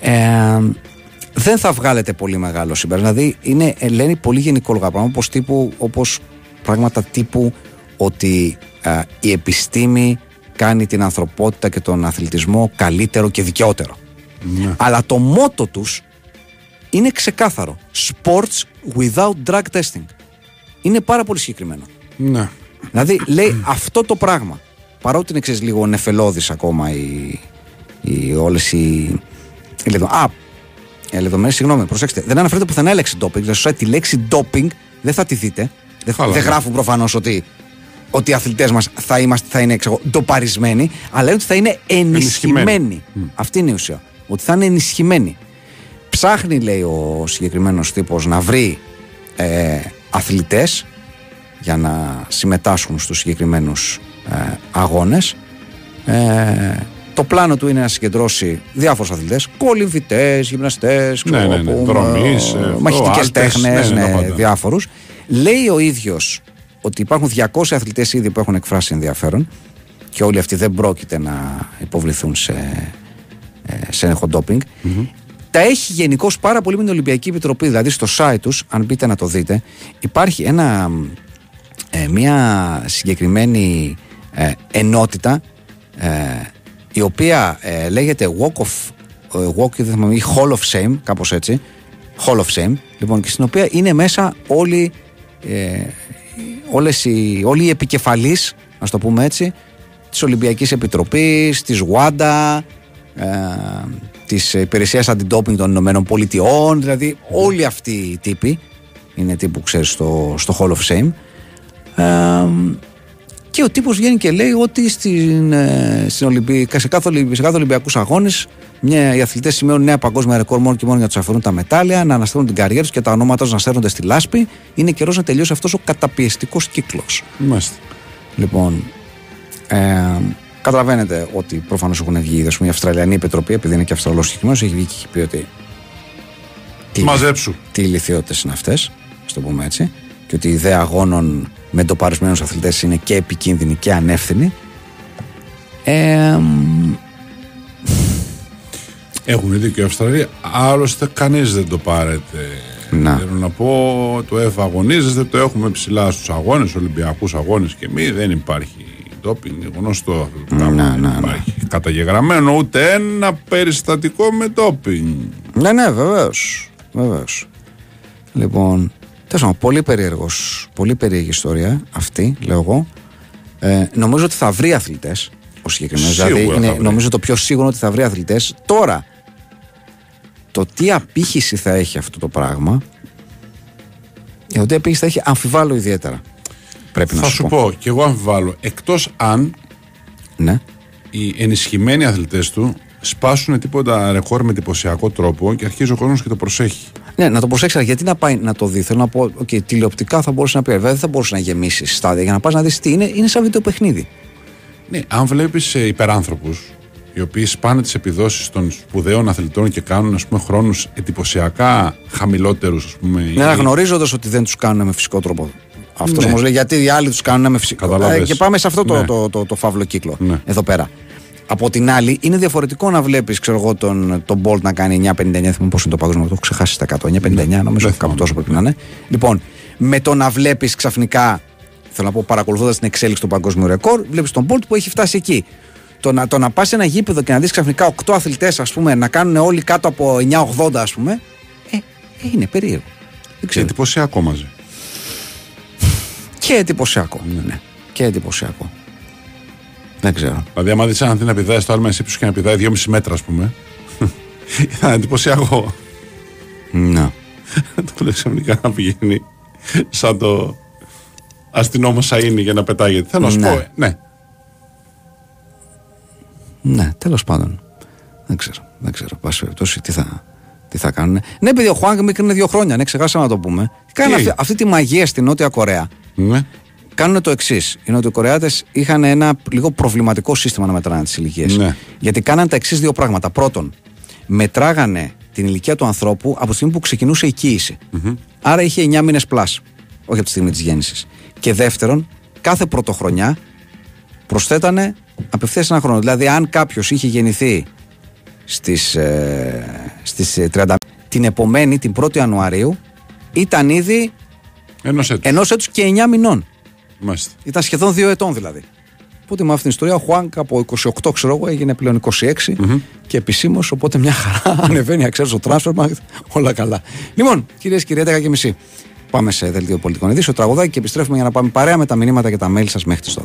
Speaker 3: ε, δεν θα βγάλετε πολύ μεγάλο συμπέρασμα. Δηλαδή είναι, ε, λένε πολύ γενικόλογα πράγματα όπως, τύπου, όπως πράγματα τύπου ότι ε, η επιστήμη κάνει την ανθρωπότητα και τον αθλητισμό καλύτερο και δικαιότερο. Αλλά το μότο τους είναι ξεκάθαρο. Sports without drug testing. Είναι πάρα πολύ συγκεκριμένο.
Speaker 4: Ναι.
Speaker 3: Δηλαδή λέει αυτό το πράγμα. Παρότι είναι ξέρεις, λίγο νεφελώδης ακόμα οι, οι, όλες οι, οι λεδο- Α, ε, λεδομένες, συγγνώμη, προσέξτε. Δεν αναφέρεται πουθενά η λέξη doping. Δηλαδή στο site τη λέξη doping δεν θα τη δείτε. Δεν,
Speaker 4: Καλά,
Speaker 3: δεν
Speaker 4: ναι.
Speaker 3: γράφουν προφανώς ότι, ότι οι αθλητές μας θα, είμαστε, θα είναι ξέρω, ντοπαρισμένοι, αλλά λένε ότι θα είναι ενισχυμένοι.
Speaker 4: Ενισχυμένοι.
Speaker 3: Αυτή είναι η ουσία. Ότι θα είναι ενισχυμένοι. Ψάχνει, λέει ο συγκεκριμένος τύπος, να βρει ε, αθλητές για να συμμετάσχουν στους συγκεκριμένους ε, αγώνες. Ε, το πλάνο του είναι να συγκεντρώσει διάφορους αθλητές, κολυμβητές, γυμναστές,
Speaker 4: Ναι,
Speaker 3: ξέρω
Speaker 4: ναι, ναι,
Speaker 3: εγώ,
Speaker 4: δρομείς,
Speaker 3: ε,
Speaker 4: ε,
Speaker 3: μαχητικές
Speaker 4: άλτες,
Speaker 3: τέχνες,
Speaker 4: ναι, ναι,
Speaker 3: ναι,
Speaker 4: τα πάντα.
Speaker 3: διάφορους. Λέει ο ίδιος ότι υπάρχουν 200 αθλητές ήδη που έχουν εκφράσει ενδιαφέρον και όλοι αυτοί δεν πρόκειται να υποβληθούν σε, ε, σε έλεγχο ντόπινγκ. Τα έχει γενικώς πάρα πολύ με την Ολυμπιακή Επιτροπή. Δηλαδή στο site τους, αν μπείτε να το δείτε, υπάρχει ένα, ε, μια συγκεκριμένη ε, ενότητα ε, η οποία ε, λέγεται Walk of ε, Walk, δεν θυμάμαι, ή Hall of Shame, κάπως έτσι. Hall of Shame, λοιπόν, και στην οποία είναι μέσα όλοι, ε, όλες οι, όλοι οι επικεφαλείς, ας το πούμε έτσι, της Ολυμπιακής Επιτροπής, της WADA, ε, της Υπηρεσίας Αντιντόπινγκ των Ηνωμένων Πολιτειών, δηλαδή όλοι αυτοί οι τύποι είναι τύπου ξέρεις στο, στο Hall of Shame. Ε, και ο τύπος βγαίνει και λέει ότι στην, ε, στην Ολυμπι... σε, κάθε, Ολυμπι- σε κάθε Ολυμπιακούς αγώνες μια, οι αθλητές σημαίνουν νέα παγκόσμια ρεκόρ μόνο και μόνο για να τους αφαιρούν τα μετάλλια, να αναστέλνουν την καριέρα τους και τα ονόματα τους να στέλνονται στη λάσπη. Είναι καιρός να τελειώσει αυτός ο καταπιεστικός κύκλος.
Speaker 4: Μάλιστα.
Speaker 3: Λοιπόν, ε, καταλαβαίνετε ότι προφανώς έχουν βγει ας πούμε, η Αυστραλιανή Επιτροπή, επειδή είναι και Αυστραλός συγκεκριμένος, έχει βγει και έχει πει ότι. Τι,
Speaker 4: Μαζέψου.
Speaker 3: τι ηλικιότητε είναι αυτές, ας το πούμε έτσι, και ότι η ιδέα αγώνων με ντοπαρισμένου αθλητές είναι και επικίνδυνη και ανεύθυνη. Ε, μ,
Speaker 4: Έχουν δίκιο οι Αυστραλοί. Άλλωστε, κανείς δεν το πάρετε.
Speaker 3: Να.
Speaker 4: Θέλω να πω, το ΕΦ αγωνίζεστε, το έχουμε ψηλά στους αγώνες, Ολυμπιακούς αγώνες και μη. Δεν υπάρχει ντόπινγκ, γνωστό αυτό το πράγμα.
Speaker 3: Να,
Speaker 4: δεν
Speaker 3: να, να.
Speaker 4: υπάρχει καταγεγραμμένο ούτε ένα περιστατικό με ντόπινγκ.
Speaker 3: ναι, ναι, βεβαίως. Βεβαίως. Λοιπόν, τέλος πάντων, πολύ περίεργος, πολύ περίεργη ιστορία αυτή, λέω εγώ. Ε, νομίζω ότι θα βρει αθλητές ο συγκεκριμένος.
Speaker 4: Σίγουρα
Speaker 3: Δηλαδή,
Speaker 4: θα
Speaker 3: είναι,
Speaker 4: βρει.
Speaker 3: νομίζω το πιο σίγουρο ότι θα βρει αθλητές. Τώρα, το τι απήχηση θα έχει αυτό το πράγμα. Για το τι απήχηση θα έχει, αμφιβάλλω ιδιαίτερα. Πρέπει να
Speaker 4: Θα
Speaker 3: σου,
Speaker 4: σου πω, και εγώ αμφιβάλλω. Εκτός αν
Speaker 3: Ναι.
Speaker 4: οι ενισχυμένοι αθλητές του σπάσουν τίποτα ρεκόρ με εντυπωσιακό τρόπο και αρχίζει ο κόσμος και το προσέχει.
Speaker 3: Ναι, να το προσέξει, αλλά γιατί να πάει να το δει. Θέλω να πω, okay, τηλεοπτικά θα μπορούσε να πει, βέβαια δεν θα μπορούσε να γεμίσεις στάδια για να πας να δεις τι είναι. Είναι σαν βιντεοπαιχνίδι.
Speaker 4: Ναι, αν βλέπεις υπεράνθρωπους οι οποίοι σπάνε τις επιδόσεις των σπουδαίων αθλητών και κάνουν ας πούμε, χρόνους εντυπωσιακά χαμηλότερους, ας πούμε.
Speaker 3: Ναι,
Speaker 4: ή-
Speaker 3: αναγνωρίζοντα ότι δεν τους κάνουν με φυσικό τρόπο. Αυτός
Speaker 4: Ναι.
Speaker 3: όμως λέει γιατί οι άλλοι τους κάνουν με φυσικό τρόπο.
Speaker 4: Καταλάβες.
Speaker 3: και πάμε σε αυτό το,
Speaker 4: Ναι.
Speaker 3: το, το, το, φαύλο κύκλο
Speaker 4: Ναι.
Speaker 3: εδώ πέρα. Από την άλλη, είναι διαφορετικό να βλέπεις τον, τον Bolt να κάνει 9,59. Θυμάμαι πώ είναι το παγκόσμιο, το έχω ξεχάσει στα 100. 9,59 νομίζω,
Speaker 4: Ναι. Δεν
Speaker 3: κάπου
Speaker 4: θυμάμαι.
Speaker 3: τόσο πρέπει να είναι. Λοιπόν, με το να βλέπεις ξαφνικά, θέλω να πω, παρακολουθώντας την εξέλιξη του παγκόσμιου ρεκόρ, βλέπεις τον Bolt που έχει φτάσει εκεί. Το να, το να πας σε ένα γήπεδο και να δεις ξαφνικά 8 αθλητές, ας πούμε, να κάνουν όλοι κάτω από 9,80, ας πούμε, ε, ε, είναι περίεργο. Δεν
Speaker 4: Και
Speaker 3: ξέρω.
Speaker 4: εντυπωσιακό μαζί.
Speaker 3: Και εντυπωσιακό. Ναι. Και εντυπωσιακό. Δεν ξέρω.
Speaker 4: Δηλαδή, άμα δεις έναν αντί να πηδάει στο άλμα εσύ και να πηδάει 2,5 μέτρα, ας πούμε. [laughs] Ήταν εντυπωσιακό.
Speaker 3: Να. [laughs]
Speaker 4: το λέω ξαφνικά να πηγαίνει σαν το αστυνόμο Σαΐνι για να πετάγεται. Θέλω να σου
Speaker 3: Ναι.
Speaker 4: πω, ε, ναι.
Speaker 3: Ναι, τέλος πάντων. Δεν ξέρω. Δεν ξέρω. Πάση περιπτώσει τι θα, τι θα κάνουν. Ναι, επειδή ο Χουάνγκ μικρύνει δύο χρόνια. Ναι, ξεχάσαμε να το πούμε. Κάνουν
Speaker 4: Τι;
Speaker 3: αυτή, αυτή τη μαγεία στη Νότια Κορέα.
Speaker 4: ναι.
Speaker 3: Κάνουν το εξής. Οι Νοτιοκορεάτες είχαν ένα λίγο προβληματικό σύστημα να μετράνε τις ηλικίες.
Speaker 4: Ναι.
Speaker 3: Γιατί κάναν τα εξής δύο πράγματα. Πρώτον, μετράγανε την ηλικία του ανθρώπου από τη στιγμή που ξεκινούσε η κύηση. Άρα είχε 9 μήνες plus. Όχι από τη στιγμή της γέννησης. Και δεύτερον, κάθε πρωτοχρονιά προσθέτανε απευθείας ένα χρόνο. Δηλαδή, αν κάποιος είχε γεννηθεί στις, ε, στις ε, 30 την επομένη, την 1η Ιανουαρίου, ήταν ήδη
Speaker 4: Ενός έτους.
Speaker 3: ενός έτους και 9 μηνών.
Speaker 4: Μάλιστα.
Speaker 3: Ήταν σχεδόν δύο ετών δηλαδή. Οπότε με αυτήν την ιστορία ο Χουάνκ από 28 ξέρω εγώ έγινε πλέον 26 και επισήμως. Οπότε μια χαρά [laughs] ανεβαίνει αξέρω το transfer market. Όλα καλά. Λοιπόν, κυρίες και κύριοι, 11 και μισή. Πάμε σε δελτίο πολιτικών ειδήσεων, τραγουδάκι και επιστρέφουμε για να πάμε παρέα με τα μηνύματα και τα mail σας μέχρι τις 12.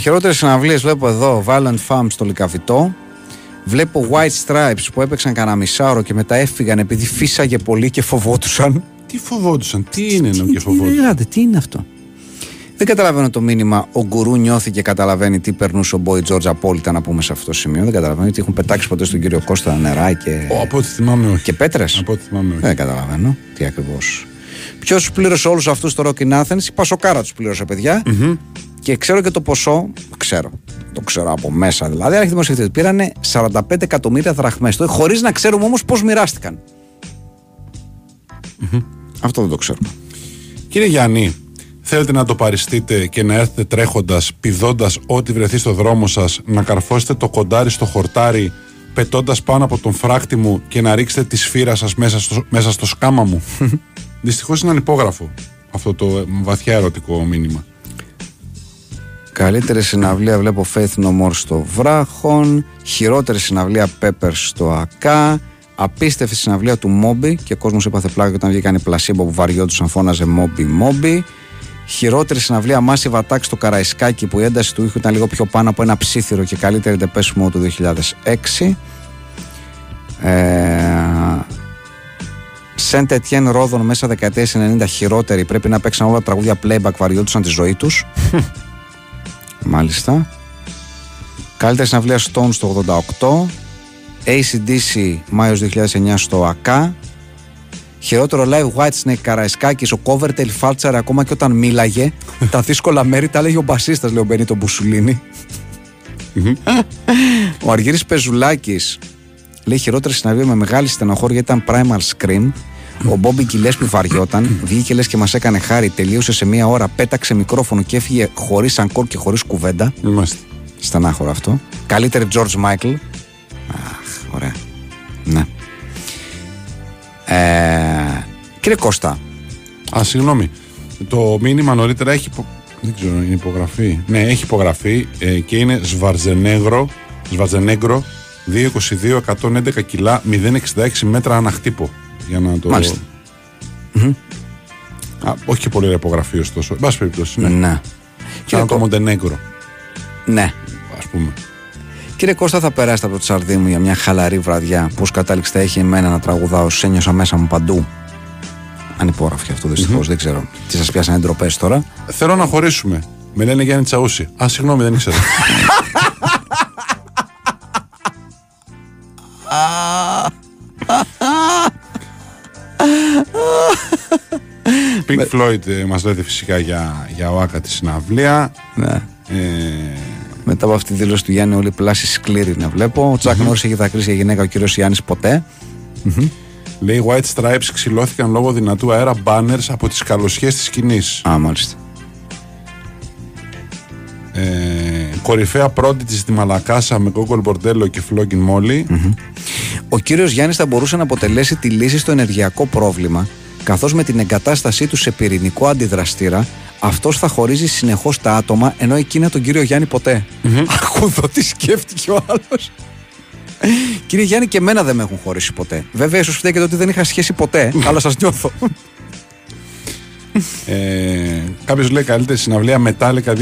Speaker 3: Χειρότερες συναυλίες βλέπω εδώ Violent Femmes στο Λικαβιτό. Βλέπω White Stripes που έπαιξαν κανένα μισάωρο και μετά έφυγαν επειδή φύσαγε πολύ και φοβόντουσαν.
Speaker 4: Τι φοβόντουσαν, τι είναι ενώ και
Speaker 3: Τι
Speaker 4: φοβόντουσαν;
Speaker 3: μιλάτε, τι είναι αυτό; Δεν καταλαβαίνω το μήνυμα. Ο γκουρού νιώθει και καταλαβαίνει τι περνούσε ο Μπόι Τζόρτζ απόλυτα να πούμε σε αυτό το σημείο. Δεν καταλαβαίνω γιατί έχουν πετάξει ποτέ στον κύριο Κώστα νερά και,
Speaker 4: Ω, Από ό,τι θυμάμαι όχι.
Speaker 3: και πέτρες.
Speaker 4: Από ό,τι θυμάμαι όχι.
Speaker 3: Δεν καταλαβαίνω τι ακριβώς. Ποιος πλήρωσε όλους αυτούς το Rock in Athens, η Πασοκάρα τους πλήρωσε, παιδιά. Και ξέρω και το ποσό. Ξέρω. Το ξέρω από μέσα δηλαδή. Αλλά έχει δημοσιευτεί. Πήρανε 45 εκατομμύρια δραχμές. Χωρίς να ξέρουμε όμως πώς μοιράστηκαν. Αυτό δεν το ξέρουμε.
Speaker 4: Κύριε Γιάννη, θέλετε να το παριστείτε και να έρθετε τρέχοντας, πηδώντας ό,τι βρεθεί στο δρόμο σας, να καρφώσετε το κοντάρι στο χορτάρι, πετώντας πάνω από τον φράχτη μου και να ρίξετε τη σφύρα σας μέσα στο, μέσα στο σκάμα μου; Δυστυχώς είναι ανυπόγραφο αυτό το ε, βαθιά ερωτικό μήνυμα.
Speaker 3: Καλύτερη συναυλία βλέπω Faith No More στο Βράχον. Χειρότερη συναυλία Pepper στο ΑΚΑ. Απίστευτη συναυλία του Μόμπι και ο κόσμος έπαθε πλάκα όταν βγήκαν οι πλασίμπο που βαριόντουσαν φώναζε Μόμπι Μόμπι. Χειρότερη συναυλία Massive Attack στο Καραϊσκάκι που η ένταση του ήχου ήταν λίγο πιο πάνω από ένα ψήθυρο και καλύτερη Depeche Mode του 2006. Ε, Σεντ Ετιέν Ρόδον μέσα δεκαετίες 90 χειρότερη. Πρέπει να παίξαν όλα τα τραγούδια playback βαριόντουσαν τη ζωή τους. [laughs] Μάλιστα. Καλύτερη συναυλία Stone στο 88. ACDC Μάιος 2009 στο ΑΚΑ. Χειρότερο live Whitesnake Καραϊσκάκης, ο Κόβερτελ φάλτσαρε ακόμα και όταν μίλαγε. [laughs] τα δύσκολα μέρη τα έλεγε ο μπασίστας, λέει ο Μπενίτο Μπουσουλίνη. ο Αργύρης Πεζουλάκης λέει χειρότερη συναυλία με μεγάλη στενοχώρια ήταν Primal Scream. Ο Μπόμπι Κιλέσπι βαριόταν, βγήκε λες και μας έκανε χάρη, τελείωσε σε μία ώρα, πέταξε μικρόφωνο και έφυγε χωρίς ανκόρ και χωρίς κουβέντα.
Speaker 4: Είμαστε.
Speaker 3: Στενάχωρο αυτό. Καλύτερη George Michael. Αχ, ωραία. Ναι. Ε, κύριε Κώστα,
Speaker 4: Α, συγγνώμη. Το μήνυμα νωρίτερα έχει. υπο- Δεν ξέρω, είναι υπογραφή. Ναι, έχει υπογραφεί ε, και είναι Σβαρζενέγρο. Σβαρζενέγκρο 222, 111 κιλά, 066 μέτρα αναχτύπο. Για να το.
Speaker 3: Μάλιστα.
Speaker 4: Α, όχι και πολύ ωραία υπογραφή ωστόσο. Εν πάση περιπτώσει, ναι.
Speaker 3: ναι.
Speaker 4: Σαν
Speaker 3: Κύριε,
Speaker 4: το
Speaker 3: Κω-
Speaker 4: Μοντενέγκρο,
Speaker 3: ναι.
Speaker 4: ας πούμε.
Speaker 3: Κύριε Κώστα, θα περάσετε από το τσαρδί μου για μια χαλαρή βραδιά. Πώ κατάληξε θα έχει εμένα να τραγουδάω. Σ' ένιωσα μέσα μου παντού. Ανυπόγραφη αυτό δυστυχώς, δεν ξέρω. Τι σας πιάσανε ντροπές τώρα.
Speaker 4: Θέλω να χωρίσουμε. Με λένε Γιάννη Τσαούση. Α, συγγνώμη, δεν ήξερα. [laughs] Pink Floyd ε, μας λέτε φυσικά για, για ΟΑΚΑ τη συναυλία.
Speaker 3: Ναι.
Speaker 4: Ε,
Speaker 3: Μετά από αυτή τη δήλωση του Γιάννη, όλοι πλάσει σκλήρη να βλέπω. Ο Τσακ Νόρις έχει δακρύσει για γυναίκα, ο κύριος Γιάννης ποτέ.
Speaker 4: λέει White Stripes ξυλώθηκαν λόγω δυνατού αέρα banners από τις καλοσχές της σκηνής.
Speaker 3: Α, μάλιστα.
Speaker 4: Ε, κορυφαία πρώτη της τη Μαλακάσα με Google Μπορτέλο και Flogging Molly.
Speaker 3: Ο κύριος Γιάννης θα μπορούσε να αποτελέσει τη λύση στο ενεργειακό πρόβλημα, καθώς με την εγκατάστασή του σε πυρηνικό αντιδραστήρα Αυτός θα χωρίζει συνεχώς τα άτομα, ενώ εκείνα τον κύριο Γιάννη ποτέ. [laughs] Ακούω τι σκέφτηκε ο άλλος. Κύριε Γιάννη, και εμένα δεν με έχουν χωρίσει ποτέ. Βέβαια, ίσως φταίει και το ότι δεν είχα σχέση ποτέ, αλλά σας νιώθω.
Speaker 4: Ε, Κάποιος λέει καλύτερη συναυλία Metallica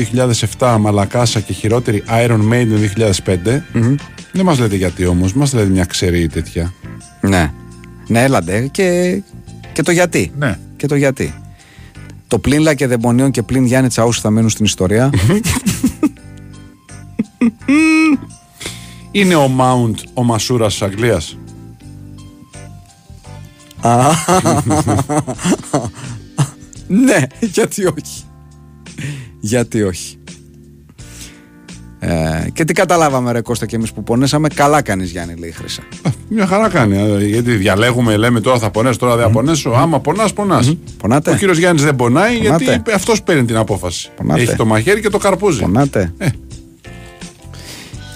Speaker 4: 2007, Μαλακάσα και χειρότερη Iron Maiden 2005. Δεν μας λέτε γιατί όμως, μας λέτε μια ξερή τέτοια.
Speaker 3: ναι. Ναι, έλαντε. Και, και το γιατί.
Speaker 4: Ναι.
Speaker 3: Και το γιατί. Το πλην Λακεδαιμονίων και πλην Γιάννη Τσαούσου θα μείνουν στην ιστορία. [laughs]
Speaker 4: Είναι ο Mount ο Μασούρας της Αγγλίας. [laughs]
Speaker 3: ναι, [laughs] γιατί όχι. γιατί όχι. Ε, και τι καταλάβαμε ρε Κώστα και εμείς που πονέσαμε Καλά κάνεις Γιάννη λέει η Χρύσα
Speaker 4: Μια χαρά κάνει. ε, Γιατί διαλέγουμε, λέμε τώρα θα πονέσω, τώρα δεν θα πονέσω. Άμα πονάς, πονάς.
Speaker 3: Πονάτε;
Speaker 4: Ο κύριος Γιάννης δεν πονάει
Speaker 3: Πονάτε;
Speaker 4: γιατί αυτός παίρνει την απόφαση.
Speaker 3: Πονάτε;
Speaker 4: Έχει το μαχαίρι και το καρπούζι.
Speaker 3: Πονάτε
Speaker 4: Ε.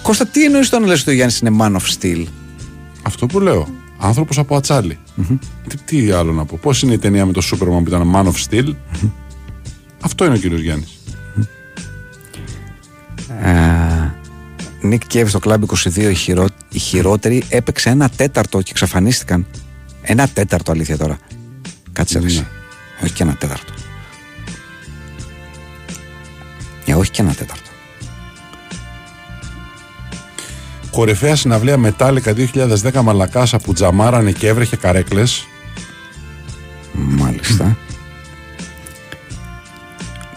Speaker 3: Κώστα τι εννοείς όταν λες ότι ο Γιάννης είναι man of steel;
Speaker 4: Αυτό που λέω. Άνθρωπος από ατσάλι. Τι, τι άλλο να πω. Πώς είναι η ταινία με το Σούπερμαν που ήταν Man of Steel; Αυτό είναι ο κύριος Γιάννης.
Speaker 3: Νίκ Κιέβ στο κλαμπ 22 οι, χειρό, οι χειρότεροι έπαιξε ένα τέταρτο και εξαφανίστηκαν. Ένα τέταρτο αλήθεια τώρα. Κάτσε ρε εσύ. Όχι και ένα τέταρτο. Ε, όχι και ένα τέταρτο.
Speaker 4: Κορυφαία συναυλία Metallica 2010 Μαλακάσα που τζαμάρανε και έβρεχε καρέκλες.
Speaker 3: Μάλιστα.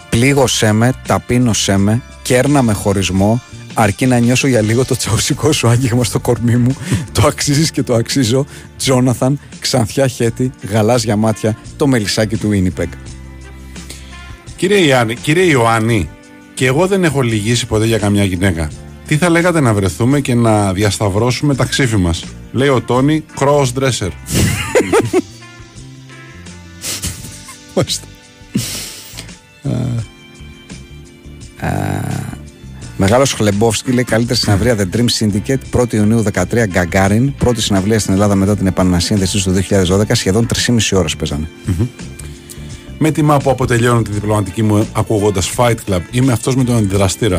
Speaker 3: Πλήγωσέ με, ταπείνωσέ με, κέρνα με χωρισμό, αρκεί να νιώσω για λίγο το τσαουσικό σου άγγιγμα στο κορμί μου. [laughs] το αξίζεις και το αξίζω. Τζόναθαν, ξανθιά χέτη, γαλάζια μάτια, το μελισσάκι του Winnipeg.
Speaker 4: Κύριε, Ιάννη, κύριε Ιωάννη, και εγώ δεν έχω λυγίσει ποτέ για καμιά γυναίκα. Τι θα λέγατε να βρεθούμε και να διασταυρώσουμε τα ξύφη μας; Λέει ο Τόνι, cross dresser.
Speaker 3: Μεγάλος Χλεμπόφσκι λέει καλύτερη συναυλία The Dream Syndicate 1η Ιουνίου 13 Γκαγκάριν. Πρώτη συναυλία στην Ελλάδα μετά την επανασύνδεση του 2012. Σχεδόν 3,5 ώρες παίζανε.
Speaker 4: Με τιμά που αποτελειώνω τη διπλωματική μου ακούγοντας Fight Club. Είμαι αυτός με τον αντιδραστήρα.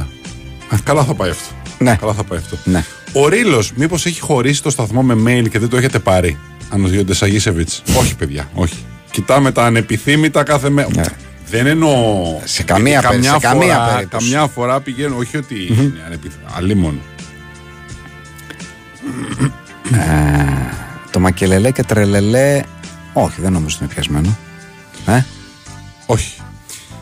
Speaker 4: Α, καλά θα πάει αυτό.
Speaker 3: Ναι.
Speaker 4: Καλά θα πάει αυτό.
Speaker 3: Ναι.
Speaker 4: Ο Ρήλο, μήπως έχει χωρίσει το σταθμό με mail και δεν το έχετε πάρει. Ανωδιόντε Σαγίσεβιτς; όχι, παιδιά, όχι. Κοιτάμε τα ανεπιθύμητα κάθε μέρα.
Speaker 3: Ναι.
Speaker 4: Δεν εννοώ.
Speaker 3: Σε καμία
Speaker 4: Γιατί
Speaker 3: περί- σε καμία
Speaker 4: φορά,
Speaker 3: περίπτωση.
Speaker 4: Καμιά φορά πηγαίνω, όχι ότι είναι ανεπιθύμητα. Αλλή μόνο.
Speaker 3: Το μακελελέ και τρελελέ. Όχι, δεν νομίζω ότι είναι πιασμένο. Ε;
Speaker 4: Όχι.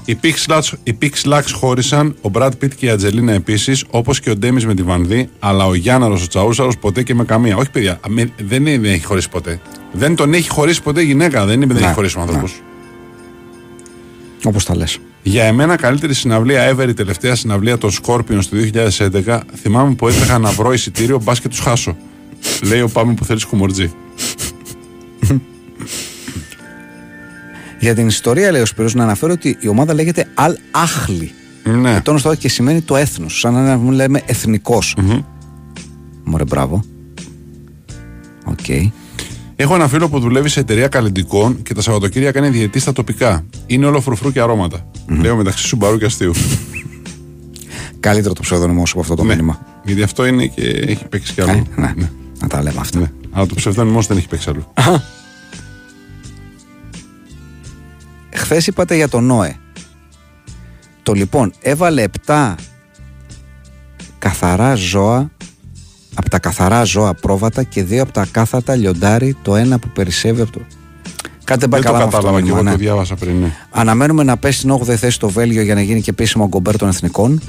Speaker 4: Οι Pixlax, οι Pixlax χώρισαν, ο Brad Pitt και η Ατζελίνα επίσης, όπως και ο Ντέμις με τη Βανδί, αλλά ο Γιάνναρος, ο Τσαούσαρος ποτέ και με καμία. Όχι, παιδιά, με- δεν, είναι- δεν έχει χωρίσει ποτέ. Δεν τον έχει χωρίσει ποτέ γυναίκα, δεν είναι δεν
Speaker 3: Ναι,
Speaker 4: έχει χωρίσει ο άνθρωπος.
Speaker 3: ναι. Όπως τα λες.
Speaker 4: Για εμένα, καλύτερη συναυλία ever, η τελευταία συναυλία των Scorpions του 2011. Θυμάμαι που έτρεχα να βρω εισιτήριο, μπας και τους χάσω. Λέει ο Πάμε που θέλεις χουμορτζή.
Speaker 3: Για την ιστορία, λέει ο Σπύρος, να αναφέρω ότι η ομάδα λέγεται Αλ Άχλι.
Speaker 4: Ναι.
Speaker 3: Τόνο τώρα και σημαίνει το έθνος. Σαν να μου λέμε εθνικός. Μωρέ, μπράβο. Οκ.
Speaker 4: Έχω ένα φίλο που δουλεύει σε εταιρεία καλλιτικών και τα Σαββατοκύρια κάνει διαιτή στα τοπικά. Είναι όλο φρουφρού και αρώματα. Λέω μεταξύ Σουμπαρού και αστείου.
Speaker 3: Καλύτερο το ψευδόνυμο σου από αυτό το
Speaker 4: ναι.
Speaker 3: μήνυμα.
Speaker 4: Γιατί αυτό είναι και έχει παίξει κι
Speaker 3: Ε,
Speaker 4: άλλο.
Speaker 3: ναι. Να τα λέμε αυτά.
Speaker 4: Ναι. Αλλά το ψευδόνυμό σου δεν έχει παίξει αλλού.
Speaker 3: Χθες είπατε για τον Νόε. Το λοιπόν έβαλε 7 καθαρά ζώα από τα καθαρά ζώα πρόβατα και δύο από τα κάθατα λιοντάρι, το ένα που περισσεύει από το. Κάτι δεν πάει
Speaker 4: δεν το
Speaker 3: καλά με αυτό το
Speaker 4: κατάλαβα και
Speaker 3: μήνυμα,
Speaker 4: εγώ
Speaker 3: ναι.
Speaker 4: το διάβασα πριν. Ναι.
Speaker 3: Αναμένουμε να πέσει στην 8η θέση το Βέλγιο για να γίνει και επίσημο γκομπέρ των εθνικών.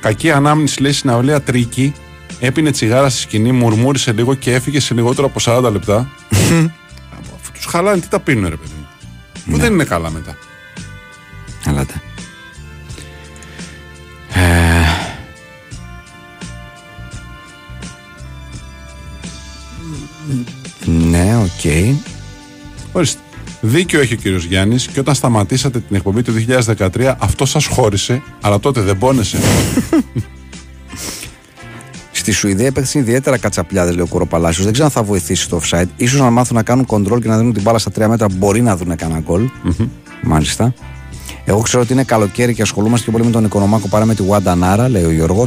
Speaker 4: Κακή ανάμνηση λέει συναυλία Tricky. Έπινε τσιγάρα στη σκηνή, μουρμούρισε λίγο και έφυγε σε λιγότερο από 40 λεπτά. Αφού τους χαλάνε, τι τα πίνουν, ρε παιδί μου. Που δεν είναι καλά μετά.
Speaker 3: Ελάτε. Ε... Ναι, οκ.
Speaker 4: Ορίστε. Δίκιο έχει ο κύριος Γιάννης και όταν σταματήσατε την εκπομπή του 2013, αυτό σας χώρισε, αλλά τότε δεν πόνεσε. [laughs]
Speaker 3: Στη Σουηδία έπαιξαν ιδιαίτερα κατσαπλιάδες, λέει ο Κοροπαλάσιο. Δεν ξέρω αν θα βοηθήσει το offside. σω να μάθουν να κάνουν κοντρόλ και να δίνουν την μπάλα στα τρία μέτρα. Μπορεί να δουν κανένα γκολ. Μάλιστα. Εγώ ξέρω ότι είναι καλοκαίρι και ασχολούμαστε πιο πολύ με τον Οικονομάκο παρά με τη Wanda Nara, λέει ο γιωργο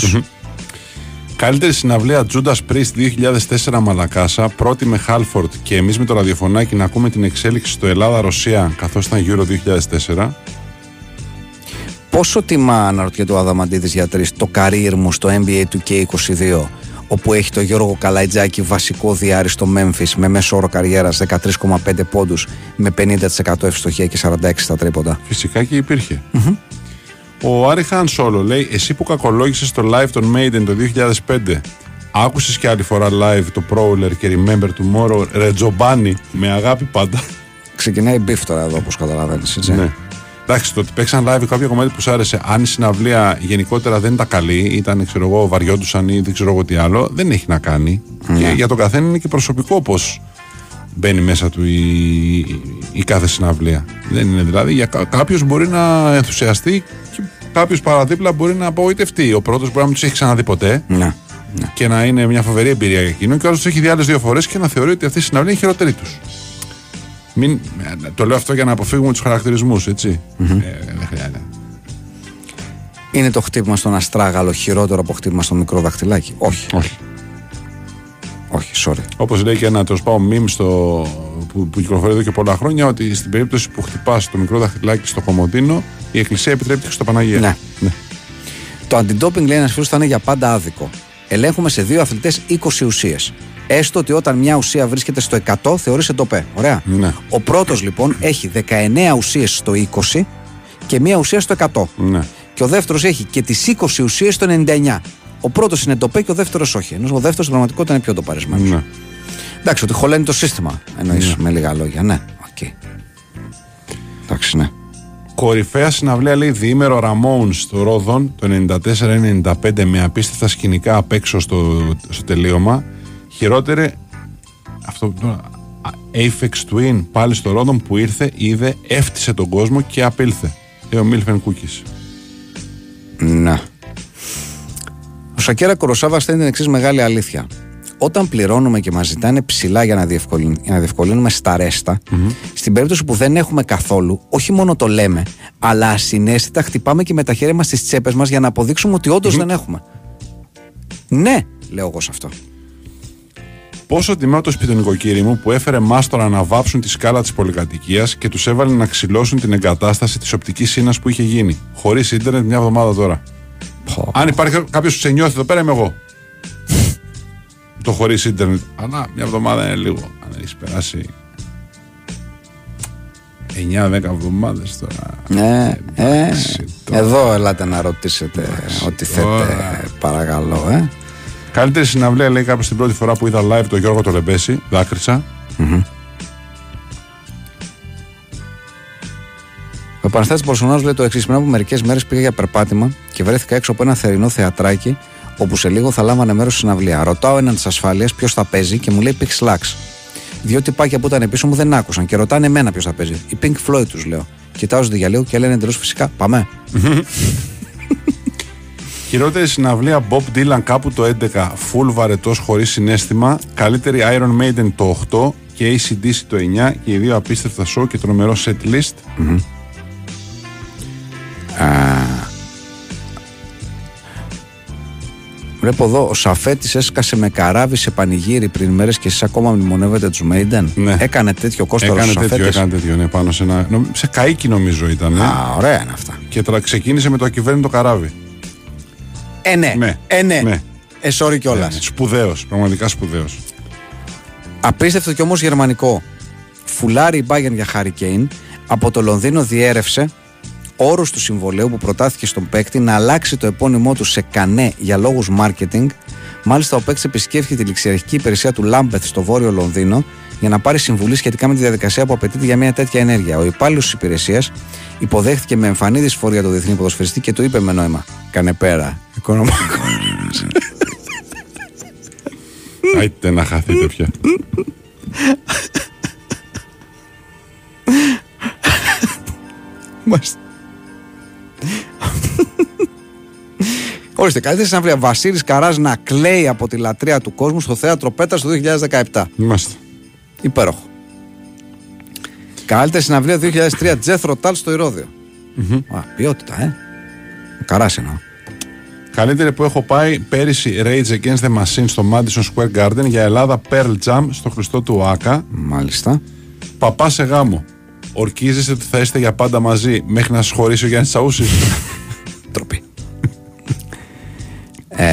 Speaker 4: Καλύτερη συναυλία Judas Priest 2004 Μαλακάσα, πρώτη με Halford και εμείς με το ραδιοφωνάκι να ακούμε την εξέλιξη στο Ελλάδα-Ρωσία καθώς ήταν Euro 2004.
Speaker 3: Πόσο τιμά αναρωτιέται ο Αδαμαντίδης για τρεις το career μου στο NBA του K22 όπου έχει το Γιώργο Καλαϊτζάκη βασικό διάρρη στο Memphis με μέσο όρο καριέρας 13,5 πόντους με 50% ευστοχία και 46 στα τρίποντα.
Speaker 4: Φυσικά και υπηρχε Ο Άρη Χαν Σόλο λέει: Εσύ που κακολόγησες το live των Maiden το 2005, άκουσες και άλλη φορά live το Prowler και Remember Tomorrow, ρε Τζομπάνη, με αγάπη πάντα.
Speaker 3: Ξεκινάει beef τώρα εδώ όπως καταλαβαίνεις έτσι.
Speaker 4: Ναι. Εντάξει, το ότι παίξαν live κάποιο κομμάτι που σου άρεσε, αν η συναυλία γενικότερα δεν ήταν καλή, ήταν ξέρω εγώ, βαριόντουσαν ή δεν ξέρω εγώ τι άλλο, δεν έχει να κάνει. Και για τον καθένα είναι και προσωπικό πώς μπαίνει μέσα του η, η κάθε συναυλία. Δεν είναι δηλαδή. Για κάποιος μπορεί να ενθουσιαστεί και κάποιος παραδίπλα μπορεί να απογοητευτεί. Ο πρώτος μπορεί να μην τους έχει ξαναδεί ποτέ
Speaker 3: Ναι.
Speaker 4: και να είναι μια φοβερή εμπειρία για εκείνον και ο άλλος τους έχει δει άλλες δύο φορές και να θεωρεί ότι αυτή η συναυλία είναι η χειρότερη τους. Μην, ε, το λέω αυτό για να αποφύγουμε τους χαρακτηρισμούς, έτσι. Ε, δεν χρειάζεται.
Speaker 3: Είναι το χτύπημα στον αστράγαλο χειρότερο από χτύπημα στο μικρό δαχτυλάκι. Όχι,
Speaker 4: Όχι.
Speaker 3: όχι, sorry.
Speaker 4: Όπως λέει και ένα τέλος πάντων meme στο, που, που κυκλοφορεί εδώ και πολλά χρόνια, ότι στην περίπτωση που χτυπάς το μικρό δαχτυλάκι στο κομμωτίνο, η Εκκλησία επιτρέπει και στο Παναγία.
Speaker 3: Ναι. Το αντιντόπινγκ λέει ένας φίλος θα είναι για πάντα άδικο. Ελέγχουμε σε δύο αθλητές 20 ουσίες. Έστω ότι όταν μια ουσία βρίσκεται στο 100 θεωρείται ντοπέ. Ωραία.
Speaker 4: Ναι.
Speaker 3: Ο πρώτος λοιπόν έχει 19 ουσίες στο 20 και μία ουσία στο 100.
Speaker 4: Ναι.
Speaker 3: Και ο δεύτερος έχει και τις 20 ουσίες στο 99. Ο πρώτος είναι ντοπέ και ο δεύτερος όχι. Ενώ ο δεύτερος στην πραγματικότητα είναι πιο ντοπαρισμένο.
Speaker 4: Ναι.
Speaker 3: Εντάξει, ότι χωλαίνει το σύστημα. Εννοείς με λίγα λόγια. Ναι, οκ. Εντάξει, ναι.
Speaker 4: Κορυφαία συναυλία λέει διήμερο Ramones στο Ρόδον το 94-95 με απίστευτα σκηνικά απ' έξω στο, στο τελείωμα. Χειρότερη αυτό τώρα, α, Aphex Twin πάλι στο Ρόδον που ήρθε, είδε, έφτυσε τον κόσμο και απήλθε. Λέει ο Μίλφεν Κούκης.
Speaker 3: Να. Ο Σακίρα Κουροσάβα στέλνει την εξής μεγάλη αλήθεια. Όταν πληρώνουμε και μας ζητάνε ψηλά για να, διευκολυν- για να διευκολύνουμε στα ρεστα στην περίπτωση που δεν έχουμε καθόλου, όχι μόνο το λέμε, αλλά ασυναίσθητα χτυπάμε και με τα χέρια μας στις τσέπες μας για να αποδείξουμε ότι όντως δεν έχουμε. Ναι, λέω εγώ σε αυτό.
Speaker 4: Πόσο τιμά το σπιτονικοκύρι μου που έφερε μάστορα να βάψουν τη σκάλα της πολυκατοικίας και τους έβαλε να ξυλώσουν την εγκατάσταση της οπτικής σύνας που είχε γίνει. Χωρίς ίντερνετ μια εβδομάδα τώρα. Αν υπάρχει κάποιος που σε νιώθει εδώ πέρα, είμαι εγώ. το χωρίς ίντερνετ. Αλλά μια εβδομάδα είναι λίγο. Αν έχεις περάσει 9-10 εβδομάδες τώρα.
Speaker 3: Ναι, ε,
Speaker 4: εντάξει, τώρα.
Speaker 3: εδώ ελάτε να ρωτήσετε ό,τι θέτε,
Speaker 4: τώρα.
Speaker 3: παρακαλώ, ε.
Speaker 4: Καλύτερη συναυλία λέει κάποιος την πρώτη φορά που είδα live τον Γιώργο το Λεμπέση. Δάκρυσα.
Speaker 3: Ο Παναστάτη Μπολσονάρος λέει το εξής: Πριν από μερικές μέρες πήγα για περπάτημα και βρέθηκα έξω από ένα θερινό θεατράκι όπου σε λίγο θα λάμβανε μέρος στη συναυλία. Ρωτάω έναν της ασφάλειας ποιος θα παίζει και μου λέει Pix Lux. Δύο τυπάκια που ήταν πίσω μου δεν άκουσαν και ρωτάνε εμένα ποιος θα παίζει. Οι Pink Floyd τους λέω. Κοιτάω στο διαλύο και λένε εντελώς φυσικά Πάμε.
Speaker 4: Χειρότερη συναυλία Bob Dylan κάπου το 11, full βαρετός χωρίς συνέστημα. Καλύτερη Iron Maiden το 8 και ACDC το 9 και οι δύο απίστευτα show και τρομερό set list.
Speaker 3: Βλέπω εδώ, ο Σαφέτης έσκασε με καράβι σε πανηγύρι πριν μέρες και εσείς ακόμα μνημονεύετε τους Maiden.
Speaker 4: Ναι.
Speaker 3: Έκανε τέτοιο κόστος ο
Speaker 4: Έκανε τέτοιο,
Speaker 3: Σαφέτης;
Speaker 4: έκανε τέτοιο, ναι, πάνω σε ένα. νομ- Σε καίκι νομίζω ήταν.
Speaker 3: Α, ωραία είναι αυτά.
Speaker 4: Και τώρα ξεκίνησε με το ακυβέρνητο καράβι.
Speaker 3: Ε, ναι.
Speaker 4: Ναι.
Speaker 3: Ε, ναι.
Speaker 4: Ναι.
Speaker 3: Ε, sorry κιόλας.
Speaker 4: Σπουδαίος, πραγματικά σπουδαίος.
Speaker 3: Απίστευτο κι όμως γερμανικό. Φουλάρι η Bayern για Harry Kane. Από το Λονδίνο διέρευσε όρους του συμβολέου που προτάθηκε στον παίκτη να αλλάξει το επώνυμό του σε Κανέ για λόγους marketing. Μάλιστα, ο παίκτης επισκέφθηκε τη ληξιαρχική υπηρεσία του Λάμπεθ στο βόρειο Λονδίνο για να πάρει συμβουλή σχετικά με τη διαδικασία που απαιτείται για μια τέτοια ενέργεια. Ο υπάλληλος της υπηρεσίας υποδέχτηκε με εμφανή δυσφορία το διεθνή ποδοσφαιριστή και του είπε με νόημα: Κάνε πέρα. Οικονομικό. [laughs]
Speaker 4: Άιτε να χαθείτε πια.
Speaker 3: Μάλιστα. Ορίστε, καλύτερη συναυλία. Βασίλης Καράς να κλαίει από τη λατρεία του κόσμου στο θέατρο Πέτρας το 2017.
Speaker 4: Είμαστε.
Speaker 3: Υπέροχο. Καλύτερη συναυλία 2003. Τζέθρο Τάλ στο Ηρώδιο. Α, ποιότητα, ε. Καράς εννοώ.
Speaker 4: Καλύτερη που έχω πάει πέρυσι Rage Against the Machine στο Madison Square Garden για Ελλάδα Pearl Jam στο Χριστό του ΟΑΚΑ.
Speaker 3: Μάλιστα.
Speaker 4: Παπά σε γάμο. Ορκίζεσαι ότι θα είστε για πάντα μαζί μέχρι να σας χωρίσει ο Γιάννης Τσαούση. [laughs]
Speaker 3: Ντροπή. ε,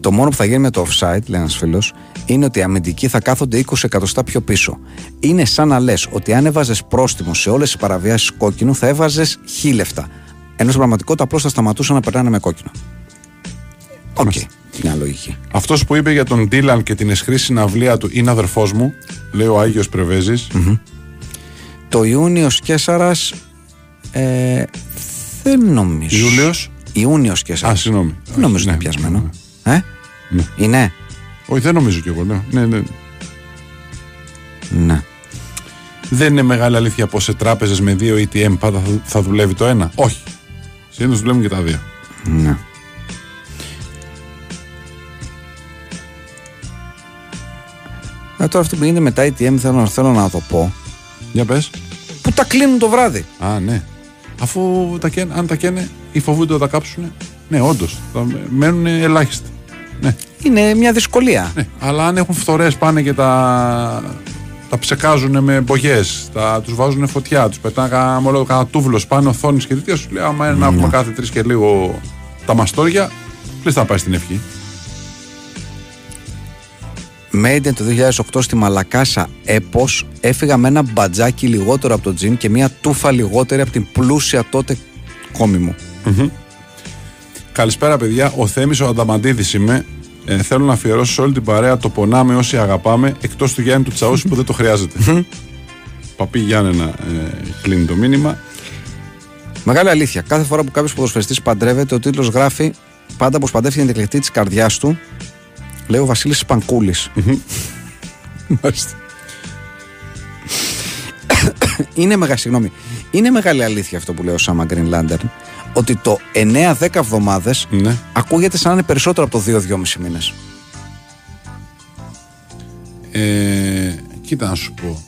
Speaker 3: το μόνο που θα γίνει με το offside, λέει ένας φίλος, είναι ότι οι αμυντικοί θα κάθονται 20 εκατοστά πιο πίσω. Είναι σαν να λες ότι αν έβαζες πρόστιμο σε όλες τις παραβιάσεις κόκκινου, θα έβαζες χίλια λεφτά. Ενώ στην πραγματικότητα απλώς θα σταματούσαν να περνάνε με κόκκινο. Οκ. Μια λογική.
Speaker 4: Αυτός που είπε για τον Ντίλαν και την εσχρή συναυλία του είναι αδερφός μου, λέει ο Άγιος Πρεβέζης.
Speaker 3: Το Ιούνιος Κέσσαρα. Ε, δεν νομίζω.
Speaker 4: Ιούλιος;
Speaker 3: Ιούνιος Κέσσαρα.
Speaker 4: Α, συγγνώμη.
Speaker 3: Δεν νομίζω
Speaker 4: Ναι,
Speaker 3: είναι πιασμένο.
Speaker 4: ναι,
Speaker 3: Ε;
Speaker 4: Ναι.
Speaker 3: Είναι;
Speaker 4: Όχι, δεν νομίζω κι εγώ. Ναι. Ναι, ναι.
Speaker 3: Ναι.
Speaker 4: Δεν είναι μεγάλη αλήθεια πως σε τράπεζες με δύο ATM πάντα θα, θα δουλεύει το ένα. Όχι. Συνήθως δουλεύουν και τα δύο.
Speaker 3: Ναι. Ε, τώρα αυτό που γίνεται με τα ATM θέλω, θέλω να το πω.
Speaker 4: Για πες.
Speaker 3: Που τα κλείνουν το βράδυ.
Speaker 4: Α, ναι. Αφού τα καίνε, αν τα καίνε ή φοβούνται να τα κάψουν. Ναι, όντως. Μένουν ελάχιστοι. Ναι,
Speaker 3: Είναι μια δυσκολία.
Speaker 4: ναι. Αλλά αν έχουν φθορές πάνε και τα, τα ψεκάζουν με μπογιές, τους βάζουν φωτιά, τους πετάνε κανένα μόλο κανένα τούβλος πάνω οθόνη και τέτοια. Σου λέει: Άμα είναι να έχουμε κάθε τρεις και λίγο τα μαστόρια, πλήρω θα πάει στην ευχή.
Speaker 3: Made in το 2008 στη Μαλακάσα έπος έφυγα με ένα μπατζάκι λιγότερο από το τζιν και μια τούφα λιγότερη από την πλούσια τότε κόμη μου.
Speaker 4: Καλησπέρα, παιδιά. Ο Θέμης ο Ανταμαντίδης είμαι. Ε, θέλω να αφιερώσω σε όλη την παρέα το πονάμε όσοι αγαπάμε, εκτός του Γιάννη του Τσαούση που δεν το χρειάζεται. Παπί Γιάννενα ε, κλείνει το μήνυμα.
Speaker 3: Μεγάλη αλήθεια. Κάθε φορά που κάποιος ποδοσφαιριστής παντρεύεται, ο τίτλος γράφει πάντα πως παντρεύτηκε την εκλεκτή της καρδιάς του. Λέει ο Βασίλης Πανκούλη. είναι, μεγα, συγγνώμη, είναι μεγάλη αλήθεια αυτό που λέει ο Σάμα Γκρινλάντερ ότι το 9-10 εβδομάδες
Speaker 4: Ναι.
Speaker 3: ακούγεται σαν να είναι περισσότερο από το 2-2,5 μήνες.
Speaker 4: Ε, κοίτα να σου πω.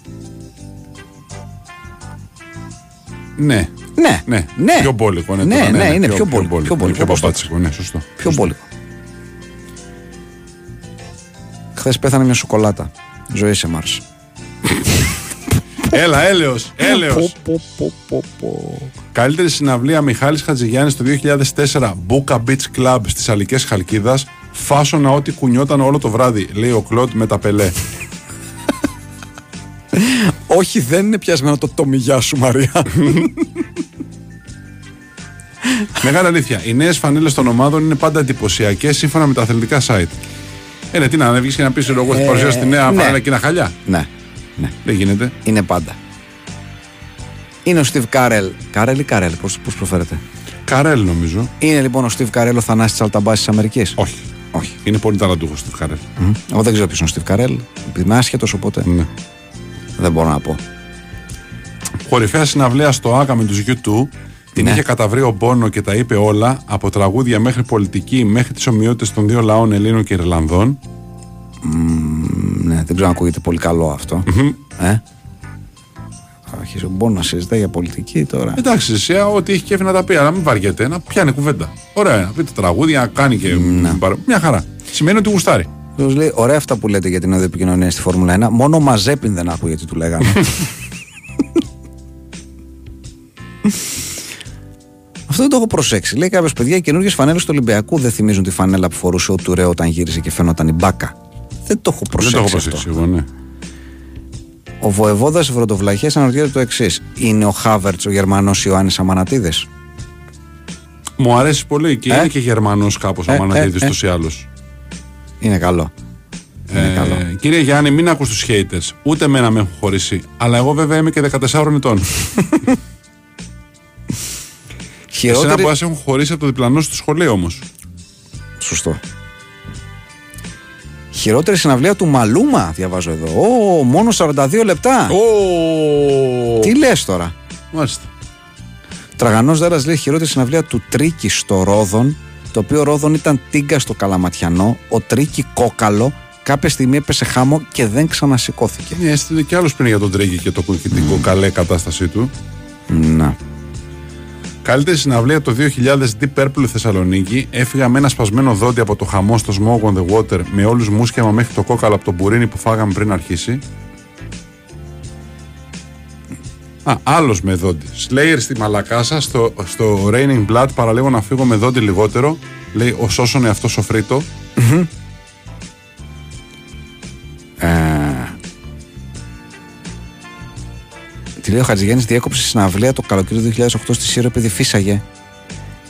Speaker 4: Ναι.
Speaker 3: Ναι,
Speaker 4: Ναι,
Speaker 3: ναι.
Speaker 4: πιο μπόλικο. Ναι,
Speaker 3: Ναι,
Speaker 4: τώρα,
Speaker 3: ναι, είναι πιο μπόλικο, πιο μπόλικο,
Speaker 4: Πιο
Speaker 3: όπως το
Speaker 4: παπάτσικο, ναι, σωστό.
Speaker 3: Πιο μπόλικο. Χθες πέθανε μια σοκολάτα. Ζωή σε Μάρς.
Speaker 4: Έλα, έλεος, έλεος.
Speaker 3: Πω, πω, πω, πω.
Speaker 4: Καλύτερη συναυλία Μιχάλης Χατζηγιάννης το 2004 Μπούκα Beach Club στις Αλικές Χαλκίδας Φάσονα ό,τι κουνιόταν όλο το βράδυ Λέει ο Κλοντ με τα πελέ
Speaker 3: Όχι, δεν είναι πιασμένο το τομιγιά σου, Μαρία.
Speaker 4: Μεγάλη αλήθεια Οι νέες φανέλες των ομάδων είναι πάντα εντυπωσιακές σύμφωνα με τα αθλητικά site Ε, ναι, τι να ανέβεις και να πεις εγώ ότι
Speaker 3: Ε,
Speaker 4: παρουσιάσει τη νέα
Speaker 3: ναι.
Speaker 4: φανέλα και ένα χαλιά
Speaker 3: ναι, ναι,
Speaker 4: Δεν γίνεται
Speaker 3: είναι πάντα. Είναι ο Steve Carell. Carell ή Carell, πώς, πώς προφέρεται;
Speaker 4: Καρέλ νομίζω
Speaker 3: Είναι λοιπόν ο Steve Carell ο Θανάσης Αλταμπάς της Αμερικής;
Speaker 4: Όχι
Speaker 3: Όχι.
Speaker 4: Είναι πολύ ταλαντούχος του Καρέλ
Speaker 3: Μμ. Εγώ δεν ξέρω ποιος είναι ο Steve Carell. Επειδή είμαι άσχετος, οπότε
Speaker 4: ναι.
Speaker 3: δεν μπορώ να πω.
Speaker 4: Κορυφαία συναυλία στο Άκα με τους U2 την
Speaker 3: Ναι.
Speaker 4: είχε καταβρει ο Μπόνο και τα είπε όλα από τραγούδια μέχρι πολιτική μέχρι τις ομοιότητες των δύο λαών Ελλήνων και Ιρλανδών
Speaker 3: Ναι, δεν ξέρω αν ακούγεται πολύ καλό αυτό. Ε; Θα αρχίσει ο Μπόνο να συζητάει για πολιτική τώρα.
Speaker 4: Εντάξει, εσύ ό,τι έχει κέφι να τα πει, αλλά μην βαριέται, να πιάνει κουβέντα. Ωραία, να πει τα τραγούδια, να κάνει και. παρα- Μια χαρά. Σημαίνει ότι γουστάρει.
Speaker 3: Τους λέει, ωραία αυτά που λέτε για την οδοεπικοινωνία στη Φόρμουλα 1. Μόνο ο Μαζέπιν δεν άκουγε τι του λέγανε. [laughs] Αυτό δεν το έχω προσέξει. Λέει κάποιος παιδιά, οι καινούργιες φανέλες του Ολυμπιακού δεν θυμίζουν τη φανέλα που φορούσε ο Τουρέ όταν γύρισε και φαίνονταν η μπάκα. Δεν το έχω
Speaker 4: Δεν
Speaker 3: προσέξει.
Speaker 4: το έχω
Speaker 3: αυτό.
Speaker 4: προσέξει εγώ, ναι.
Speaker 3: Ο βοεβόδα Βροντοβλαχέ αναρωτιέται το εξής. Είναι ο Χάβερτς ο Γερμανός Ιωάννης Αμανατίδης;
Speaker 4: Μου αρέσει πολύ και
Speaker 3: Ε;
Speaker 4: είναι και Γερμανός κάπως
Speaker 3: Ε,
Speaker 4: ο Μανατίδη
Speaker 3: ε, ε.
Speaker 4: ούτω ή άλλω.
Speaker 3: Είναι καλό. Είναι καλό.
Speaker 4: Ε, κύριε Γιάννη, μην ακούς τους haters. Ούτε εμένα με έχουν χωρίσει. Αλλά εγώ βέβαια είμαι και 14 ετών. [laughs] Εσένα
Speaker 3: Χειρότερη.
Speaker 4: που ας έχουν χωρίσει από το διπλανό στο σχολείο όμως.
Speaker 3: Σωστό. Χειρότερη συναυλία του Μαλούμα, διαβάζω εδώ. Ω, μόνο 42 λεπτά. Τι λες τώρα;
Speaker 4: Μάλιστα.
Speaker 3: Τραγανός Δέρας λέει χειρότερη συναυλία του Τρίκη στο Ρόδον, το οποίο Ρόδον ήταν τίγκα στο Καλαματιανό, ο Τρίκη κόκαλο, κάποια στιγμή έπεσε χάμο και δεν ξανασηκώθηκε.
Speaker 4: Ναι, έστειλε και άλλος πριν για τον Τρέγκη και το και την καλέ κατάστασή του.
Speaker 3: Να.
Speaker 4: Καλύτερη συναυλία το 2000 Deep Purple Θεσσαλονίκη. Έφυγα με ένα σπασμένο δόντι από το χαμό στο Smoke on the Water με όλους μουσκεμα μέχρι το κόκαλο από τον μπουρίνι που φάγαμε πριν αρχίσει. Α, άλλος με δόντι. Slayer στη Μαλακάσα, στο, στο Raining Blood, παραλίγο να φύγω με δόντι λιγότερο. Λέει ο σώσον εαυτός σοφρίτο.
Speaker 3: Τη λέει ο Χατζηγέννη διέκοψε συναυλία το καλοκαίρι του 2008 στη Σύρο επειδή φύσαγε.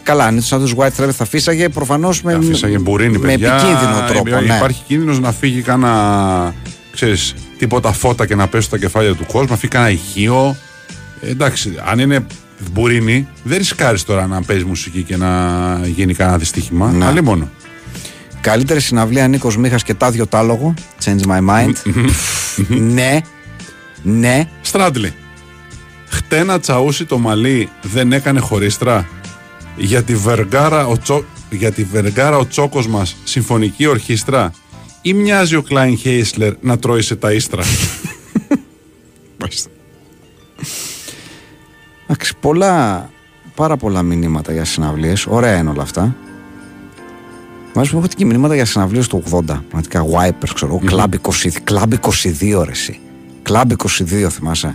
Speaker 3: Καλά, αν ήταν τους White Travel θα φύσαγε προφανώς με,
Speaker 4: Αφήσαγε μπουρίνι,
Speaker 3: με
Speaker 4: παιδιά.
Speaker 3: επικίνδυνο τρόπο.
Speaker 4: Υπά-
Speaker 3: ναι.
Speaker 4: Υπάρχει κίνδυνος να φύγει κάνα. ξέρεις, τίποτα φώτα και να πέσει στα κεφάλια του κόσμου, να φύγει κάνα ηχείο. Ε, εντάξει, αν είναι μπουρίνι, δεν ρισκάρεις τώρα να παίζεις μουσική και να γίνει κανένα δυστύχημα.
Speaker 3: Ναι.
Speaker 4: Αλλή μόνο.
Speaker 3: Καλύτερη συναυλία Νίκος Μίχας και τάδιο τάλογο. Change my mind. ναι. Ναι.
Speaker 4: Στράτλι. Χτένα τσαούσι το μαλλί δεν έκανε χωρίστρα; Για τη Βεργάρα ο, Τσο... για τη Βεργάρα ο τσόκος μας συμφωνική ορχήστρα; Ή μοιάζει ο Κλάιν Χέισλερ να τρώει σε τα ίστρα.
Speaker 3: Εντάξει, πολλά, πάρα πολλά μηνύματα για συναυλίες. Ωραία είναι όλα αυτά. Μα πω και μηνύματα για συναυλίες του 80. Πραγματικά wipers, ξέρω εγώ. Club 22, Club 22 ρε εσύ. Club 22 θυμάσαι.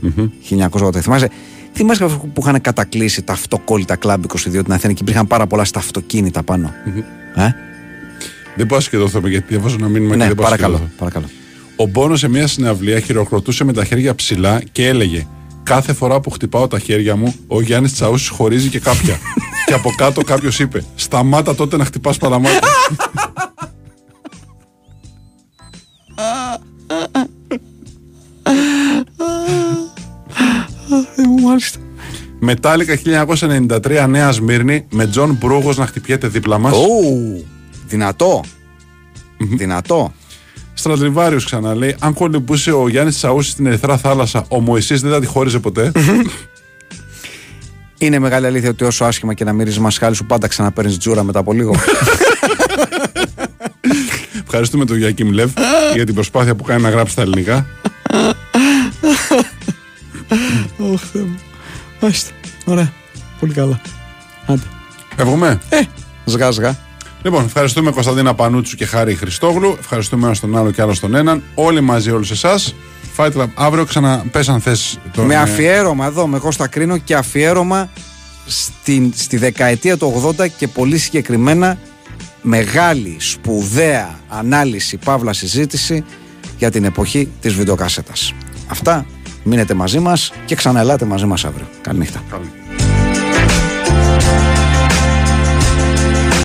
Speaker 3: 1980. Θυμάσαι, θυμάσαι αυτό που είχαν κατακλείσει τα αυτοκόλλητα Club 22 την Αθήνα και υπήρχαν πάρα πολλά στα αυτοκίνητα πάνω. Ε;
Speaker 4: δεν πάω σκεδόθομαι γιατί διαβάζω ένα μήνυμα και
Speaker 3: Ναι,
Speaker 4: δεν πάω
Speaker 3: παρακαλώ,
Speaker 4: σκεδόθομαι.
Speaker 3: παρακαλώ.
Speaker 4: Ο Μπόνος σε μια συναυλία χειροκροτούσε με τα χέρια ψηλά και έλεγε Κάθε φορά που χτυπάω τα χέρια μου, ο Γιάννης Τσαούση χωρίζει και κάποια. [laughs] και από κάτω κάποιος είπε: Σταμάτα τότε να χτυπάς παραμάτια. [laughs] [laughs]
Speaker 3: Μάλιστα.
Speaker 4: Metallica 1993 Νέα Σμύρνη με Τζον Μπρούγος να χτυπιέται δίπλα μας.
Speaker 3: Ου, δυνατό. δυνατό.
Speaker 4: Στραντιβάριο ξαναλέει: Αν κολυμπούσε ο Γιάννης Τσαούση στην Ερυθρά Θάλασσα, ο Μωυσής δεν θα τη χώριζε ποτέ.
Speaker 3: Είναι μεγάλη αλήθεια ότι όσο άσχημα και να μυρίζεις μασχάλη σου, πάντα ξαναπαίρνεις τζούρα μετά από λίγο. [laughs]
Speaker 4: Ευχαριστούμε τον Γιάκιμ Λεύ για την προσπάθεια που κάνει να γράψει τα ελληνικά. [laughs]
Speaker 3: Μάλιστα. Ωραία. Πολύ καλά. Άντε.
Speaker 4: Φεύγουμε.
Speaker 3: Σγά, σγά.
Speaker 4: Λοιπόν, ευχαριστούμε Κωνσταντίνα Πανούτσου και Χάρη Χριστόγλου. Ευχαριστούμε ένα τον άλλο και άλλο τον έναν. Όλοι μαζί, όλους εσάς. Fight Club αύριο ξαναπέσαν θέσει.
Speaker 3: Με αφιέρωμα εδώ, με Κώστα Κρίνο και αφιέρωμα στην, στη δεκαετία του 80 και πολύ συγκεκριμένα μεγάλη, σπουδαία ανάλυση, παύλα συζήτηση για την εποχή της βιντεοκασέτας. Αυτά, μείνετε μαζί μας και ξαναελάτε μαζί μας αύριο. Καληνύχτα.
Speaker 4: Καλή.